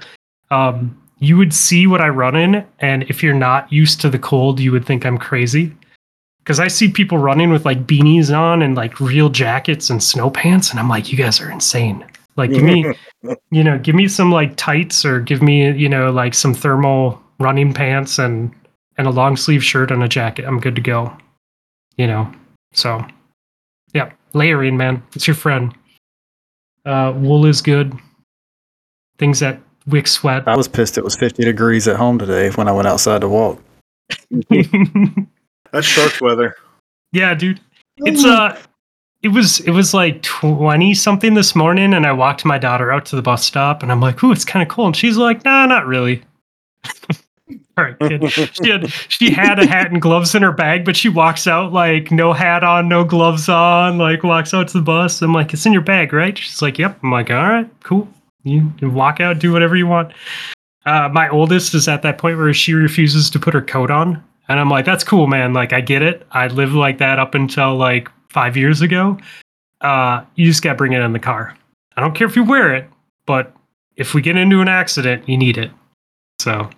Speaker 1: Um, you would see what I run in, and if you're not used to the cold, you would think I'm crazy. Because I see people running with like beanies on and like real jackets and snow pants, and I'm like, you guys are insane. Like, give me, [LAUGHS] you know, give me some like tights or give me, you know, like some thermal running pants and and a long sleeve shirt and a jacket. I'm good to go. You know, so yeah. layering, man. It's your friend. Uh, wool is good. Things that wick sweat.
Speaker 4: I was pissed it was 50 degrees at home today when I went outside to walk. [LAUGHS]
Speaker 3: That's shark weather.
Speaker 1: yeah, dude. It's uh it was it was like 20 something this morning and I walked my daughter out to the bus stop and I'm like, "Ooh, it's kind of cold." And she's like, "Nah, not really." [LAUGHS] Right, kid. She had she had a hat and gloves in her bag, but she walks out like no hat on, no gloves on, like walks out to the bus. I'm like, "It's in your bag, right?" She's like, "Yep." I'm like, "All right, cool. You, you walk out, do whatever you want." Uh, my oldest is at that point where she refuses to put her coat on, and I'm like, "That's cool, man. Like, I get it. I lived like that up until like five years ago. Uh, you just got to bring it in the car. I don't care if you wear it, but if we get into an accident, you need it. So.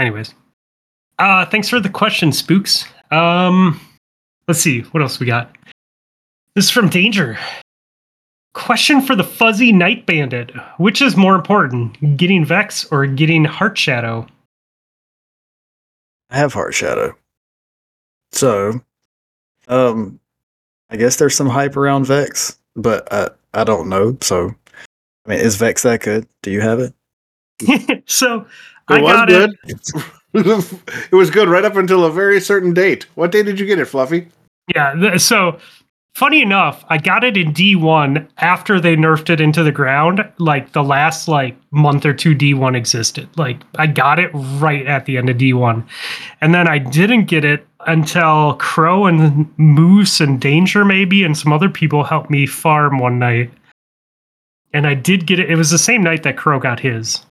Speaker 1: Anyways, uh, thanks for the question, Spooks. Um, let's see what else we got. This is from Danger. Question for the fuzzy night bandit: Which is more important, getting Vex or getting Heartshadow?
Speaker 4: I have Heartshadow. So, um, I guess there's some hype around Vex, but I, I don't know. So, I mean, is Vex that good? Do you have it? [LAUGHS]
Speaker 1: so
Speaker 3: It
Speaker 1: I
Speaker 3: was
Speaker 1: got
Speaker 3: good.
Speaker 1: it. [LAUGHS]
Speaker 3: it was good right up until a very certain date. What day did you get it, Fluffy?
Speaker 1: Yeah. th- So funny enough, I got it in D1 after they nerfed it into the ground. Like the last like month or two D1 existed. Like I got it right at the end of D1. And then I didn't get it until Crow and Moose and Danger maybe and some other people helped me farm one night. And I did get it. It was the same night that Crow got his.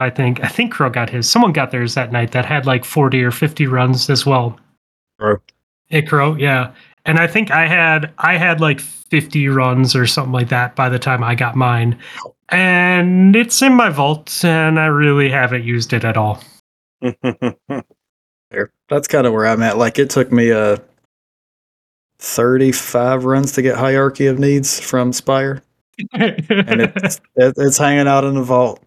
Speaker 1: I think I think Crow got his. Someone got theirs that night that had like 40 or 50 runs as well.
Speaker 4: Crow.
Speaker 1: Hey Crow, yeah. And I think I had I had like 50 runs or something like that by the time I got mine. And it's in my vault and I really haven't used it at all. [LAUGHS]
Speaker 4: There. That's kind of where I'm at. Like, it took me uh, 35 runs to get Hierarchy of Needs from Spire, [LAUGHS] and it's it's hanging out in the vault.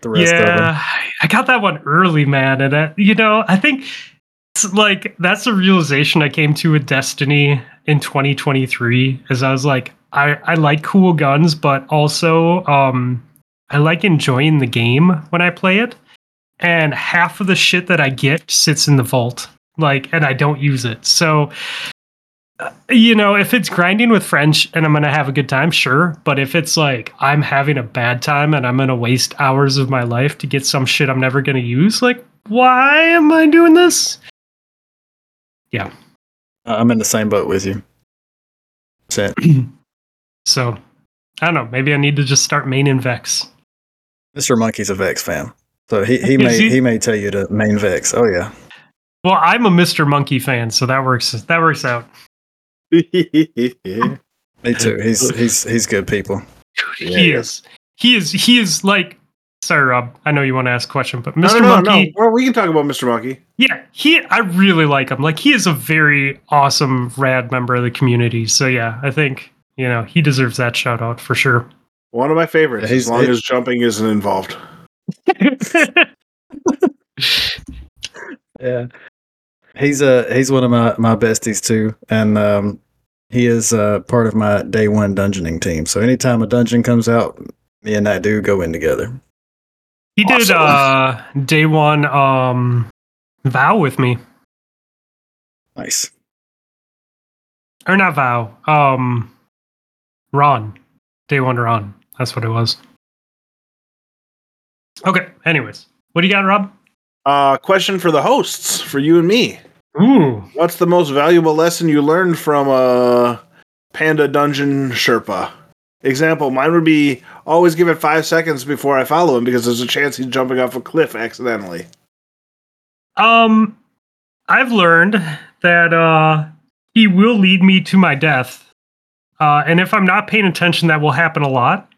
Speaker 4: The rest
Speaker 1: yeah, I got that one early, man, and that, you know, I think it's like that's a realization I came to with Destiny in 2023. Is I was like, I I like cool guns, but also um I like enjoying the game when I play it, and half of the shit that I get sits in the vault, like, and I don't use it. So. You know, if it's grinding with French and I'm gonna have a good time, sure. But if it's like I'm having a bad time and I'm gonna waste hours of my life to get some shit I'm never gonna use, like, why am I doing this?
Speaker 4: Yeah. I'm in the same boat with you. [CLEARS THROAT]
Speaker 1: So, I don't know. Maybe I need to just start maining Vex.
Speaker 4: Mr. Monkey's a Vex fan, so he, he may
Speaker 1: he?
Speaker 4: he may tell you to main Vex. Oh yeah,
Speaker 1: Well, I'm a Mr. Monkey fan, so that works. That works out.
Speaker 3: Yeah. [LAUGHS]
Speaker 4: me too. He's [LAUGHS] he's he's good people.
Speaker 3: Yeah,
Speaker 1: he is. He is. He is like. Sorry, Rob. I know you want to ask a question, but
Speaker 3: No,
Speaker 1: Mr.
Speaker 3: no, no,
Speaker 1: Monkey.
Speaker 3: no. Well, we can talk about Mr. Monkey.
Speaker 1: Yeah, he. I really like him. Like he is a very awesome, rad member of the community. So yeah, I think you know he deserves that shout out for sure.
Speaker 3: One of my favorites,
Speaker 4: He's-
Speaker 3: as long
Speaker 4: he-
Speaker 3: as jumping isn't involved. [LAUGHS]
Speaker 4: Yeah, he's uh he's one of my my besties too, and um he is uh part of my day one dungeoning team. So anytime a dungeon comes out, me and that dude go in together.
Speaker 1: he did uh day one um vow with me.
Speaker 4: Nice.
Speaker 1: or not vow um ron day one ron that's what it was okay anyways what do you got rob
Speaker 3: Uh, question for the hosts, for you and me.
Speaker 1: Ooh
Speaker 3: What's the most valuable lesson you learned from a Panda Dungeon Sherpa? Example, mine would be always give it five seconds before I follow him because there's a chance he's jumping off a cliff accidentally.
Speaker 1: um i've learned that uh he will lead me to my death uh and if i'm not paying attention that will happen a lot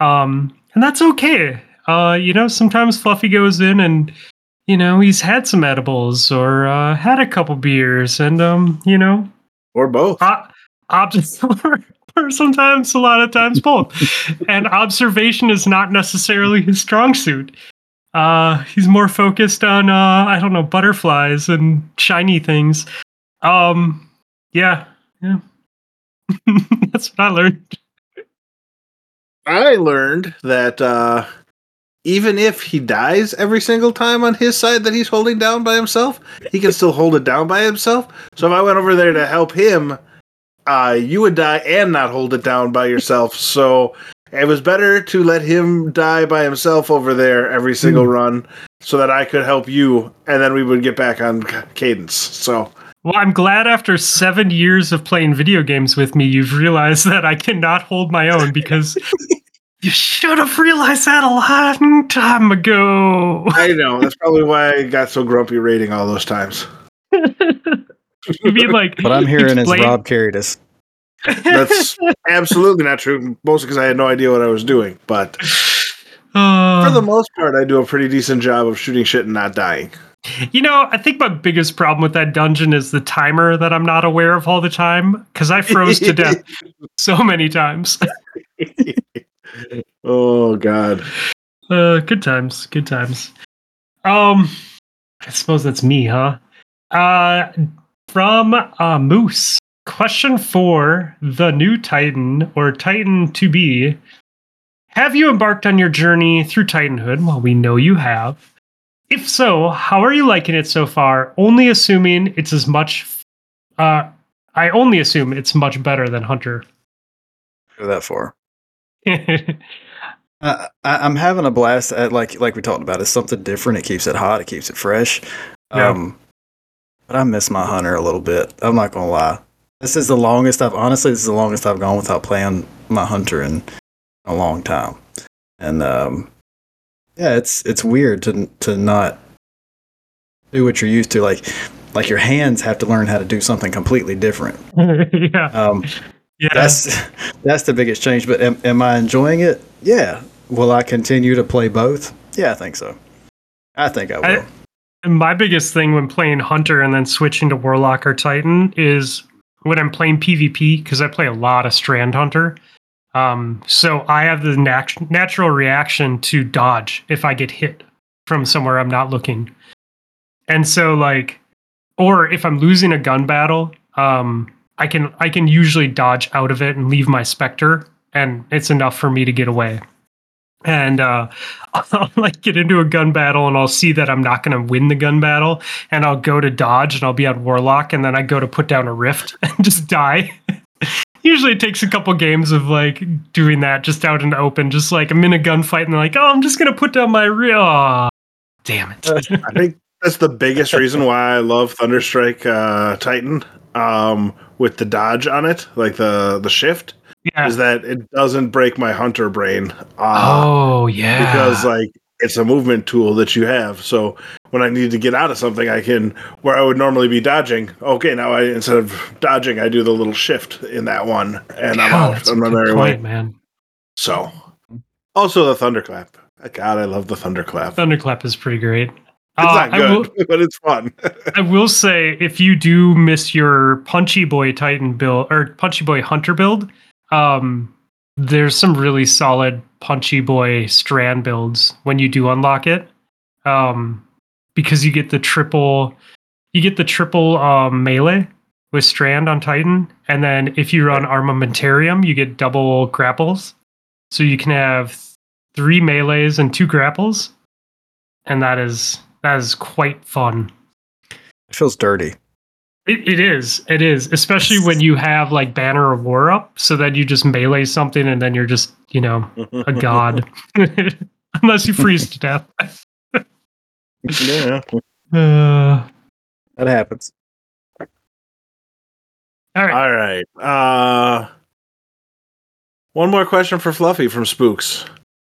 Speaker 1: um and that's okay uh you know sometimes fluffy goes in and you know he's had some edibles or uh had a couple beers and um you know
Speaker 3: Or both.
Speaker 1: uh, ob- or, [LAUGHS] or sometimes a lot of times both and observation is not necessarily his strong suit uh he's more focused on uh i don't know butterflies and shiny things um Yeah. Yeah. [LAUGHS] That's what I learned.
Speaker 3: I learned that uh, even if he dies every single time on his side that he's holding down by himself, he can still hold it down by himself. So if I went over there to help him, uh, you would die and not hold it down by yourself. So it was better to let him die by himself over there every single
Speaker 1: Hmm.
Speaker 3: run so that I could help you and then we would get back on cadence. So
Speaker 1: Well, I'm glad after seven years of playing video games with me, you've realized [LAUGHS] that I cannot hold my own because [LAUGHS] you should have realized that a long time ago.
Speaker 3: I know that's probably why I got so grumpy rating all those times. [LAUGHS]
Speaker 1: you mean like
Speaker 4: What I'm hearing is Rob carried us.
Speaker 3: That's absolutely not true, mostly because I had no idea what I was doing. But
Speaker 1: Uh,
Speaker 3: for the most part, I do a pretty decent job of shooting shit and not dying.
Speaker 1: You know, I think my biggest problem with that dungeon is the timer that I'm not aware of all the time because I froze to [LAUGHS] death so many times. [LAUGHS]
Speaker 3: oh God!
Speaker 1: Uh, good times, good times. Um, I suppose that's me, huh? Uh, from uh, Moose. Question for the new Titan or Titan to be: Have you embarked on your journey through Titanhood? Well, we know you have. If so, how are you liking it so far? Only assuming it's as much. Uh, I only assume it's much better than Hunter.
Speaker 4: Go that far. [LAUGHS] I, I, I'm having a blast at like like we talked about. It's something different. It keeps it hot. It keeps it fresh.
Speaker 1: Yeah.
Speaker 4: Um, but I miss my hunter a little bit. I'm not gonna lie. This is the longest I've honestly. This is the longest I've gone without playing my hunter in a long time. And um, yeah, it's it's weird to to not do what you're used to. Like like your hands have to learn how to do something completely different. [LAUGHS]
Speaker 1: yeah,
Speaker 4: Um,
Speaker 1: yeah.
Speaker 4: that's that's the biggest change. But am, am I enjoying it? Yeah. Will I continue to play both? Yeah, I think so. I think I will.
Speaker 1: I- my biggest thing when playing Hunter and then switching to Warlock or Titan is when I'm playing PvP because I play a lot of Strand Hunter. Um, so I have the nat- natural reaction to dodge if I get hit from somewhere I'm not looking. And so like or if I'm losing a gun battle, um, I can I can usually dodge out of it and leave my specter and it's enough for me to get away. And uh [LAUGHS] I'll like get into a gun battle and I'll see that I'm not going to win the gun battle and I'll go to dodge and I'll be on warlock and then I go to put down a rift [LAUGHS] and just die. [LAUGHS] Usually it takes a couple games of like doing that just out in the open, just like I'm in a gunfight and they're like, oh, I'm just going to put down my rift. Oh, damn it.
Speaker 3: I think that's the biggest reason why I love Thunderstrike uh, Titan um, with the dodge on it, like the the shift,
Speaker 1: yeah.
Speaker 3: is that it doesn't break my hunter brain. Uh,
Speaker 1: oh, yeah.
Speaker 3: because like it's a movement tool that you have. So when I need to get out of something, I can where I would normally be dodging. Okay, now I instead of dodging, I do the little shift in that one, and I'm out
Speaker 1: a
Speaker 3: on my
Speaker 1: good
Speaker 3: merry
Speaker 1: point,
Speaker 3: way.
Speaker 1: man.
Speaker 3: So also the thunderclap. God, I love the thunderclap.
Speaker 1: Thunderclap is pretty great.
Speaker 3: It's
Speaker 1: Uh,
Speaker 3: not
Speaker 1: I will-
Speaker 3: good, [LAUGHS] but it's fun. [LAUGHS]
Speaker 1: I will say, if you do miss your Punchy Boy Titan build or Punchy Boy Hunter build, um, there's some really solid Punchy Boy Strand builds when you do unlock it, um, because you get the triple, you get the triple um, melee with Strand on Titan, and then if you run Armamentarium, you get double grapples, so you can have three melees and two grapples, and that is that is quite fun.
Speaker 4: It feels dirty.
Speaker 1: It, it is. It is. Especially when you have like Banner of War up, so that you just melee something and then you're just, you know, a god. [LAUGHS] Unless you freeze to death.
Speaker 3: yeah.
Speaker 1: Uh,
Speaker 4: That happens.
Speaker 1: all right.
Speaker 3: All right. Uh one more question for Fluffy from Spooks.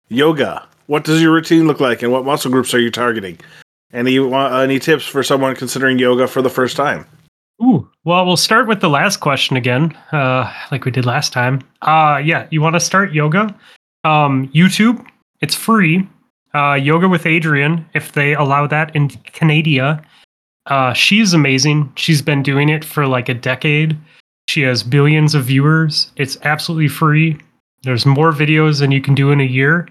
Speaker 3: Yoga. What does your routine look like and what muscle groups are you targeting? Any wa- any tips for someone considering yoga for the first time?
Speaker 1: Ooh. Well, we'll start with the last question again, uh, like we did last time. Uh, yeah, you want to start yoga? Um, YouTube. It's free. Uh, yoga with Adriene, if they allow that in Canada. Uh, she's amazing. She's been doing it for like a decade. She has billions of viewers. It's absolutely free. There's more videos than you can do in a year.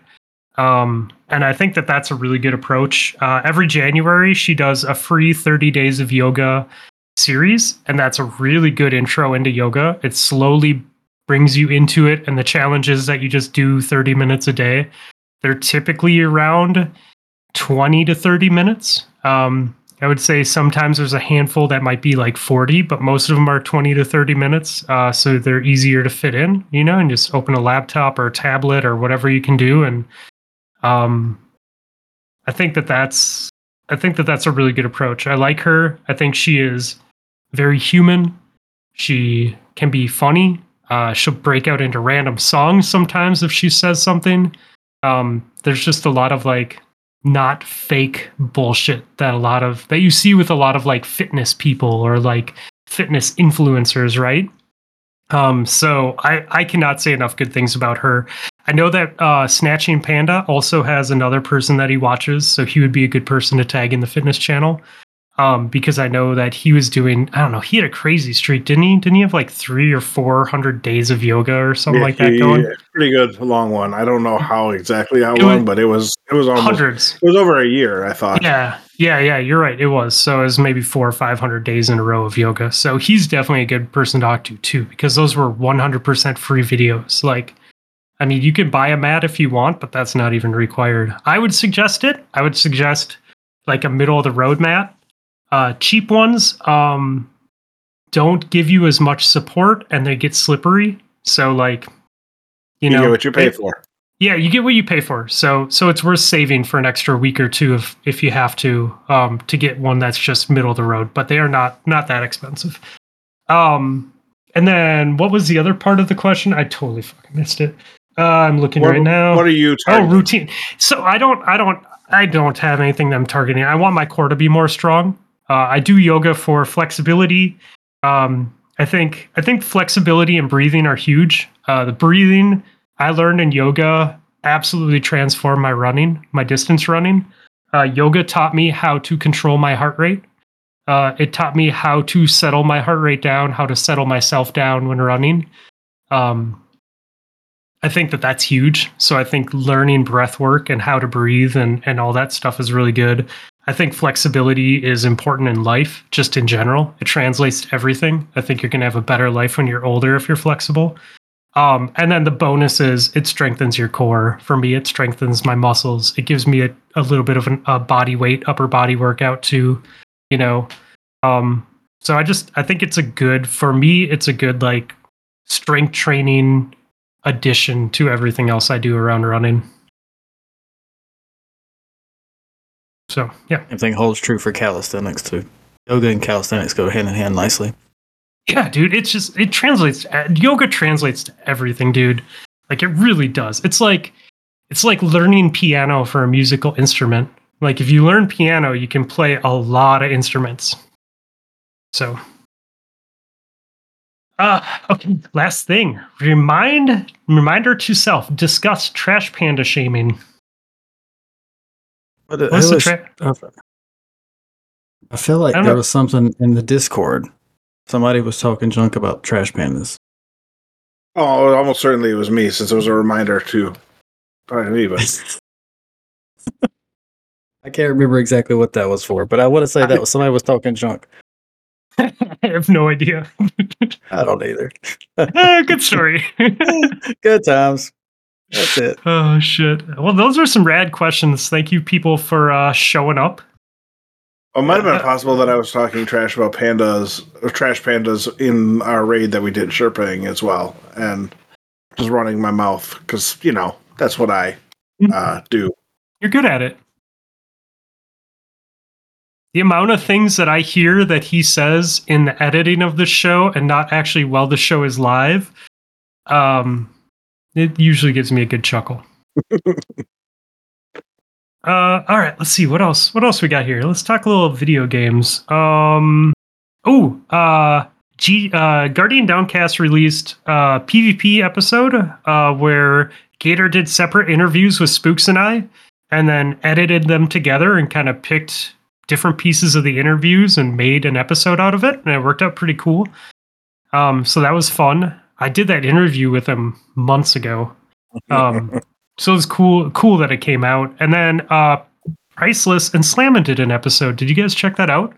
Speaker 1: Um, and I think that that's a really good approach. Uh, every January, she does a free 30 days of yoga series, and that's a really good intro into yoga. It slowly brings you into it, and the challenges that you just do 30 minutes a day, they're typically around 20 to 30 minutes. Um, I would say sometimes there's a handful that might be like 40, but most of them are 20 to 30 minutes. Uh, so they're easier to fit in, you know, and just open a laptop or a tablet or whatever you can do. And um, I think that that's, I think that that's a really good approach. I like her. I think she is very human. She can be funny. Uh, she'll break out into random songs sometimes if she says something. Um, there's just a lot of like not fake bullshit that a lot of that you see with a lot of like fitness people or like fitness influencers, right? Um, so I I cannot say enough good things about her. I know that uh, Snatching Panda also has another person that he watches, so he would be a good person to tag in the fitness channel um, because I know that he was doing. I don't know. He had a crazy streak, didn't he? Didn't he have like three or four hundred days of yoga or something
Speaker 3: Yeah,
Speaker 1: like that going?
Speaker 3: Pretty good long one. I don't know how exactly how
Speaker 1: It
Speaker 3: long,
Speaker 1: was-
Speaker 3: but it was it was almost
Speaker 1: Hundreds.
Speaker 3: it was over a year. I thought.
Speaker 1: Yeah, yeah, yeah. You're right. It was. So it was maybe four or five hundred days in a row of yoga. So he's definitely a good person to talk to too, because those were one hundred percent free videos. Like, I mean, you can buy a mat if you want, but that's not even required. I would suggest it. I would suggest like a middle of the road mat. Uh, cheap ones um, don't give you as much support, and they get slippery. So like, you,
Speaker 3: You,
Speaker 1: know,
Speaker 3: get what you pay
Speaker 1: it-
Speaker 3: for.
Speaker 1: yeah, you get what you pay for. So so it's worth saving for an extra week or two if if you have to um to get one that's just middle of the road, but they are not not that expensive. Um and then what was the other part of the question? I totally fucking missed it. Uh, I'm looking
Speaker 3: What,
Speaker 1: right now.
Speaker 3: what are you?
Speaker 1: oh, routine. So I don't I don't I don't have anything that I'm targeting. I want my core to be more strong. Uh, I do yoga for flexibility. Um, I think I think flexibility and breathing are huge. Uh, the breathing I learned in yoga absolutely transformed my running, my distance running. Uh, yoga taught me how to control my heart rate. Uh, it taught me how to settle my heart rate down, how to settle myself down when running. Um, I think that that's huge. So I think learning breath work and how to breathe and, and all that stuff is really good. I think flexibility is important in life, just in general. It translates to everything. I think you're going to have a better life when you're older if you're flexible. Um, and then the bonus is it strengthens your core. For me, it strengthens my muscles. It gives me a, a little bit of an, a body weight, upper body workout too, you know. Um, so I just I think it's a good for me. It's a good like strength training addition to everything else I do around running. So yeah,
Speaker 4: Same thing holds true for calisthenics too. Yoga and calisthenics go hand in hand nicely.
Speaker 1: yeah, dude. It's just it translates. To, yoga translates to everything, dude. Like it really does. It's like it's like learning piano for a musical instrument. Like if you learn piano, you can play a lot of instruments. So, uh, okay. Last thing. Remind reminder to self. Discuss trash panda shaming.
Speaker 4: But it,
Speaker 1: What's
Speaker 4: it
Speaker 1: the
Speaker 4: was-
Speaker 1: tra-
Speaker 4: I feel like
Speaker 1: I
Speaker 4: there
Speaker 1: know.
Speaker 4: was something in the Discord. Somebody was talking junk about trash pandas.
Speaker 3: Oh, almost certainly it was me, since it was a reminder to probably me. But [LAUGHS]
Speaker 4: I can't remember exactly what that was for, but I want to say that was somebody was talking junk.
Speaker 1: I have no idea. [LAUGHS]
Speaker 4: I don't either.
Speaker 1: Ah, [LAUGHS] good story. [LAUGHS]
Speaker 4: Good times. That's it. [SIGHS]
Speaker 1: oh shit. Well, those are some rad questions. Thank you, people, for uh, showing up.
Speaker 3: Oh, it might have been possible that I was talking trash about pandas, or trash pandas in our raid that we did Sherping as well, and just running my mouth because you know that's what I uh, do.
Speaker 1: You're good at it. The amount of things that I hear that he says in the editing of the show and not actually while the show is live, um, it usually gives me a good chuckle. [LAUGHS] uh, all right, let's see what else. What else we got here? Let's talk a little video games. Um, oh, uh, G, uh, Guardian Downcast released a PvP episode uh, where Gator did separate interviews with Spooks and I, and then edited them together and kind of picked different pieces of the interviews and made an episode out of it, and it worked out pretty cool. Um, so that was fun. I did that interview with him months ago. Um, [LAUGHS] so it was cool, cool that it came out. And then uh, Priceless and Slammin did an episode. Did you guys check that out?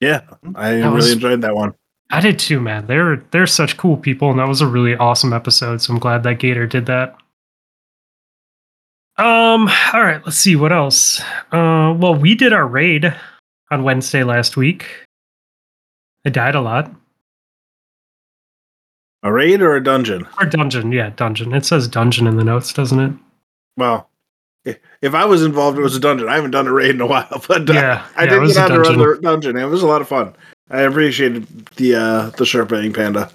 Speaker 3: Yeah, I
Speaker 1: That
Speaker 3: really
Speaker 1: was-
Speaker 3: enjoyed that one.
Speaker 1: I did too, man. They're they're such cool people, and that was a really awesome episode. So I'm glad that Gator did that. Um. All right. Let's see what else. Uh. Well, we did our raid on Wednesday last week. I died a lot.
Speaker 3: A raid or a dungeon?
Speaker 1: Or dungeon, yeah, dungeon. It says dungeon in the notes, doesn't it?
Speaker 3: Well, i- if I was involved, it was a dungeon. I haven't done a raid in a [LAUGHS] while, but uh,
Speaker 1: Yeah,
Speaker 3: I
Speaker 1: yeah,
Speaker 3: did
Speaker 1: was
Speaker 3: get
Speaker 1: a
Speaker 3: on to run the dungeon. It was a lot of fun. I appreciated the uh, the Sherpa ink panda.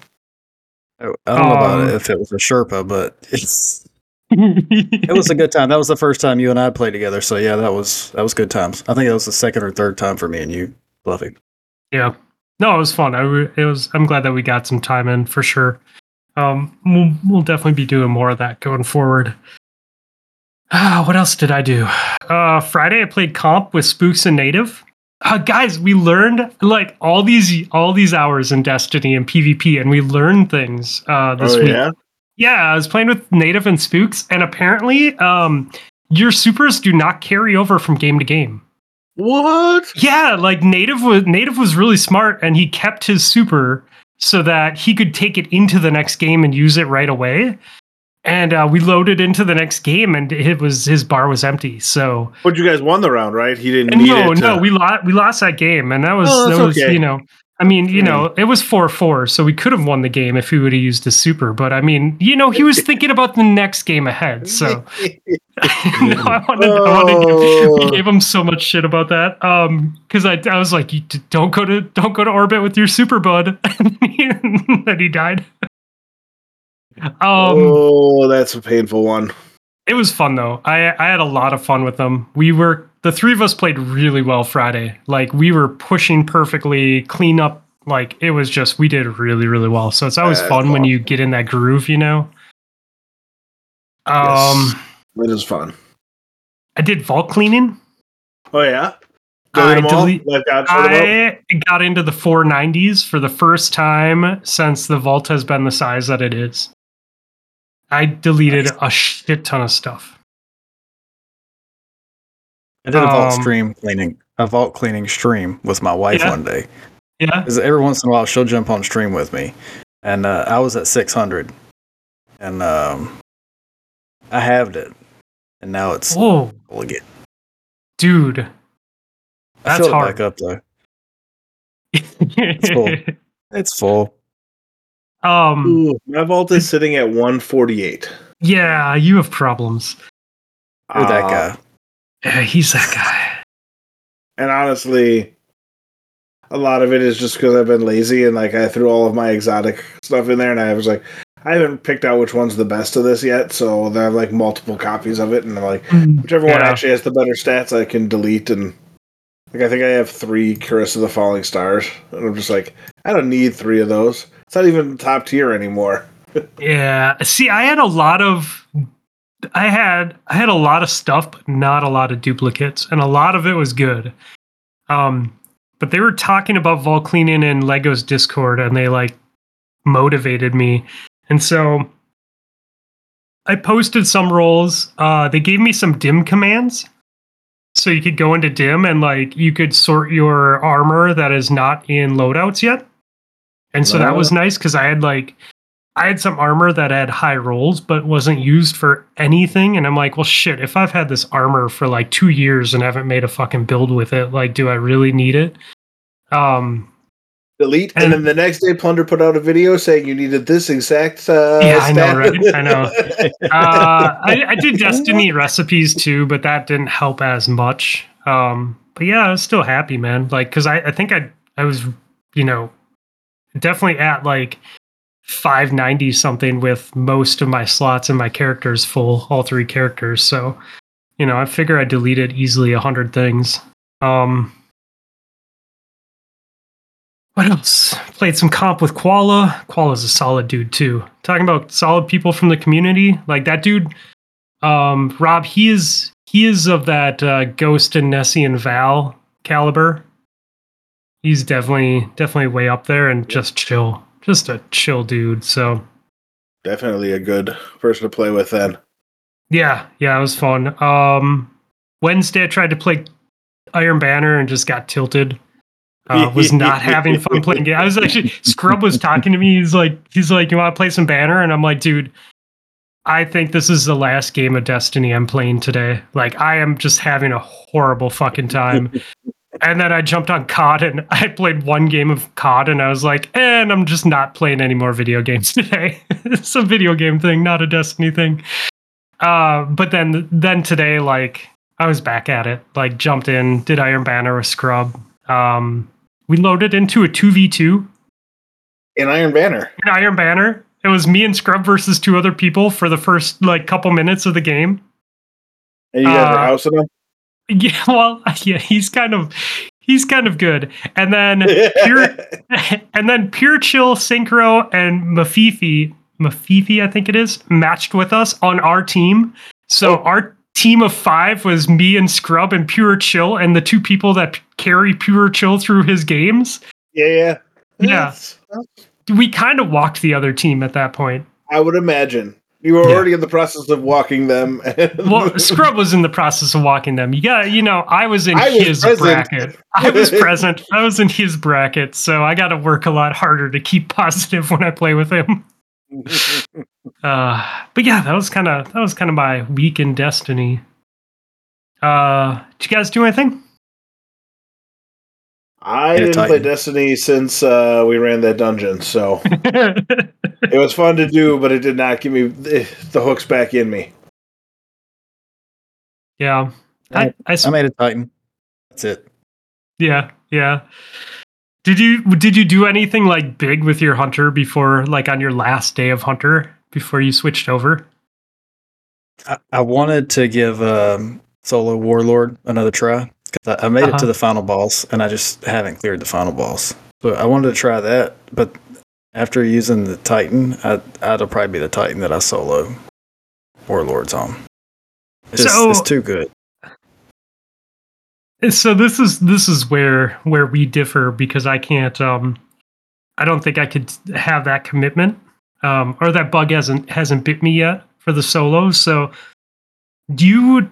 Speaker 4: I don't know about
Speaker 1: Um,
Speaker 4: it if it was a Sherpa, but [LAUGHS] it's it was a good time. That was the first time you and I played together. So yeah, that was that was good times. I think that was the second or third time for me and you, Fluffy.
Speaker 1: Yeah. No, it was fun. I re- it was. I'm glad that we got some time in for sure. Um, we'll we'll definitely be doing more of that going forward. Ah, [SIGHS] what else did I do? Uh, Friday I played comp with Spooks and Native. Uh, guys, we learned like all these all these hours in Destiny and PvP, and we learned things uh, this
Speaker 3: oh
Speaker 1: week.
Speaker 3: yeah,
Speaker 1: Yeah, I was playing with Native and Spooks, and apparently, um, your supers do not carry over from game to game.
Speaker 3: what?
Speaker 1: Yeah, like Native was Native was really smart, and he kept his super so that he could take it into the next game and use it right away. And uh, we loaded into the next game, and it was his bar was empty. So
Speaker 3: But you guys won the round, right? He didn't
Speaker 1: no,
Speaker 3: it. to-
Speaker 1: no, we lost we lost that game, and that was
Speaker 3: Oh,
Speaker 1: that was
Speaker 3: okay.
Speaker 1: you know. I mean, you
Speaker 3: Hmm.
Speaker 1: know, it was 4 4, so we could have won the game if he would have used his super. But I mean, you know, he was [LAUGHS] thinking about the next game ahead. So [LAUGHS] [LAUGHS] no, I wanted, I wanted to give, we
Speaker 3: Oh.
Speaker 1: gave him so much shit about that. Um, because I, I was like, you don't go to don't go to orbit with your super bud, and then he died. Um,
Speaker 3: oh, that's a painful one.
Speaker 1: it was fun though. I I had a lot of fun with them. We were the three of us played really well Friday. Like we were pushing perfectly, clean up. Like it was just we did really really well. So it's always
Speaker 3: That's
Speaker 1: fun when you get in that groove, you know.
Speaker 3: Yes.
Speaker 1: Um,
Speaker 3: It is fun.
Speaker 1: I did vault cleaning.
Speaker 3: Oh yeah,
Speaker 1: I
Speaker 3: Delete them all?
Speaker 1: delete-
Speaker 3: Let God sort them out?
Speaker 1: I got into the 490s for the first time since the vault has been the size that it is. I deleted a shit ton of stuff.
Speaker 4: I did a vault
Speaker 1: Um,
Speaker 4: stream cleaning, a vault cleaning stream with my wife
Speaker 1: Yeah.
Speaker 4: one day.
Speaker 1: Yeah.
Speaker 4: Because every once in a while she'll jump on stream with me, and uh, I was at 600, and um, I halved it, and now it's
Speaker 1: Whoa,
Speaker 4: full again.
Speaker 1: dude.
Speaker 4: I
Speaker 1: That's
Speaker 4: filled it
Speaker 1: hard.
Speaker 4: back up though. it's full. [LAUGHS] It's full.
Speaker 1: um,
Speaker 3: Ooh, my vault is sitting at 148.
Speaker 1: yeah, you have problems.
Speaker 4: You're that
Speaker 3: Uh,
Speaker 4: guy.
Speaker 1: Yeah, he's that guy.
Speaker 3: And honestly, a lot of it is just because I've been lazy and like I threw all of my exotic stuff in there, and I was like, I haven't picked out which one's the best of this yet. So I have like multiple copies of it, and I'm like, hmm. whichever one actually has the better stats, I can delete. And like I think I have three Cuirass of the Falling Stars, and I'm just like, I don't need three of those. It's not even top tier anymore. [LAUGHS]
Speaker 1: Yeah. See, I had a lot of I had I had a lot of stuff, but not a lot of duplicates, and a lot of it was good. Um, but they were talking about vault cleaning in Lego's Discord, and they like motivated me, and so I posted some roles. Uh, they gave me some DIM commands, so you could go into DIM and like you could sort your armor that is not in loadouts yet, and so that was nice because I had like I had some armor that had high rolls but wasn't used for anything. And I'm like, well, shit, if I've had this armor for like two years and haven't made a fucking build with it, like, do I really need it? Um,
Speaker 3: Delete, and,
Speaker 1: And-
Speaker 3: then the next day, Plunder put out a video saying you needed this exact. Uh,
Speaker 1: Yeah, I know, right? I know. [LAUGHS] uh, I, I did Destiny recipes too, but that didn't help as much. Um, but yeah, I was still happy, man. Like, cause I, I think I, I was, you know, definitely at like 590 something with most of my slots and my characters full, all three characters. So, you know, I figure I deleted easily a hundred things. Um, what else? Played some comp with Koala. Koala's a solid dude too. Talking about solid people from the community, like that dude, um, Rob. He is he is of that uh, Ghost and Nessie and Val caliber. He's definitely definitely way up there and just chill, just a chill dude. So
Speaker 3: Definitely a good person to play with then.
Speaker 1: yeah, yeah, it was fun. Um, Wednesday I tried to play Iron Banner and just got tilted. Uh, was not having fun playing games. I was actually Scrub was talking to me. He's like, he's like, you want to play some banner? And I'm like, dude, I think this is the last game of Destiny I'm playing today. Like, I am just having a horrible fucking time. [LAUGHS] and then I jumped on COD and [LAUGHS] I played one game of COD and I was like, and I'm just not playing any more video games [LAUGHS] today. it's a video game thing, not a Destiny thing. Uh, but then then today, like I was back at it. Like jumped in, did Iron Banner with Scrub. Um, we loaded into a two v two
Speaker 3: In Iron Banner.
Speaker 1: in Iron Banner. It was me and Scrub versus two other people for the first like couple minutes of the game.
Speaker 3: And you guys
Speaker 1: Uh,
Speaker 3: are housing them? [LAUGHS]
Speaker 1: Yeah, well, [LAUGHS] yeah, he's kind of he's kind of good. And then [LAUGHS] pure and then pure chill synchro and mafifi mafifi i think it is matched with us on our team so
Speaker 3: Oh.
Speaker 1: our team of five was me and scrub and pure chill and the two people that p- carry pure chill through his games
Speaker 3: yeah, yeah.
Speaker 1: Yeah.
Speaker 3: That's-
Speaker 1: we kind of walked the other team at that point
Speaker 3: I would imagine. You were
Speaker 1: Yeah.
Speaker 3: already in the process of walking them. [LAUGHS]
Speaker 1: well scrub was in the process of walking them you got you know i was in
Speaker 3: I
Speaker 1: his
Speaker 3: present.
Speaker 1: bracket i was present i was in his bracket so i got to work a lot harder to keep [LAUGHS] positive when i play with him [LAUGHS] Uh, but yeah, that was kind of that was kind of my week in Destiny. Uh, did you guys do anything?
Speaker 3: I didn't play Destiny since uh, we ran that dungeon, so it was fun to do, but it did not give me the, the hooks back in me.
Speaker 1: yeah, I
Speaker 4: I made a Titan. That's it.
Speaker 1: yeah, yeah. Did you did you do anything like big with your hunter before, like on your last day of hunter before you switched over?
Speaker 4: I, I wanted to give um, Solo Warlord another try because I, I made it
Speaker 1: Uh-huh.
Speaker 4: to the final boss and I just haven't cleared the final boss. So I wanted to try that, but after using the Titan, I, that'll probably be the Titan that I solo Warlords on. It's,
Speaker 1: So-
Speaker 4: it's too good.
Speaker 1: So this is this is where where we differ because I can't. Um, I don't think I could have that commitment, um, or that bug hasn't hasn't bit me yet for the solos. So, do you?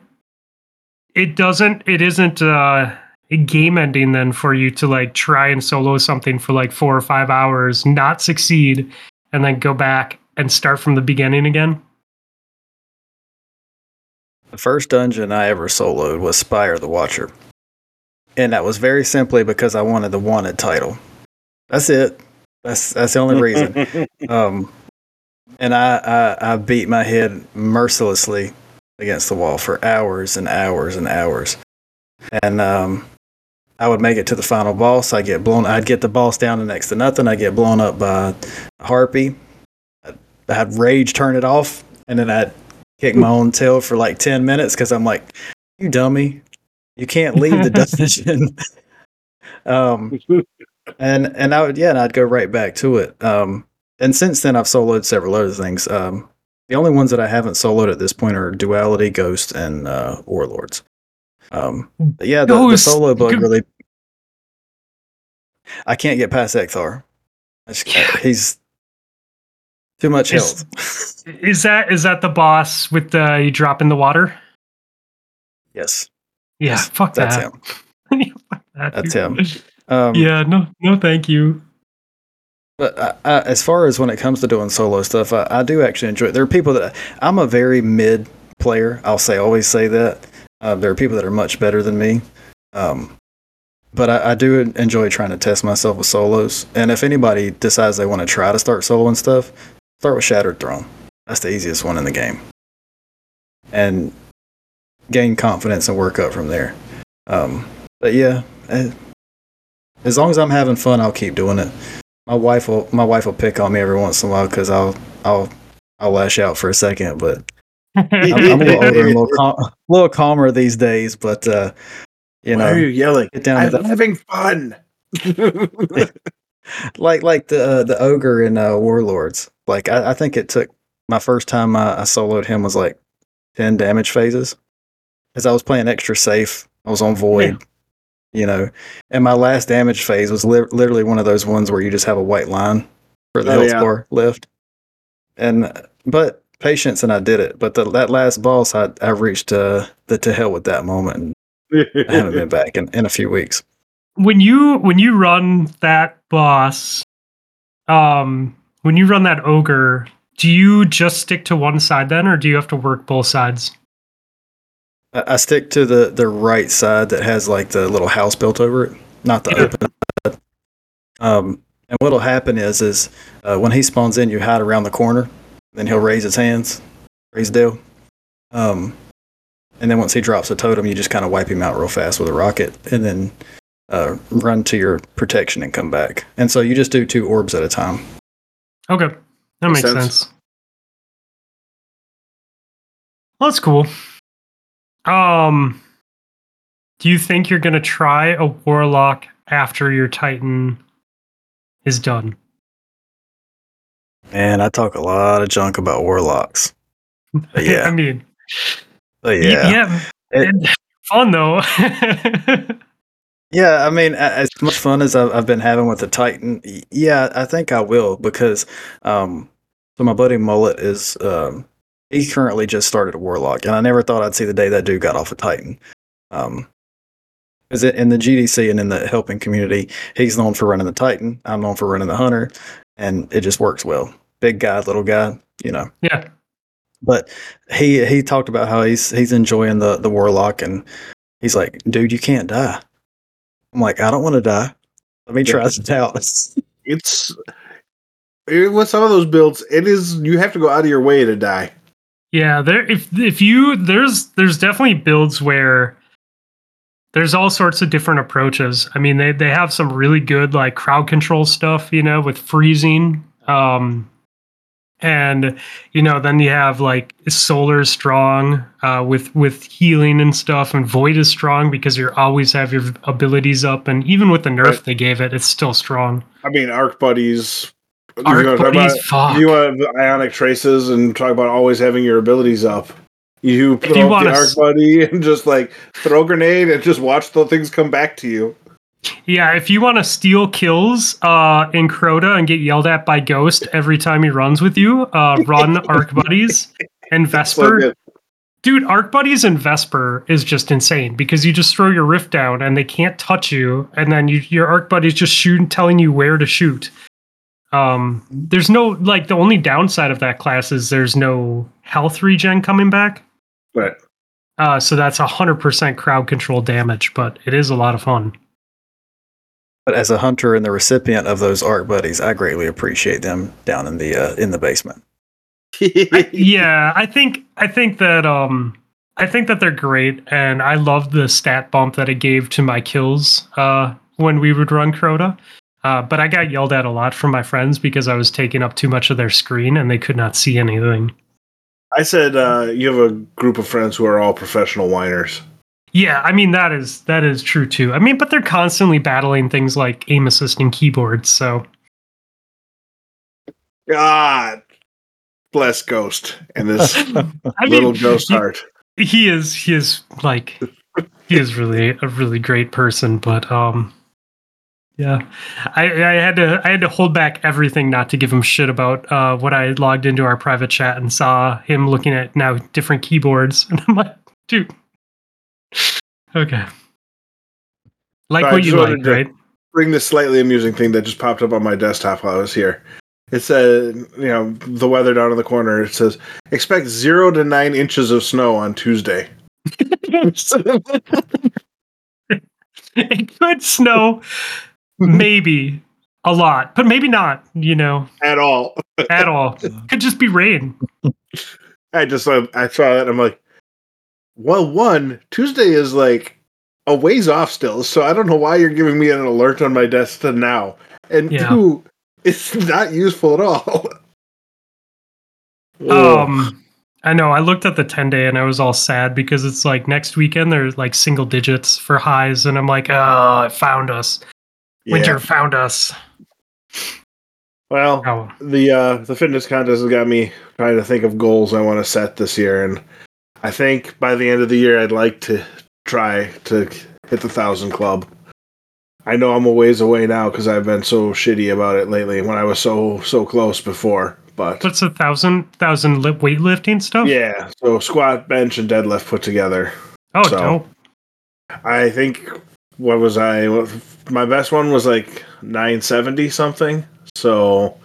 Speaker 1: It doesn't. It isn't uh, game ending then for you to like try and solo something for like four or five hours, not succeed, and then go back and start from the beginning again.
Speaker 4: The first dungeon I ever soloed was Spire the Watcher. And that was very simply because I wanted the wanted title. That's it. That's that's the only reason. [LAUGHS] Um, and I, I I beat my head mercilessly against the wall for hours and hours and hours. And um, I would make it to the final boss. I get blown. I'd get the boss down to next to nothing. I get blown up by a harpy. I'd, I'd rage, turn it off, and then I'd kick my own tail for like ten minutes because I'm like, "You dummy, you can't leave the dungeon." [LAUGHS] um, and and I would yeah, and I'd go right back to it. Um, and since then, I've soloed several other things. Um, the only ones that I haven't soloed at this point are Duality, Ghost, and uh, Warlords. Um, but yeah, the, the solo bug
Speaker 1: Go-
Speaker 4: really. I can't get past Ecthar. I just can't-
Speaker 1: Yeah.
Speaker 4: He's too much
Speaker 1: Is-
Speaker 4: health. [LAUGHS]
Speaker 1: Is that is that the boss with the you drop in the water?
Speaker 4: yes,
Speaker 1: Yeah,
Speaker 4: Yes,
Speaker 1: fuck that.
Speaker 4: that's
Speaker 1: that.
Speaker 4: him. [LAUGHS]
Speaker 1: Fuck that,
Speaker 4: That's
Speaker 1: dude.
Speaker 4: him. Um,
Speaker 1: yeah, no, no, thank you.
Speaker 4: But I, I, as far as when it comes to doing solo stuff, I, I do actually enjoy it. There are people that I'm a very mid player. I'll say always say that. Uh, there are people that are much better than me. Um, but I, I do enjoy trying to test myself with solos. And if anybody decides they want to try to start soloing stuff, start with Shattered Throne. That's the easiest one in the game. And gain confidence and work up from there. Um, but yeah, eh, as long as I'm having fun, I'll keep doing it my wife will my wife will pick on me every once in a while because I'll I'll I'll lash out for a second, but I'm, I'm a [LAUGHS] little older, and a little, [LAUGHS] cal- a little calmer these days. But uh, you
Speaker 3: Why are you yelling?
Speaker 4: get down
Speaker 3: I'm
Speaker 4: to the,
Speaker 3: having fun. [LAUGHS]
Speaker 4: like like the uh, the ogre in uh, Warlords. Like I, I think it took my first time I, I soloed him was like ten damage phases, as I was playing extra safe. I was on void. You know, and my last damage phase was li- literally one of those ones where you just have a white line for the
Speaker 3: Oh,
Speaker 4: health
Speaker 3: yeah.
Speaker 4: bar left. And but patience, and I did it. But the, that last boss, I I reached uh, the to hell with that moment, and I haven't been back in, in a few weeks.
Speaker 1: when you when you run that boss, um, when you run that ogre, do you just stick to one side then, or do you have to work both sides?
Speaker 4: I, I stick to the the right side that has like the little house built over it, not the
Speaker 1: Yeah.
Speaker 4: open side. Um, and what'll happen is is uh, when he spawns in, you hide around the corner. Then he'll raise his hands, raise Dale. Um, and then once he drops a totem, you just kind of wipe him out real fast with a rocket, and then uh, run to your protection and come back. And so you just do two orbs at a time.
Speaker 1: Okay, that
Speaker 3: Makes
Speaker 1: makes
Speaker 3: sense.
Speaker 1: sense. Well, that's cool. Um, do you think you're gonna try a warlock after your titan is done?
Speaker 4: And I talk a lot of junk about warlocks.
Speaker 1: I
Speaker 4: Yeah, [LAUGHS] I
Speaker 1: mean,
Speaker 4: but yeah.
Speaker 1: yeah,
Speaker 4: It-
Speaker 1: fun though. [LAUGHS]
Speaker 4: Yeah, I mean, as much fun as I've, been having with the Titan, yeah, I think I will because, um, so my buddy Mullet is, um, he currently just started a Warlock, and I never thought I'd see the day that dude got off a Titan. Um, because in the GDC and in the helping community, he's known for running the Titan. I'm known for running the Hunter, and it just works well. Big guy, little guy, you know.
Speaker 1: yeah,
Speaker 4: But he he talked about how he's he's enjoying the the warlock, and he's like, dude, you can't die. I'm like, I don't want to die. Let me try this out. [LAUGHS]
Speaker 3: It's it- with some of those builds, it is you have to go out of your way to die.
Speaker 1: yeah. There, if if you there's there's definitely builds where there's all sorts of different approaches. I mean, they they have some really good like crowd control stuff, you know, with freezing. Um, and you know, then you have like solar strong uh, with with healing and stuff, and void is strong because you always have your abilities up, and even with the nerf
Speaker 3: Right.
Speaker 1: they gave it, it's still strong.
Speaker 3: I mean, arc buddies. you
Speaker 1: Arc
Speaker 3: wanna
Speaker 1: buddies,
Speaker 3: about-
Speaker 1: fuck.
Speaker 3: You want ionic traces and talk about always having your abilities up. You put
Speaker 1: you
Speaker 3: the arc buddy [LAUGHS] and just like throw grenade and just watch the things come back to you.
Speaker 1: Yeah, if you want to steal kills uh, in Crota and get yelled at by Ghost every time he runs with you, uh, run [LAUGHS] Arc Buddies and Vesper.
Speaker 3: good.
Speaker 1: Dude, Arc Buddies and Vesper is just insane because you just throw your rift down and they can't touch you, and then you, your Arc Buddies just shoot, telling you where to shoot. Um, there's no like the only downside of that class is there's no health regen coming back.
Speaker 3: Right.
Speaker 1: Uh, so that's hundred percent crowd control damage, but it is a lot of fun.
Speaker 4: But as a hunter and the recipient of those arc buddies, I greatly appreciate them down in the uh, in the basement. [LAUGHS]
Speaker 1: yeah, I think I think that um I think that they're great and I love the stat bump that it gave to my kills uh when we would run Crota. Uh, but I got yelled at a lot from my friends because I was taking up too much of their screen and they could not see anything.
Speaker 3: I said uh, you have a group of friends who are all professional whiners.
Speaker 1: Yeah, I mean that is that is true too. I mean, but they're constantly battling things like aim assist and keyboards, so
Speaker 3: God bless Ghost and this [LAUGHS]
Speaker 1: I mean,
Speaker 3: little ghost
Speaker 1: he-
Speaker 3: heart.
Speaker 1: he is he is like he is really a really great person but um yeah I, I had to i had to hold back everything not to give him shit about uh what i logged into our private chat and saw him looking at now different keyboards [LAUGHS] and i'm like dude okay like
Speaker 3: I
Speaker 1: what you like right
Speaker 3: Bring this slightly amusing thing that just popped up on my desktop while I was here. It said, you know, the weather down in the corner. It says, expect zero to nine inches of snow on Tuesday. [LAUGHS] [LAUGHS]
Speaker 1: it could snow maybe a lot but maybe not you know
Speaker 3: At all.
Speaker 1: at all could just be rain
Speaker 3: I just saw, I saw that. And I'm like, well, one, Tuesday is like a ways off still. So I don't know why you're giving me an alert on my desk to now. And
Speaker 1: Yeah.
Speaker 3: two, [LAUGHS] it's not useful at all. [LAUGHS]
Speaker 1: Um, I know. I looked at the 10 day and I was all sad because it's like next weekend there's like single digits for highs, and I'm like, oh, it found us.
Speaker 3: Yeah.
Speaker 1: Winter found us.
Speaker 3: Well,
Speaker 1: Oh,
Speaker 3: the uh the fitness contest has got me trying to think of goals I want to set this year, and I think by the end of the year I'd like to try to hit the thousand club. I know I'm a ways away now because I've been so shitty about it lately. When I was so so close before, but
Speaker 1: what's a thousand thousand lip weightlifting stuff?
Speaker 3: yeah, so squat, bench, and deadlift put together.
Speaker 1: Oh,
Speaker 3: so-
Speaker 1: dope.
Speaker 3: I think what was I? My best one was like 970 something. So,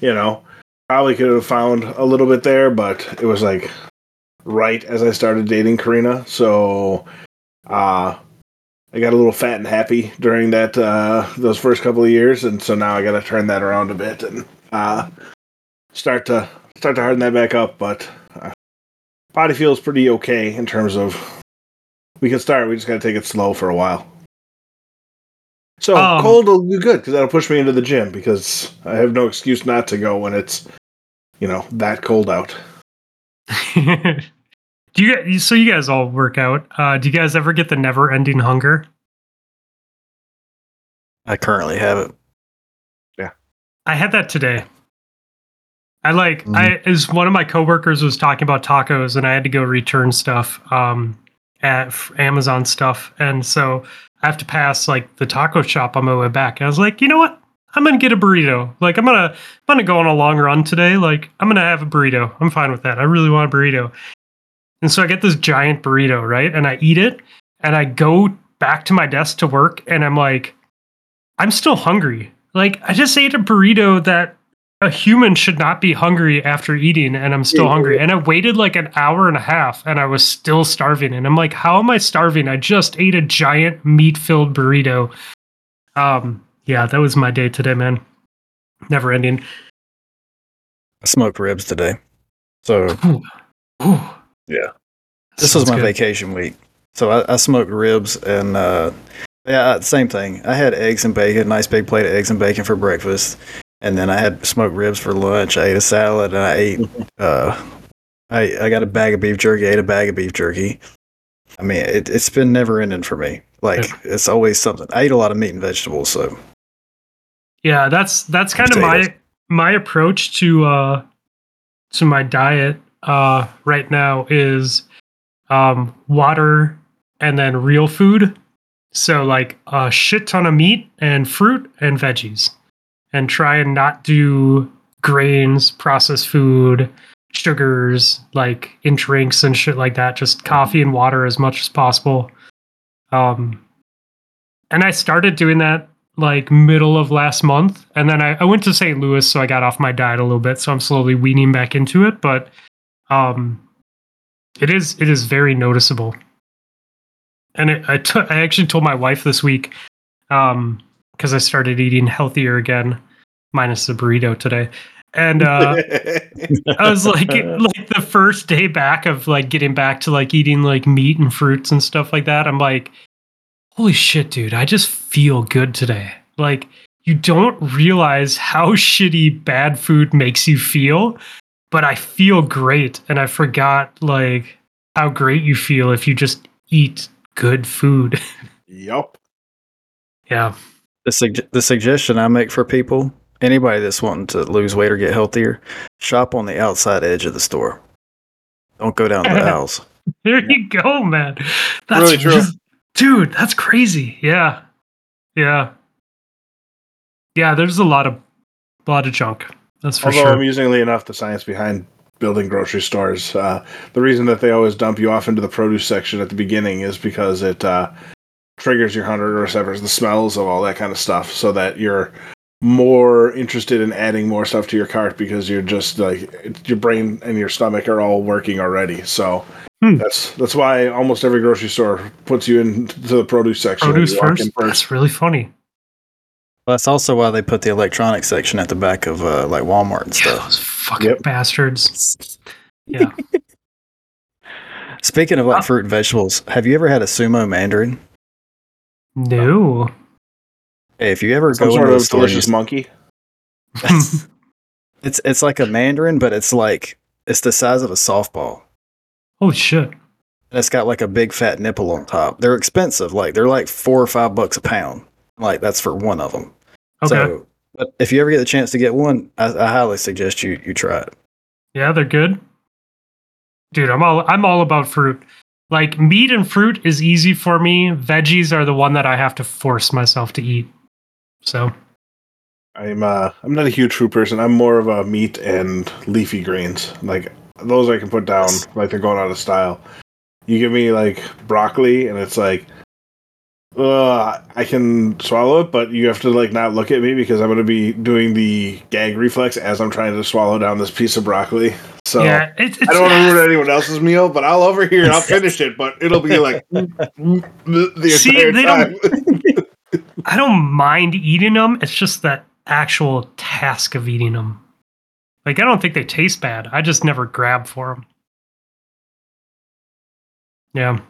Speaker 3: you know, probably could have found a little bit there, but it was like right as I started dating Karina. So, uh, I got a little fat and happy during that uh, those first couple of years, and so now I got to turn that around a bit and uh, start to start to harden that back up. But uh, body feels pretty okay in terms of we can start. We just got to take it slow for a while. So
Speaker 1: Um,
Speaker 3: cold will be good because that'll push me into the gym because I have no excuse not to go when it's you know that cold out. [LAUGHS]
Speaker 1: do you guys, so you guys all work out? Uh, do you guys ever get the never-ending hunger?
Speaker 4: I currently have it.
Speaker 1: Yeah, I had that today. I like
Speaker 4: Mhm.
Speaker 1: I as one of my coworkers was talking about tacos and I had to go return stuff um at f- Amazon stuff and so I have to pass like the taco shop on my way back. And I was like, "You know what? I'm to get a burrito. Like I'm to I'm to go on a long run today. Like I'm to have a burrito. I'm fine with that. I really want a burrito." And so I get this giant burrito, right? And I eat it and I go back to my desk to work and I'm like I'm still hungry. Like I just ate a burrito that a human should not be hungry after eating and I'm still hungry. And I waited like an hour and a half and I was still starving. And I'm like, how am I starving? I just ate a giant meat-filled burrito. Um yeah, that was my day today, man. Never ending.
Speaker 4: I smoked ribs today. So
Speaker 1: Ooh. Ooh.
Speaker 3: Yeah.
Speaker 4: this was my
Speaker 1: good.
Speaker 4: vacation week. So I, I smoked ribs and uh, yeah, same thing. I had eggs and bacon, nice big plate of eggs and bacon for breakfast, and then I had smoked ribs for lunch. I ate a salad and I ate. [LAUGHS] Uh, I I got a bag of beef jerky. Ate a bag of beef jerky. I mean, it, it's been never ending for me. Like it's always something. I eat a lot of meat and vegetables, so
Speaker 1: Yeah, that's that's kind of my my approach to uh to my diet uh right now is um water and then real food. So like a shit ton of meat and fruit and veggies. And try and not do grains, processed food, sugars like in drinks and shit like that. Just coffee and water as much as possible. Um and I started doing that like middle of last month. And then I, I went to st louis so i got off my diet a little bit. So i'm slowly weaning back into it. But um it is it is very noticeable. And it, I took I actually told my wife this week um because i started eating healthier again minus the burrito today and uh I was like, [LAUGHS] like the first day back of like getting back to like eating like meat and fruits and stuff like that. I'm like, holy shit, dude, I just feel good today. Like, you don't realize how shitty bad food makes you feel, but I feel great. And I forgot like how great you feel if you just eat good food. [LAUGHS]
Speaker 3: yup.
Speaker 1: yeah.
Speaker 4: The sug- the suggestion I make for people, anybody that's wanting to lose weight or get healthier, shop on the outside edge of the store. Don't go down the [LAUGHS] aisles.
Speaker 1: There you go, man. That's
Speaker 3: Really true.
Speaker 1: just- dude. That's crazy. Yeah, yeah, yeah. There's a lot of, a lot of junk. That's for sure.
Speaker 3: Although
Speaker 1: sure.
Speaker 3: amusingly enough, the science behind building grocery stores, uh, the reason that they always dump you off into the produce section at the beginning is because it uh, triggers your hunger receptors, the smells of all that kind of stuff, so that you're more interested in adding more stuff to your cart because you're just like it- your brain and your stomach are all working already. So.
Speaker 1: Hmm.
Speaker 3: That's that's why almost every grocery store puts you into the produce section.
Speaker 1: Produce
Speaker 3: you walk
Speaker 1: first. That's really funny.
Speaker 4: Well, that's also why they put the electronics section at the back of uh, like Walmart and
Speaker 1: Yeah,
Speaker 4: stuff.
Speaker 1: those fucking
Speaker 3: Yep.
Speaker 1: bastards. Yeah. [LAUGHS]
Speaker 4: Speaking of
Speaker 1: Uh,
Speaker 4: like fruit and vegetables, have you ever had a sumo mandarin?
Speaker 1: No.
Speaker 4: Hey, if you ever
Speaker 3: Some
Speaker 4: go
Speaker 3: sort
Speaker 4: into
Speaker 3: of
Speaker 4: the store, and you
Speaker 3: delicious monkey. [LAUGHS]
Speaker 4: it's it's like a mandarin, but it's like it's the size of a softball.
Speaker 1: Holy shit.
Speaker 4: And it's got like a big fat nipple on top. They're expensive. Like they're like four or five bucks a pound. Like that's for one of them.
Speaker 1: Okay.
Speaker 4: So, but if you ever get the chance to get one, I, I highly suggest you you try it.
Speaker 1: Yeah, they're good. Dude, I'm all I'm all about fruit. Like meat and fruit is easy for me. Veggies are the one that I have to force myself to eat. So
Speaker 3: I'm uh I'm not a huge fruit person. I'm more of a meat and leafy greens. Like those I can put down like they're going out of style. You give me like broccoli and it's like Uh, I can swallow it, but you have to like not look at me because I'm going to be doing the gag reflex as I'm trying to swallow down this piece of broccoli. So
Speaker 1: yeah, it's, it's
Speaker 3: I don't want to ruin anyone else's meal, but I'll over here and I'll finish it. But it'll be like [LAUGHS] the,
Speaker 1: See,
Speaker 3: entire
Speaker 1: they
Speaker 3: time.
Speaker 1: don't- [LAUGHS] I don't mind eating them. It's just that actual task of eating them. Like I don't think they taste bad. I just never grab for them. Yeah.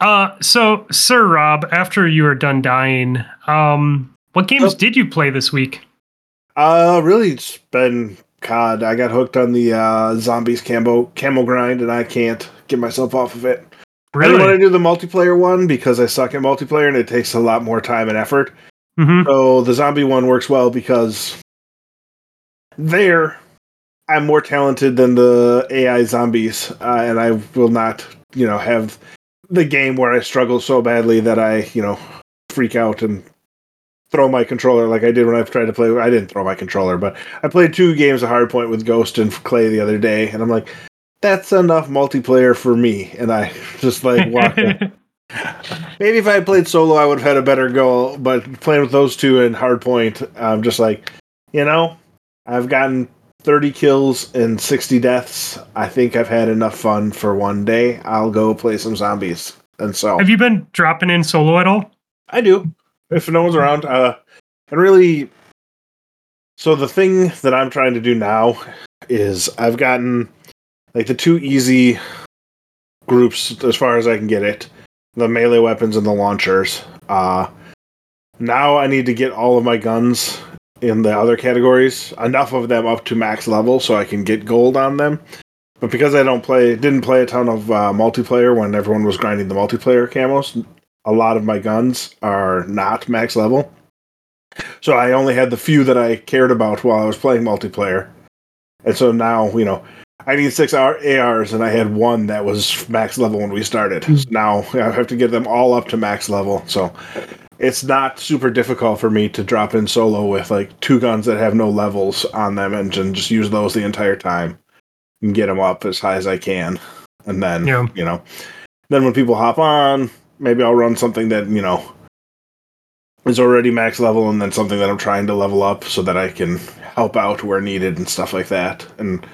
Speaker 1: Uh so Sir Rob, after you are done dying, um what games
Speaker 3: Oh.
Speaker 1: did you play this week?
Speaker 3: Uh, really, it's been COD. I got hooked on the uh, zombies camo camel grind, and I can't get myself off of it. I didn't want to do the multiplayer one because I suck at multiplayer, and it takes a lot more time and effort.
Speaker 1: hmm
Speaker 3: So the zombie one works well because there I'm more talented than the AI zombies, uh, and I will not, you know, have the game where I struggle so badly that I, you know, freak out and throw my controller like I did when I've tried to play. I didn't throw my controller, but I played two games of Hardpoint with Ghost and Clay the other day, and I'm like, that's enough multiplayer for me. And I [LAUGHS] just like walked. [LAUGHS] Maybe if I had played solo, I would have had a better goal. But playing with those two in hardpoint, I'm just like, you know, I've gotten 30 kills and 60 deaths. I think I've had enough fun for one day. I'll go play some zombies. And so
Speaker 1: Have you been dropping in solo at all?
Speaker 3: I do. If no one's around, uh, and really, so the thing that I'm trying to do now is I've gotten like the two easy groups as far as I can get it, the melee weapons and the launchers. Uh, now I need to get all of my guns in the other categories, enough of them up to max level so I can get gold on them. But because I don't play, didn't play a ton of uh, multiplayer when everyone was grinding the multiplayer camos, a lot of my guns are not max level. So I only had the few that I cared about while I was playing multiplayer. And so now, you know, I need six ARs and I had one that was max level when we started. So now I have to get them all up to max level. So it's not super difficult for me to drop in solo with like two guns that have no levels on them and just use those the entire time and get them up as high as I can. And then,
Speaker 1: Yeah.
Speaker 3: you know, then when people hop on, maybe I'll run something that, you know, is already max level and then something that I'm trying to level up so that I can help out where needed and stuff like that. And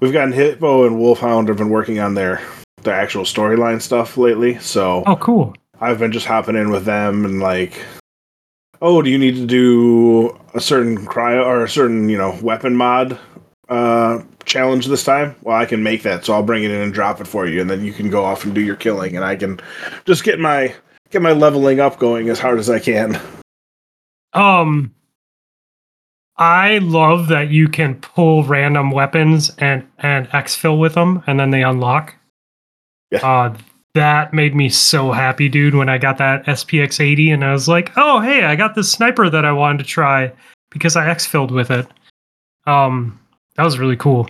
Speaker 3: we've gotten Hippo and Wolfhound have been working on their their actual storyline stuff lately. So
Speaker 1: Oh, cool.
Speaker 3: I've been just hopping in with them and like, oh, do you need to do a certain cryo or a certain you know weapon mod uh, challenge this time? Well, I can make that, so I'll bring it in and drop it for you, and then you can go off and do your killing, and I can just get my get my leveling up going as hard as I can.
Speaker 1: Um, I love that you can pull random weapons and and exfil with them, and then they unlock.
Speaker 3: Yeah.
Speaker 1: Uh, that made me so happy, dude. When I got that SPX eighty, and I was like, "Oh, hey, I got this sniper that I wanted to try because I exfilled with it." Um, that was really cool.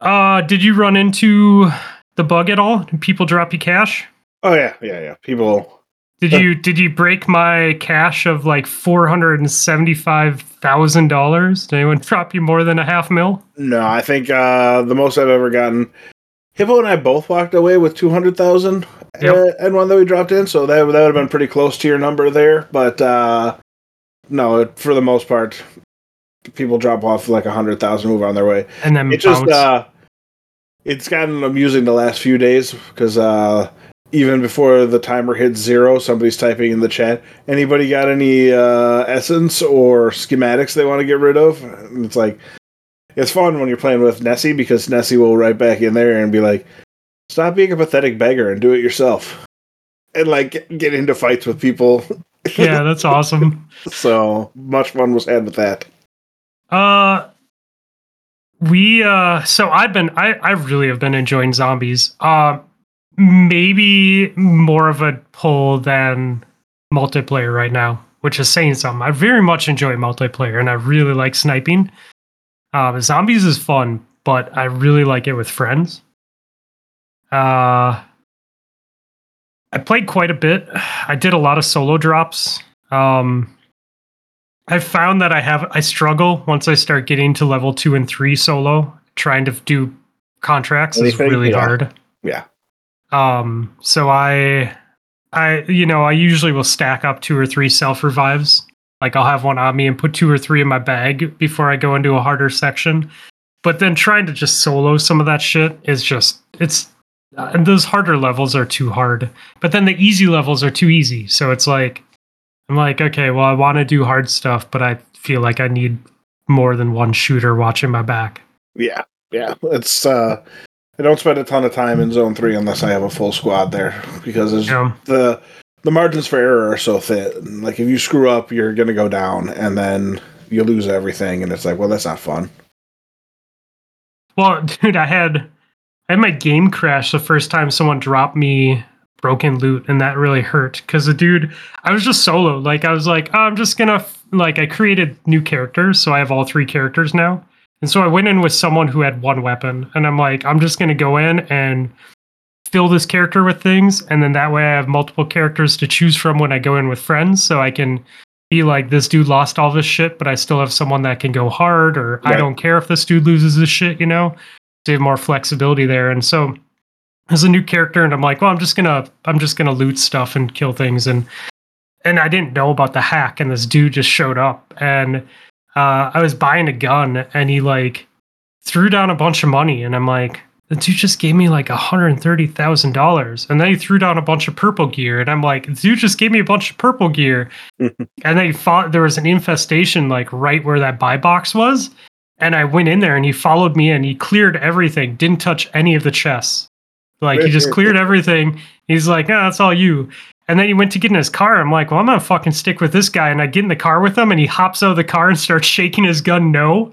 Speaker 1: Uh, did you run into the bug at all? Did people drop you cash?
Speaker 3: Oh yeah, yeah, yeah. People.
Speaker 1: Did you did you break my cash of like four hundred and seventy five thousand dollars? Did anyone [LAUGHS] drop you more than a half mil?
Speaker 3: No, I think uh, the most I've ever gotten. Hippo and I both walked away with two hundred thousand
Speaker 1: Yep.
Speaker 3: uh, and one that we dropped in, so that that would have been pretty close to your number there. But uh, no, for the most part, people drop off like a hundred thousand, move on their way.
Speaker 1: And then
Speaker 3: It just uh, it's gotten amusing the last few days because uh, even before the timer hits zero, somebody's typing in the chat. Anybody got any uh, essence or schematics they want to get rid of? And it's like it's fun when you're playing with Nessie because Nessie will right back in there and be like, "Stop being a pathetic beggar and do it yourself," and like get- get into fights with people.
Speaker 1: yeah, that's awesome. [LAUGHS]
Speaker 3: so much fun was had with that.
Speaker 1: Uh we uh so I've been I I really have been enjoying zombies. Uh maybe more of a pull than multiplayer right now, which is saying something. I very much enjoy multiplayer and I really like sniping. Uh zombies is fun, but I really like it with friends. Uh I played quite a bit. [SIGHS] I did a lot of solo drops. Um I found that I have I struggle once I start getting to level two and three solo. Trying to do contracts is really
Speaker 3: Yeah.
Speaker 1: hard.
Speaker 3: Yeah.
Speaker 1: Um. So I I you know I usually will stack up two or three self revives. Like I'll have one on me and put two or three in my bag before I go into a harder section. But then trying to just solo some of that shit is just it's and those harder levels are too hard. But then the easy levels are too easy. So it's like I'm like, okay, well I want to do hard stuff, but I feel like I need more than one shooter watching my back.
Speaker 3: Yeah, yeah. It's uh, I don't spend a ton of time in zone three unless I have a full squad there because
Speaker 1: Yeah.
Speaker 3: the the margins for error are so thin. Like if you screw up, you're gonna go down, and then you lose everything, and it's like, well, that's not fun.
Speaker 1: Well, [LAUGHS] dude, I had I had my game crash the first time someone dropped me broken loot, and that really hurt because the dude I was just solo. Like I was like, oh, I'm just gonna f-" like I created new characters, so I have all three characters now. And so I went in with someone who had one weapon, and I'm like, I'm just gonna go in and fill this character with things, and then that way I have multiple characters to choose from when I go in with friends, so I can be like, this dude lost all this shit, but I still have someone that can go hard, or I don't care if this dude loses this shit, you know? To have more flexibility there. And so as a new character, and I'm like, well, I'm just gonna I'm just gonna loot stuff and kill things and and I didn't know about the hack, and this dude just showed up and uh, I was buying a gun and he like threw down a bunch of money and I'm like, the dude just gave me like $130,000. And then he threw down a bunch of purple gear. And I'm like, the dude just gave me a bunch of purple gear. [LAUGHS] and then he thought there was an infestation like right where that buy box was. And I went in there and he followed me and he cleared everything, didn't touch any of the chests. Like he just cleared everything. He's like, no, that's all you. And then he went to get in his car. I'm like, well, I'm gonna fucking stick with this guy. And I get in the car with him, and he hops out of the car and starts shaking his gun no.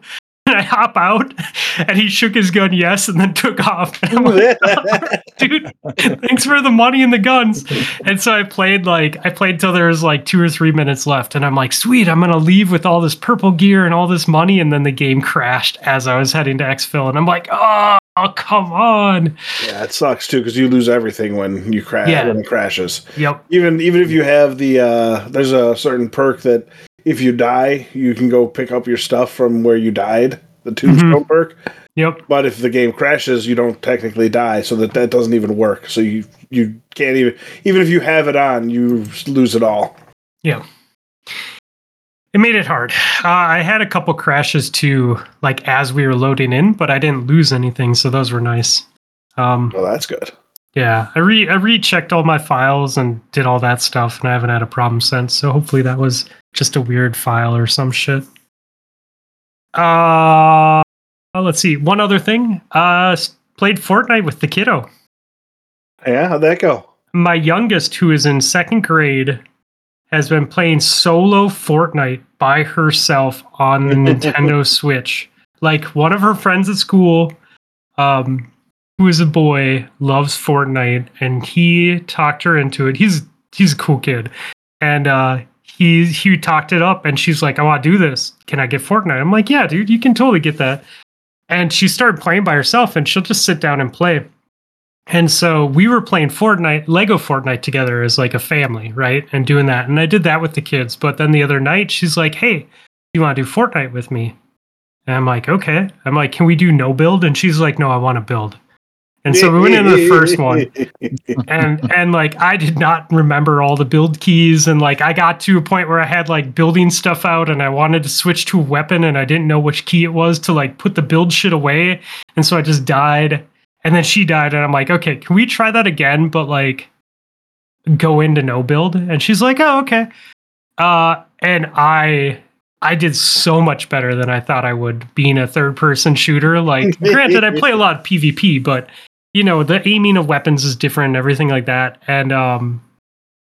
Speaker 1: I hop out, and he shook his gun yes, and then took off. [LAUGHS] Like, [LAUGHS] dude, thanks for the money and the guns. And so I played like I played till there was like two or three minutes left, and I'm like, sweet, I'm gonna leave with all this purple gear and all this money. And then the game crashed as I was heading to exfil, and I'm like, oh, come on.
Speaker 3: yeah, it sucks too because you lose everything when you crash
Speaker 1: Yeah.
Speaker 3: when it crashes.
Speaker 1: Yep.
Speaker 3: Even even if you have the uh, there's a certain perk that if you die, you can go pick up your stuff from where you died. The tombstone perk.
Speaker 1: Yep.
Speaker 3: But if the game crashes, you don't technically die, so that that doesn't even work. So you you can't even even if you have it on, you lose it all.
Speaker 1: Yeah. It made it hard. Uh, I had a couple crashes too, like as we were loading in, but I didn't lose anything, so those were nice. Um,
Speaker 3: Well, that's good.
Speaker 1: Yeah, I re I rechecked all my files and did all that stuff, and I haven't had a problem since. So hopefully that was just a weird file or some shit. Uh, let's see. One other thing. Uh, played Fortnite with the kiddo.
Speaker 3: Yeah, how'd that go?
Speaker 1: my youngest, who is in second grade, has been playing solo Fortnite by herself on the [LAUGHS] Nintendo Switch. Like one of her friends at school, um, who is a boy, loves Fortnite, and he talked her into it. He's he's a cool kid, and uh, he he talked it up, and she's like, "I want to do this. Can I get Fortnite?" I'm like, "Yeah, dude, you can totally get that." And she started playing by herself, and she'll just sit down and play. And so we were playing Fortnite, Lego Fortnite together as like a family, right? And doing that. And I did that with the kids. But then the other night, she's like, hey, you want to do Fortnite with me? And I'm like, okay. I'm like, can we do no build? And she's like, no, I want to build. And so we went into the first one. [LAUGHS] And and like I did not remember all the build keys. And like I got to a point where I had like building stuff out and I wanted to switch to a weapon and I didn't know which key it was to like put the build shit away. And so I just died. And then she died. And I'm like okay can we try that again but like go into no build? And she's like oh okay. Uh and I I did so much better than I thought I would being a third person shooter. Like granted I play a lot of PvP but you know the aiming of weapons is different and everything like that. And um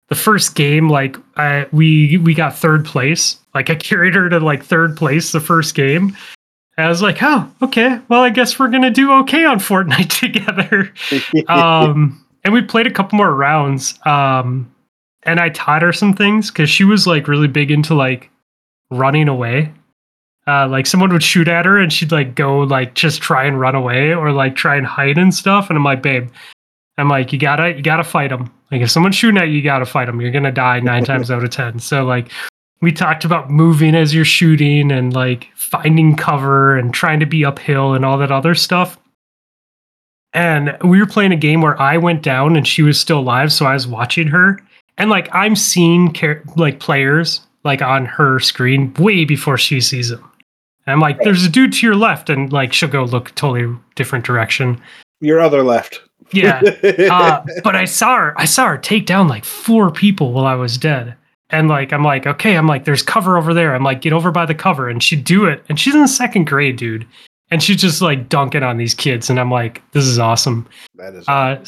Speaker 1: the first game like I, we we got third place. Like i [LAUGHS] carried her to like third place the first game. And i was like oh okay. Well i guess we're gonna do okay on fortnite [LAUGHS] together. [LAUGHS] Um and we played a couple more rounds um and i taught her some things because she was like really big into like running away uh, like someone would shoot at her and she'd like go like just try and run away or like try and hide and stuff. And i'm like babe i'm like you gotta you gotta fight them like if someone's shooting at you you gotta fight them you're gonna die nine [LAUGHS] times out of ten. So like we talked about moving as you're shooting and like finding cover and trying to be uphill and all that other stuff. And we were playing a game where i went down and she was still alive so i was watching her. And like I'm seeing char- like players like on her screen way before she sees them. And I'm like, there's a dude to your left, and like she'll go look totally different direction.
Speaker 3: Your other left.
Speaker 1: Yeah, [LAUGHS] uh, but I saw her. I saw her take down like four people while I was dead. And like I'm like, okay, I'm like, there's cover over there. I'm like, get over by the cover, and she'd do it. And she's in the second grade, dude. And she's just like dunking on these kids, and I'm like, this is awesome.
Speaker 3: that is.
Speaker 1: Uh,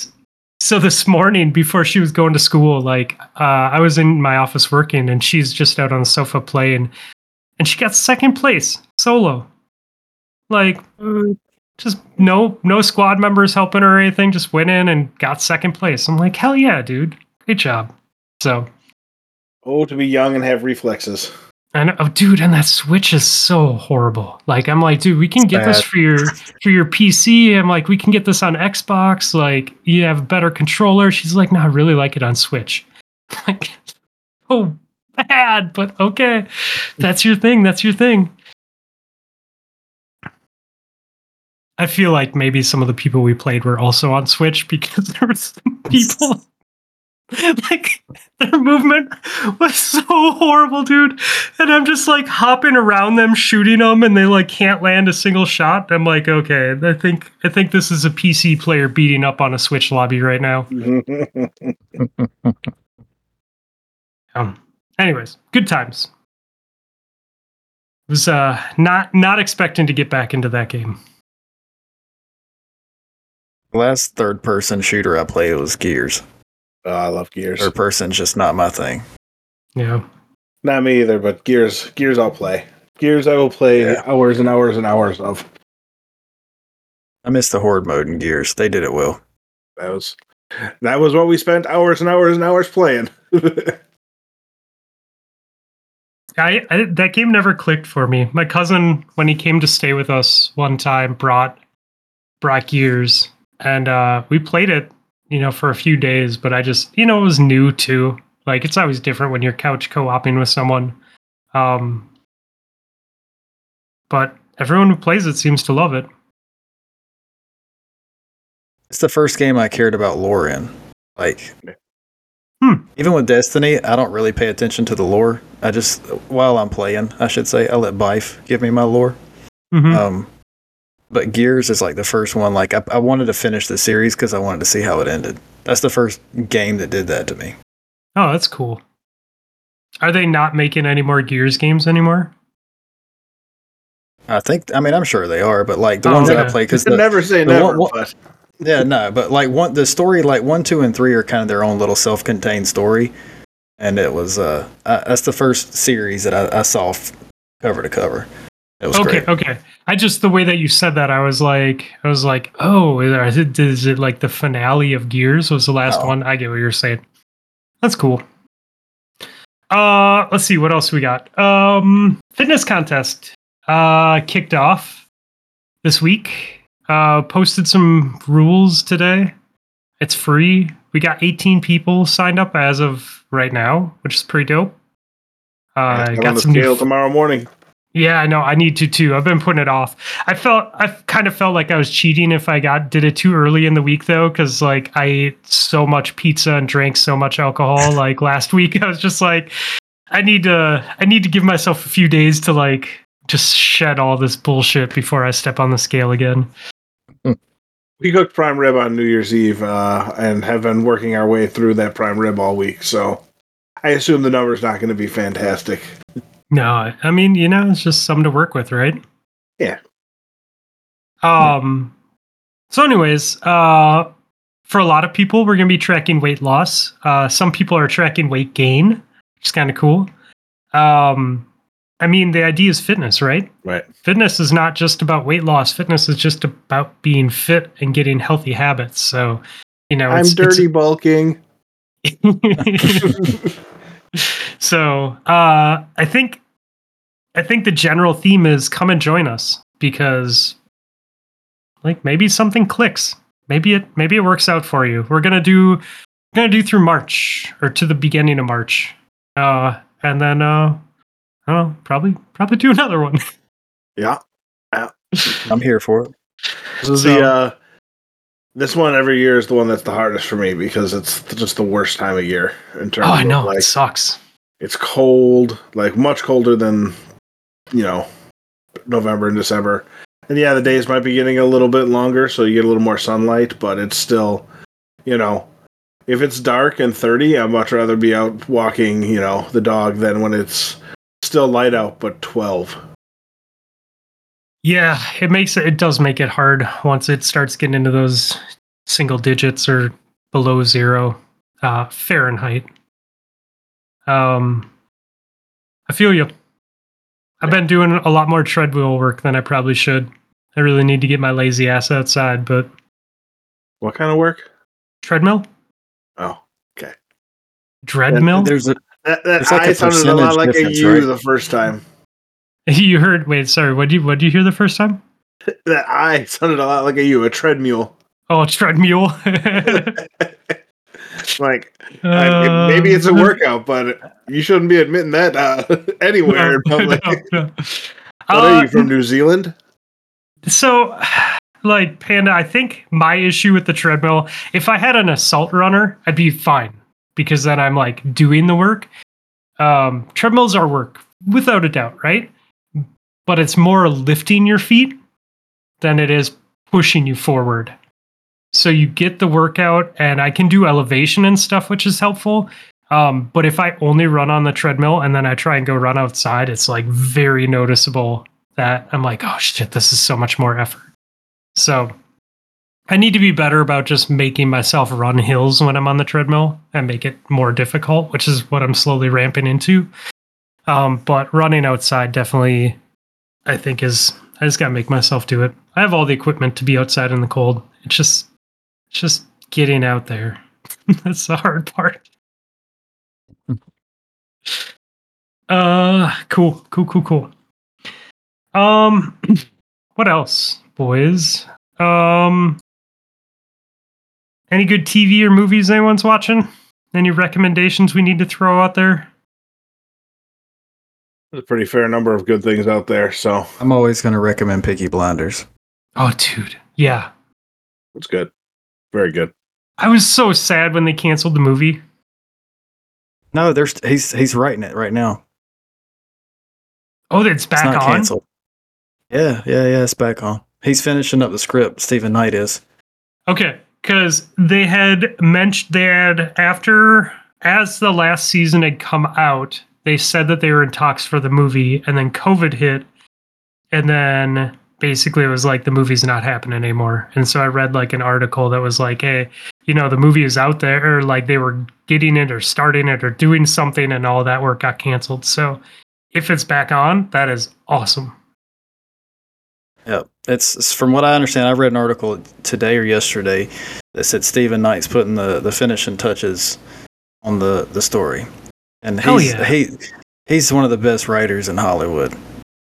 Speaker 1: so this morning before she was going to school, like uh, I was in my office working, and she's just out on the sofa playing, and she got second place solo. Like, mm. just no no squad members helping her or anything. Just went in and got second place. I'm like, hell yeah, dude, great job. So
Speaker 3: oh, to be young and have reflexes.
Speaker 1: and oh, dude, and that Switch is so horrible. Like, I'm like, dude, we can
Speaker 4: It's
Speaker 1: get this for your for your PC. I'm like, we can get this on Xbox. Like, you have a better controller. She's like, no, I really like it on Switch. [LAUGHS] Like, oh, bad, but okay, that's your thing. That's your thing. I feel like maybe some of the people we played were also on Switch because [LAUGHS] there were some people [LAUGHS] like their movement was so horrible, dude. And I'm just like hopping around them, shooting them, and they like can't land a single shot. I'm like, okay, I think I think this is a PC player beating up on a Switch lobby right now. [LAUGHS] Um. Anyways, good times. Was uh not not expecting to get back into that game.
Speaker 4: Last third person shooter I played was Gears.
Speaker 3: oh, I love Gears.
Speaker 4: Third person's just not my thing.
Speaker 1: Yeah.
Speaker 3: Not me either, but Gears. Gears, I'll play. Gears, I will play
Speaker 4: Yeah.
Speaker 3: hours and hours and hours of.
Speaker 4: I miss the horde mode in Gears. They did it well.
Speaker 3: That was that was what we spent hours and hours and hours playing. [LAUGHS]
Speaker 1: I, I that game never clicked for me. My cousin, when he came to stay with us one time, brought brought Gears, and uh, we played it, you know, for a few days. But I just, you know, it was new too. Like it's always different when you're couch co-oping with someone. Um, but everyone who plays it seems to love it.
Speaker 4: It's the first game I cared about lore in. Like,
Speaker 1: Hmm.
Speaker 4: even with Destiny, I don't really pay attention to the lore. I just, while I'm playing, I should say, I let Byf give me my lore.
Speaker 1: Mhm.
Speaker 4: Um, but Gears is like the first one. Like, I, I wanted to finish the series because I wanted to see how it ended. That's the first game that did that to me.
Speaker 1: oh, that's cool. Are they not making any more Gears games anymore?
Speaker 4: I think, I mean, I'm sure they are, but like the
Speaker 1: Oh,
Speaker 4: ones that I play, because
Speaker 3: never say
Speaker 4: the
Speaker 3: never,
Speaker 4: one- one-
Speaker 3: but
Speaker 4: Yeah, no, but like one the story like one, two, and three are kind of their own little self-contained story, and it was uh, that's the first series that I, I saw f- cover to cover. It was
Speaker 1: okay,
Speaker 4: great.
Speaker 1: okay. I just the way that you said that, I was like, I was like, oh, is it, is it like the finale of Gears was the last
Speaker 4: Oh.
Speaker 1: one? I get what you're saying. That's cool. Uh, let's see what else we got. Um, fitness contest uh kicked off this week. Uh, posted some rules today. It's free. We got 18 people signed up as of right now, which is pretty dope. Uh, got some new
Speaker 3: scale tomorrow morning.
Speaker 1: yeah, I know. I need to too. I've been putting it off. I felt I kind of felt like I was cheating if I got did it too early in the week though, because like I ate so much pizza and drank so much alcohol. [LAUGHS] like last week, I was just like, I need to I need to give myself a few days to like just shed all this bullshit before I step on the scale again.
Speaker 3: We cooked prime rib on New Year's Eve uh, and have been working our way through that prime rib all week. So I assume the number's not going to be fantastic.
Speaker 1: No, I mean, you know, it's just something to work with, right?
Speaker 3: Yeah.
Speaker 1: Um so anyways, uh for a lot of people we're going to be tracking weight loss. Uh some people are tracking weight gain, which is kind of cool. Um I mean, the idea is fitness, right?
Speaker 3: Right.
Speaker 1: Fitness is not just about weight loss. Fitness is just about being fit and getting healthy habits. So, you know,
Speaker 3: I'm
Speaker 1: it's- it's-
Speaker 3: dirty bulking. [LAUGHS] [LAUGHS]
Speaker 1: so uh i think i think the general theme is come and join us because like maybe something clicks maybe it maybe it works out for you we're gonna do we're gonna do through march or to the beginning of march uh and then uh I don't know, probably probably do another one [LAUGHS]
Speaker 3: Yeah. yeah.
Speaker 4: I'm here for it.
Speaker 3: This is
Speaker 1: So-
Speaker 3: the uh, This one every year is the one that's the hardest for me because it's just the worst time of year in terms
Speaker 1: Oh, I
Speaker 3: of
Speaker 1: know.
Speaker 3: like
Speaker 1: it sucks.
Speaker 3: it's cold, like much colder than you know November and December. And yeah, the days might be getting a little bit longer, so you get a little more sunlight, but it's still, you know, if it's dark and 30, I'd much rather be out walking, you know, the dog than when it's still light out but 12.
Speaker 1: Yeah, it makes it. It does make it hard once it starts getting into those single digits or below zero uh, Fahrenheit. Um, I feel you. I've been doing a lot more treadmill work than I probably should. I really need to get my lazy ass outside, but
Speaker 3: What kind of work?
Speaker 1: treadmill,
Speaker 3: Oh, okay.
Speaker 1: treadmill.
Speaker 4: There's a
Speaker 3: that, that
Speaker 4: like
Speaker 3: I
Speaker 4: a
Speaker 3: sounded a lot like a
Speaker 4: difference,
Speaker 3: you
Speaker 4: right?
Speaker 3: the first time. [LAUGHS] [LAUGHS]
Speaker 1: You heard? Wait, sorry. What did you what did you hear the first time?
Speaker 3: That I sounded a lot like a you, a treadmill.
Speaker 1: Oh, treadmill. [LAUGHS]
Speaker 3: Like I- maybe it's a
Speaker 1: Um,
Speaker 3: workout, but you shouldn't be admitting that uh, anywhere in public.
Speaker 1: no, no.
Speaker 3: What are
Speaker 1: Uh,
Speaker 3: you from New Zealand?
Speaker 1: So, [SIGHS] like Panda, I think my issue with the treadmill, if I had an assault runner, I'd be fine because then I'm like doing the work. Um, treadmills are work without a doubt, right? But it's more lifting your feet than it is pushing you forward. So you get the workout, and I can do elevation and stuff, which is helpful. Um, but if I only run on the treadmill and then I try and go run outside, it's like very noticeable that I'm like, oh shit, this is so much more effort. So I need to be better about just making myself run hills when I'm on the treadmill and make it more difficult, which is what I'm slowly ramping into. Um, but running outside definitely, I think, is I just gotta make myself do it. I have all the equipment to be outside in the cold. It's just, it's just getting out there. [LAUGHS] That's the hard part. [LAUGHS] Uh, cool, cool, cool, cool. Um, [CLEARS THROAT] what else, boys? Um, any good TV or movies anyone's watching? Any recommendations we need to throw out there?
Speaker 3: There's a pretty fair number of good things out there, so
Speaker 4: I'm always going to recommend Peaky Blinders.
Speaker 1: Oh, dude, yeah.
Speaker 3: it's good. Very good.
Speaker 1: I was so sad when they canceled the movie.
Speaker 4: No, there's he's he's writing it right now.
Speaker 1: Oh, it's
Speaker 4: It's
Speaker 1: back
Speaker 4: not
Speaker 1: on.
Speaker 4: canceled. Yeah, yeah, yeah. It's back on. He's finishing up the script. Steven Knight is.
Speaker 1: Okay, because they had mentioned they had after as the last season had come out, they said that they were in talks for the movie, and then COVID hit, and then basically it was like the movie's not happening anymore. And so I read like an article that was like, hey, you know, the movie is out there, or like they were getting it or starting it or doing something, and all that work got canceled. So if it's back on, that is awesome.
Speaker 4: Yep. It's, it's from what I understand. I read an article today or yesterday that said Steven Knight's putting the, the finishing touches on the, the story, and he's
Speaker 1: yeah.
Speaker 4: he he's one of the best writers in Hollywood.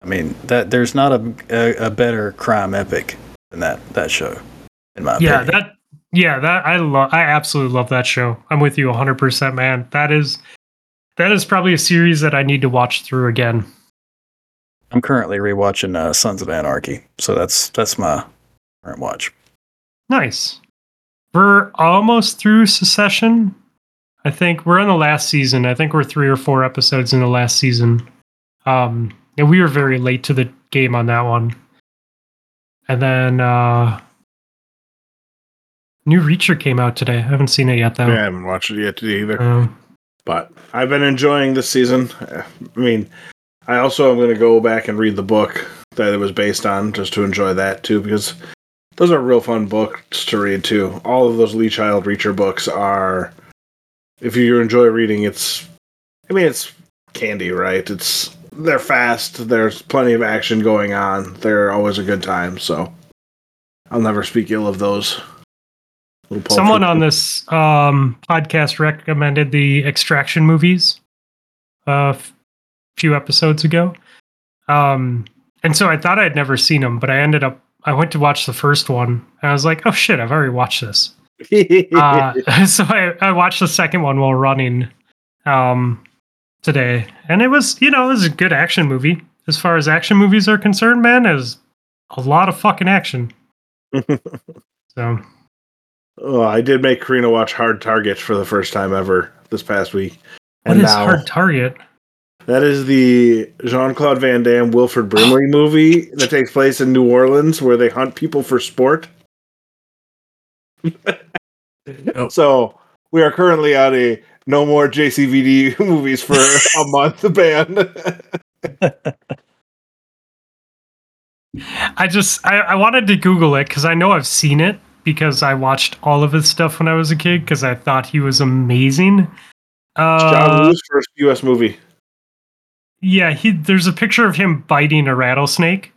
Speaker 4: I mean that there's not a, a, a better crime epic than that that show, in my
Speaker 1: yeah
Speaker 4: opinion.
Speaker 1: that yeah that i love i absolutely love that show i'm with you 100% man that is that is probably a series that i need to watch through again
Speaker 4: I'm currently rewatching uh, Sons of Anarchy, so that's that's my current watch.
Speaker 1: nice. We're almost through secession. I think we're in the last season. I think we're three or four episodes in the last season. Um and we were very late to the game on that one. And then uh new reacher came out today. I haven't seen it yet though.
Speaker 3: Yeah, I haven't watched it yet either,
Speaker 1: um,
Speaker 3: but I've been enjoying this season. I mean, I also am going to go back and read the book that it was based on just to enjoy that too, because those are real fun books to read too. All of those Lee Child Reacher books are, if you enjoy reading, it's, I mean, it's candy, right? It's they're fast. There's plenty of action going on. They're always a good time. So I'll never speak ill of those.
Speaker 1: Someone on this um, podcast recommended the Extraction movies f- few episodes ago. Um, and so I thought I'd never seen them, but I ended up, I went to watch the first one and I was like, oh shit, I've already watched this. [LAUGHS] Uh, [LAUGHS] so I, I watched the second one while running um, today. And it was, you know, it was a good action movie. As far as action movies are concerned, man, it was a lot of fucking action. [LAUGHS] So
Speaker 3: Oh, I did make Karina watch Hard Target for the first time ever this past week.
Speaker 1: And What is Hard Target?
Speaker 3: That is the Jean Claude Van Damme Wilford Brimley movie that takes place in New Orleans where they hunt people for sport.
Speaker 4: Oh.
Speaker 3: So we are currently on a no more JCVD [LAUGHS] movies for a month [LAUGHS] ban. [LAUGHS]
Speaker 1: I just I, I wanted to Google it because I know I've seen it because I watched all of his stuff when I was a kid because I thought he was amazing.
Speaker 3: John
Speaker 1: Uh,
Speaker 3: Woo's first US movie.
Speaker 1: Yeah, he there's a picture of him biting a rattlesnake.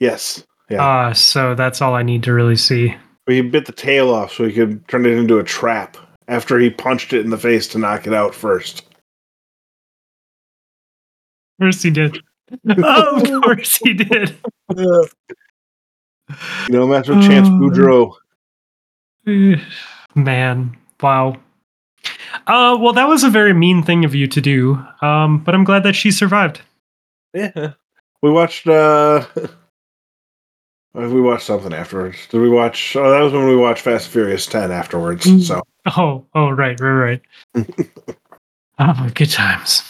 Speaker 3: Yes. Yeah.
Speaker 1: Uh, so that's all I need to really see.
Speaker 3: He bit the tail off so he could turn it into a trap after he punched it in the face to knock it out first. [LAUGHS]
Speaker 1: Of course he did. oh, of course he did.
Speaker 3: You know, that's with Chance
Speaker 1: Oh.
Speaker 3: Boudreaux. [SIGHS]
Speaker 1: Man, wow. Uh, well, that was a very mean thing of you to do. Um, but I'm glad that she survived.
Speaker 3: Yeah. We watched [LAUGHS] uh we watched something afterwards. Did we watch oh that was when we watched Fast and Furious 10 afterwards.
Speaker 1: Mm.
Speaker 3: So
Speaker 1: Oh, oh, right, right, right. [LAUGHS] oh, good times.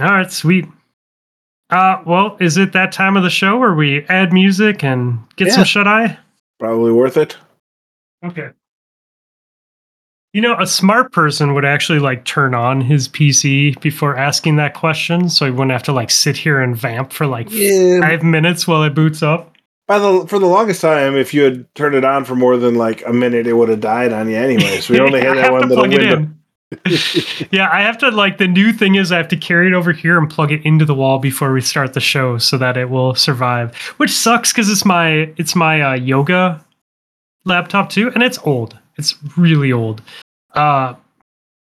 Speaker 1: All right, sweet. Uh, well, is it that time of the show where we add music and get
Speaker 3: Yeah.
Speaker 1: some shut eye?
Speaker 3: probably worth it.
Speaker 1: Okay. You know, a smart person would actually like turn on his PC before asking that question, so he wouldn't have to like sit here and vamp for like
Speaker 3: Yeah.
Speaker 1: five minutes while it boots up.
Speaker 3: By the for the longest time, if you had turned it on for more than like a minute, it would have died on you anyway. So we only had [LAUGHS] that one little window. [LAUGHS]
Speaker 1: yeah, I have to like the new thing is I have to carry it over here and plug it into the wall before we start the show so that it will survive. Which sucks because it's my it's my uh, yoga laptop too, and it's old. It's really old. Uh,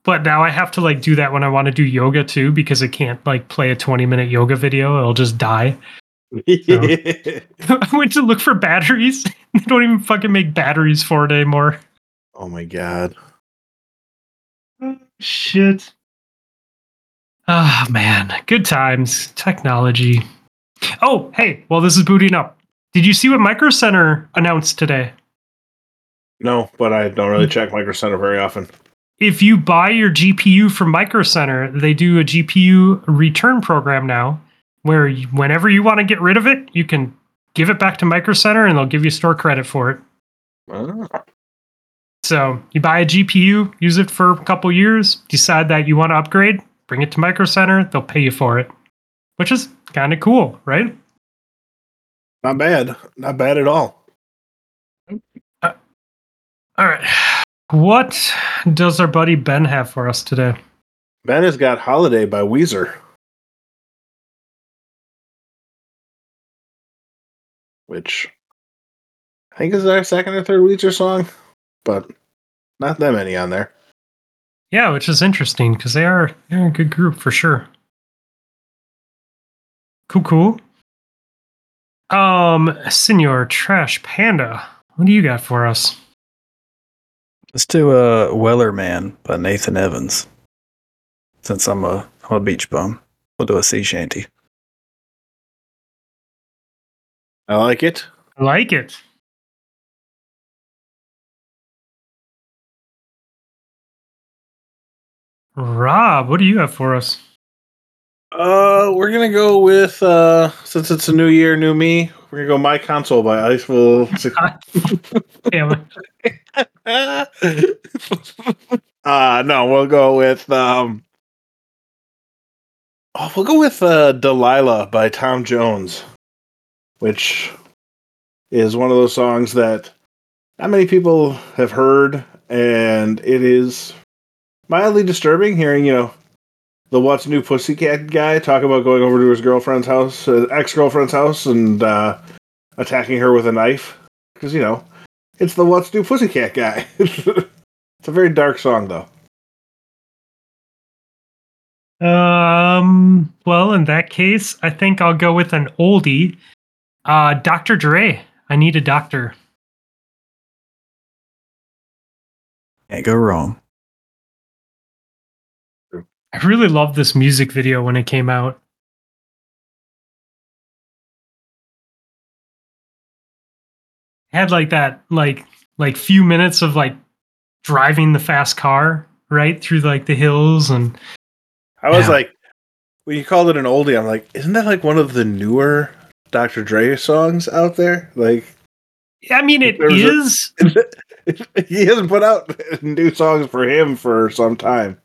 Speaker 1: but now I have to like do that when I want to do yoga too because I can't like play a twenty minute yoga video. It'll just die. [LAUGHS] [LAUGHS] I went to look for batteries. [LAUGHS] they don't even fucking make batteries for it anymore.
Speaker 3: oh my god. [SIGHS]
Speaker 1: Shit. Ah, man. Good times. Technology. Oh, hey. Well, this is booting up. Did you see what Micro Center announced today?
Speaker 3: No, but I don't really check Micro Center very often.
Speaker 1: If you buy your GPU from Micro Center, they do a GPU return program now where you, whenever you want to get rid of it, you can give it back to Micro Center and they'll give you store credit for it.
Speaker 3: Ah.
Speaker 1: So you buy a GPU, use it for a couple years, decide that you want to upgrade, bring it to Micro Center, they'll pay you for it, which is kind of cool, right?
Speaker 3: Not bad. Not bad at all.
Speaker 1: All right. What does our buddy Ben have for us today?
Speaker 3: Ben has got Holiday by Weezer. Which I think is our second or third Weezer song, but not that many on there.
Speaker 1: Yeah, which is interesting because they are they're a good group for sure. Cool, cool. Um, Senor Trash Panda, what do you got for us?
Speaker 4: Let's do uh, Wellerman by Nathan Evans. Since I'm a, I'm a beach bum, we'll do a sea shanty.
Speaker 3: I like it.
Speaker 1: I like it. Rob, what do you have for us?
Speaker 3: Uh, we're gonna go with uh, since it's a new year, new me. We're gonna go my console by Iceful. [LAUGHS]
Speaker 1: Damn it. [LAUGHS]
Speaker 3: uh no, we'll go with um. Oh, we'll go with uh, Delilah by Tom Jones, which is one of those songs that not many people have heard, and it is mildly disturbing hearing you know the What's New Pussycat guy talk about going over to his girlfriend's house, uh, ex girlfriend's house, and uh, attacking her with a knife. Because, you know, it's the What's New Pussycat guy. [LAUGHS] it's a very dark song, though.
Speaker 1: Um, well, in that case, I think I'll go with an oldie. Uh, Dr. Dre. I need a doctor.
Speaker 4: Can't go wrong.
Speaker 1: I really loved this music video when it came out. Had like that, like like few minutes of like driving the fast car right through like the hills and
Speaker 3: I was
Speaker 1: Yeah.
Speaker 3: like, when you called it an oldie, I'm like, isn't that like one of the newer Dr. Dre songs out there? Like,
Speaker 1: I mean it
Speaker 3: is a- [LAUGHS] he hasn't put out [LAUGHS] new songs for him for some time.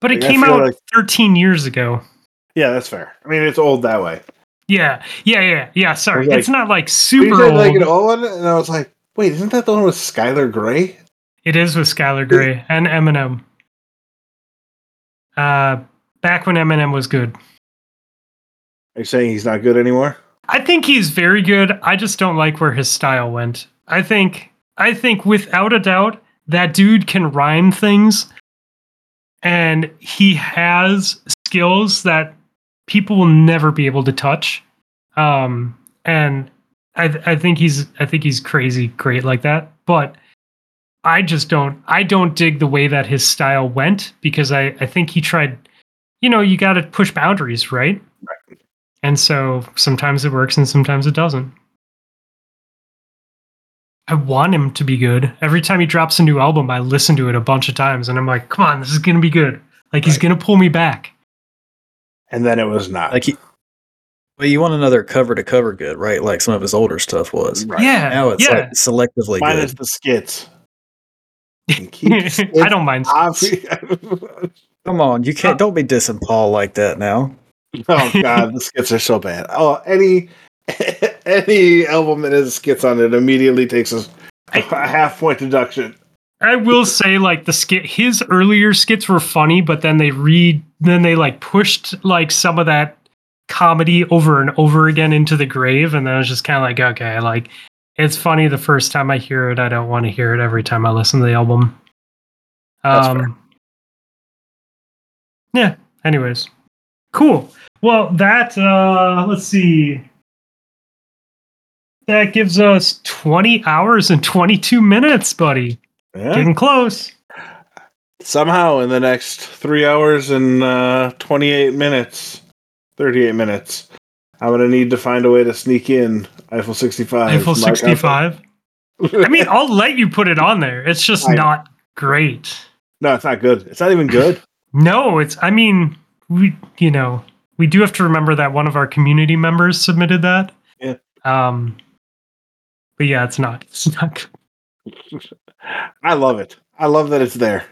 Speaker 1: but it
Speaker 3: like, I
Speaker 1: came out
Speaker 3: like-
Speaker 1: 13 years ago.
Speaker 3: Yeah, that's fair. I mean, it's old that way.
Speaker 1: Yeah, yeah, yeah, yeah. Sorry,
Speaker 3: like-
Speaker 1: it's not like super old.
Speaker 3: like an old one, and I was like, wait, isn't that the one with Skylar Grey?
Speaker 1: It is with Skylar Grey and Eminem. Uh, back when Eminem was good.
Speaker 3: Are you saying he's not good anymore?
Speaker 1: I think he's very good. I just don't like where his style went. I think I think without a doubt that dude can rhyme things and he has skills that people will never be able to touch. Um and I I think he's I think he's crazy great like that, but I just don't I don't dig the way that his style went because I I think he tried you know, you got to push boundaries, right? And so sometimes it works and sometimes it doesn't. I want him to be good. Every time he drops a new album, I listen to it a bunch of times and I'm like, come on, this is going to be good. Like he's going to pull me back.
Speaker 3: And then it was not.
Speaker 4: Like, he, well, you want another cover to cover good, right? Like some of his older stuff was.
Speaker 3: Right.
Speaker 1: Yeah.
Speaker 4: Now it's
Speaker 1: yeah.
Speaker 4: like selectively
Speaker 3: Minus
Speaker 4: good.
Speaker 3: the skits. [LAUGHS] Keep skits
Speaker 1: I don't mind. [LAUGHS] [LAUGHS]
Speaker 4: Come on, you can't. Uh. Don't be dissing Paul like that now.
Speaker 3: oh god, the skits are so bad. Oh, any any album that has skits on it immediately takes a, a half point deduction.
Speaker 1: I will say like the skit his earlier skits were funny, but then they read then they like pushed like some of that comedy over and over again into the grave and then I was just kind of like okay, like it's funny the first time I hear it. I don't want to hear it every time I listen to the album. Um. Yeah, anyways. Cool. Well, that uh let's see. That gives us 20 hours and 22 minutes, buddy.
Speaker 3: Yeah.
Speaker 1: Getting close.
Speaker 3: Somehow in the next three hours and uh, twenty eight minutes, thirty eight minutes, I'm gonna need to find a way to sneak in Eiffel sixty five.
Speaker 1: Eiffel 65. I mean, I'll let you put it on there. It's just
Speaker 3: I-
Speaker 1: not great.
Speaker 3: no, it's not good. It's not even good. [LAUGHS]
Speaker 1: No, it's, I mean, we, you know, we do have to remember that one of our community members submitted that.
Speaker 3: Yeah.
Speaker 1: Um, but yeah, it's not, [LAUGHS] it's not, good.
Speaker 3: I love it. I love that it's there.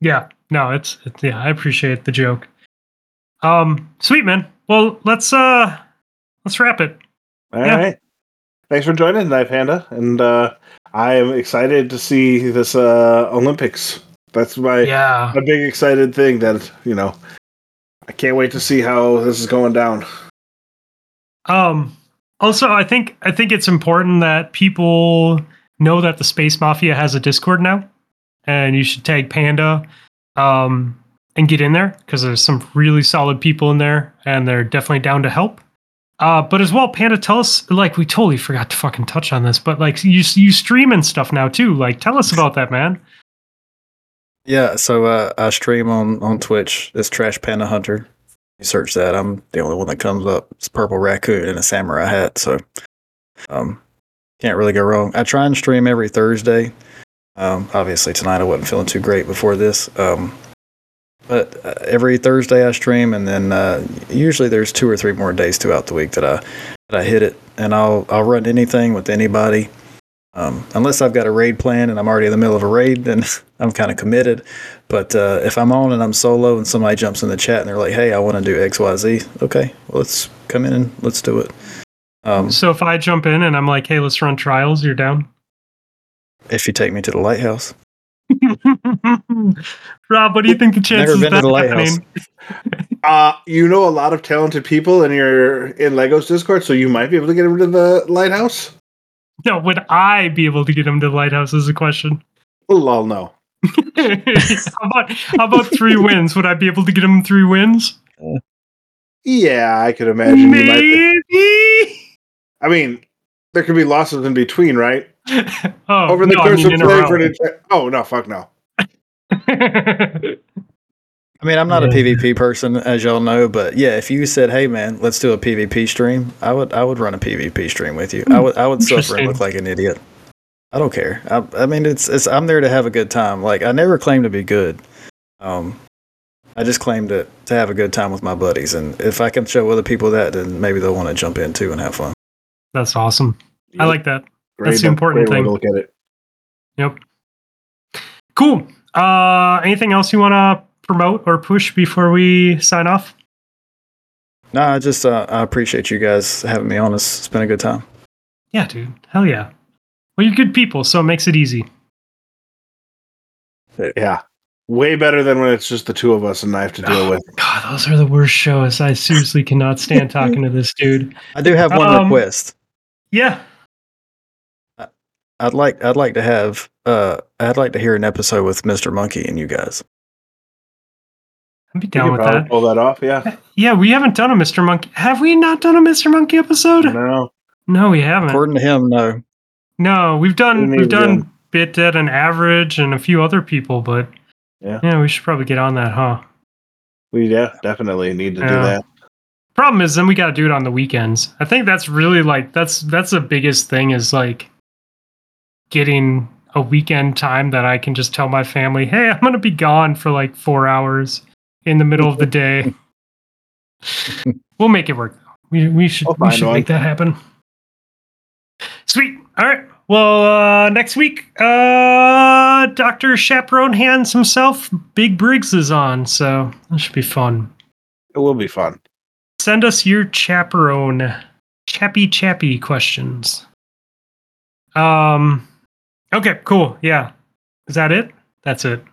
Speaker 1: yeah, no, it's, it's, yeah, I appreciate the joke. Um, sweet, man. Well, let's, uh, let's wrap it.
Speaker 3: All right.
Speaker 1: Yeah.
Speaker 3: Thanks for joining tonight, Panda. And uh, I am excited to see this uh, Olympics. That's my
Speaker 1: Yeah.
Speaker 3: a big excited thing that you know. I can't wait to see how this is going down.
Speaker 1: Um, also, I think I think it's important that people know that the Space Mafia has a Discord now, and you should tag Panda, um, and get in there because there's some really solid people in there, and they're definitely down to help. Uh, but as well, Panda, tell us like we totally forgot to fucking touch on this, but like you you stream and stuff now too. Like, tell us about that, man.
Speaker 4: Yeah, so uh, I stream on on Twitch. It's Trash Panda Hunter. You search that. I'm the only one that comes up. It's purple raccoon and a samurai hat. So, um, can't really go wrong. I try and stream every Thursday. Um, obviously tonight I wasn't feeling too great before this. Um, but uh, every Thursday I stream, and then uh, usually there's two or three more days throughout the week that I that I hit it, and I'll I'll run anything with anybody. Um, unless I've got a raid plan and I'm already in the middle of a raid, then [LAUGHS] I'm kind of committed. But uh, if I'm on and I'm solo and somebody jumps in the chat and they're like, "Hey, I want to do X, Y, Z," okay, well, let's come in and let's do it. Um,
Speaker 1: So if I jump in and I'm like, "Hey, let's run trials," you're down.
Speaker 4: if you take me to the lighthouse, [LAUGHS]
Speaker 1: Rob, what do you think the chances
Speaker 4: Never been to
Speaker 1: of
Speaker 4: the
Speaker 1: that
Speaker 4: lighthouse.
Speaker 1: happening? [LAUGHS]
Speaker 3: Uh, you know a lot of talented people, and you're in Legos Discord, so you might be able to get into the lighthouse.
Speaker 1: No, would I be able to get him to the lighthouse? Is the question.
Speaker 3: Lol, no. [LAUGHS]
Speaker 1: how about how about three wins? Would I be able to get him three wins?
Speaker 3: Yeah, I could imagine. You might.
Speaker 1: Maybe.
Speaker 3: I mean, there could be losses in between, right? [LAUGHS]
Speaker 1: oh,
Speaker 3: Over the
Speaker 1: no, I
Speaker 3: course
Speaker 1: mean,
Speaker 3: of
Speaker 1: in a
Speaker 3: playing
Speaker 1: row.
Speaker 3: for an. Oh no, fuck no. [LAUGHS]
Speaker 4: I mean, I'm not a PvP person, as y'all know, but yeah, if you said, "Hey, man, let's do a PvP stream," I would I would run a PvP stream with you. I would I would suffer and look like an idiot. I don't care. I, I mean, it's it's I'm there to have a good time. Like I never claim to be good. Um, I just claim to to have a good time with my buddies, and if I can show other people that, then maybe they'll want to jump in too and have fun.
Speaker 1: That's awesome. I like that.
Speaker 3: Great-
Speaker 1: that's the important
Speaker 3: great way
Speaker 1: thing.
Speaker 3: to Look at it.
Speaker 1: Yep. Cool. Uh, anything else you want to promote or push before we sign off?
Speaker 4: No, I just uh, I appreciate you guys having me on. It's, it's been a good time.
Speaker 1: Yeah, dude. Hell yeah. Well, you're good people, so it makes it easy.
Speaker 3: Yeah. Way better than when it's just the two of us and I have to deal with.
Speaker 1: God, those are the worst shows. I seriously cannot stand talking to this dude.
Speaker 4: I do have one
Speaker 1: Um,
Speaker 4: request.
Speaker 1: Yeah.
Speaker 4: I'd like I'd like to have uh I'd like to hear an episode with Mr. Monkey and you guys.
Speaker 1: I'd be down
Speaker 3: could
Speaker 1: with
Speaker 3: probably
Speaker 1: that.
Speaker 3: Pull that off. Yeah.
Speaker 1: Yeah, we haven't done a Mr. Monkey. Have we not done a Mr. Monkey episode?
Speaker 3: No.
Speaker 1: No, we haven't.
Speaker 4: According to him, no.
Speaker 1: No, we've done
Speaker 3: We
Speaker 1: we've done
Speaker 3: done.
Speaker 1: Bit Dead and Average and a few other people, but
Speaker 3: Yeah.
Speaker 1: yeah, we should probably get on that, huh?
Speaker 3: We yeah definitely need to do that.
Speaker 1: Problem is, then we got to do it on the weekends. I think that's really like that's that's the biggest thing is like getting a weekend time that I can just tell my family, "Hey, I'm gonna be gone for like four hours in the middle of the day." [LAUGHS] [LAUGHS] we'll make it work. We we should we should
Speaker 3: one.
Speaker 1: make that happen. Sweet. All right. Well, uh, next week, uh, Doctor Chaperone Hands himself, Big Briggs is on, so that should be fun
Speaker 3: It will be fun.
Speaker 1: Send us your chaperone chappy chappy questions. Um okay cool. Yeah. Is that it? That's it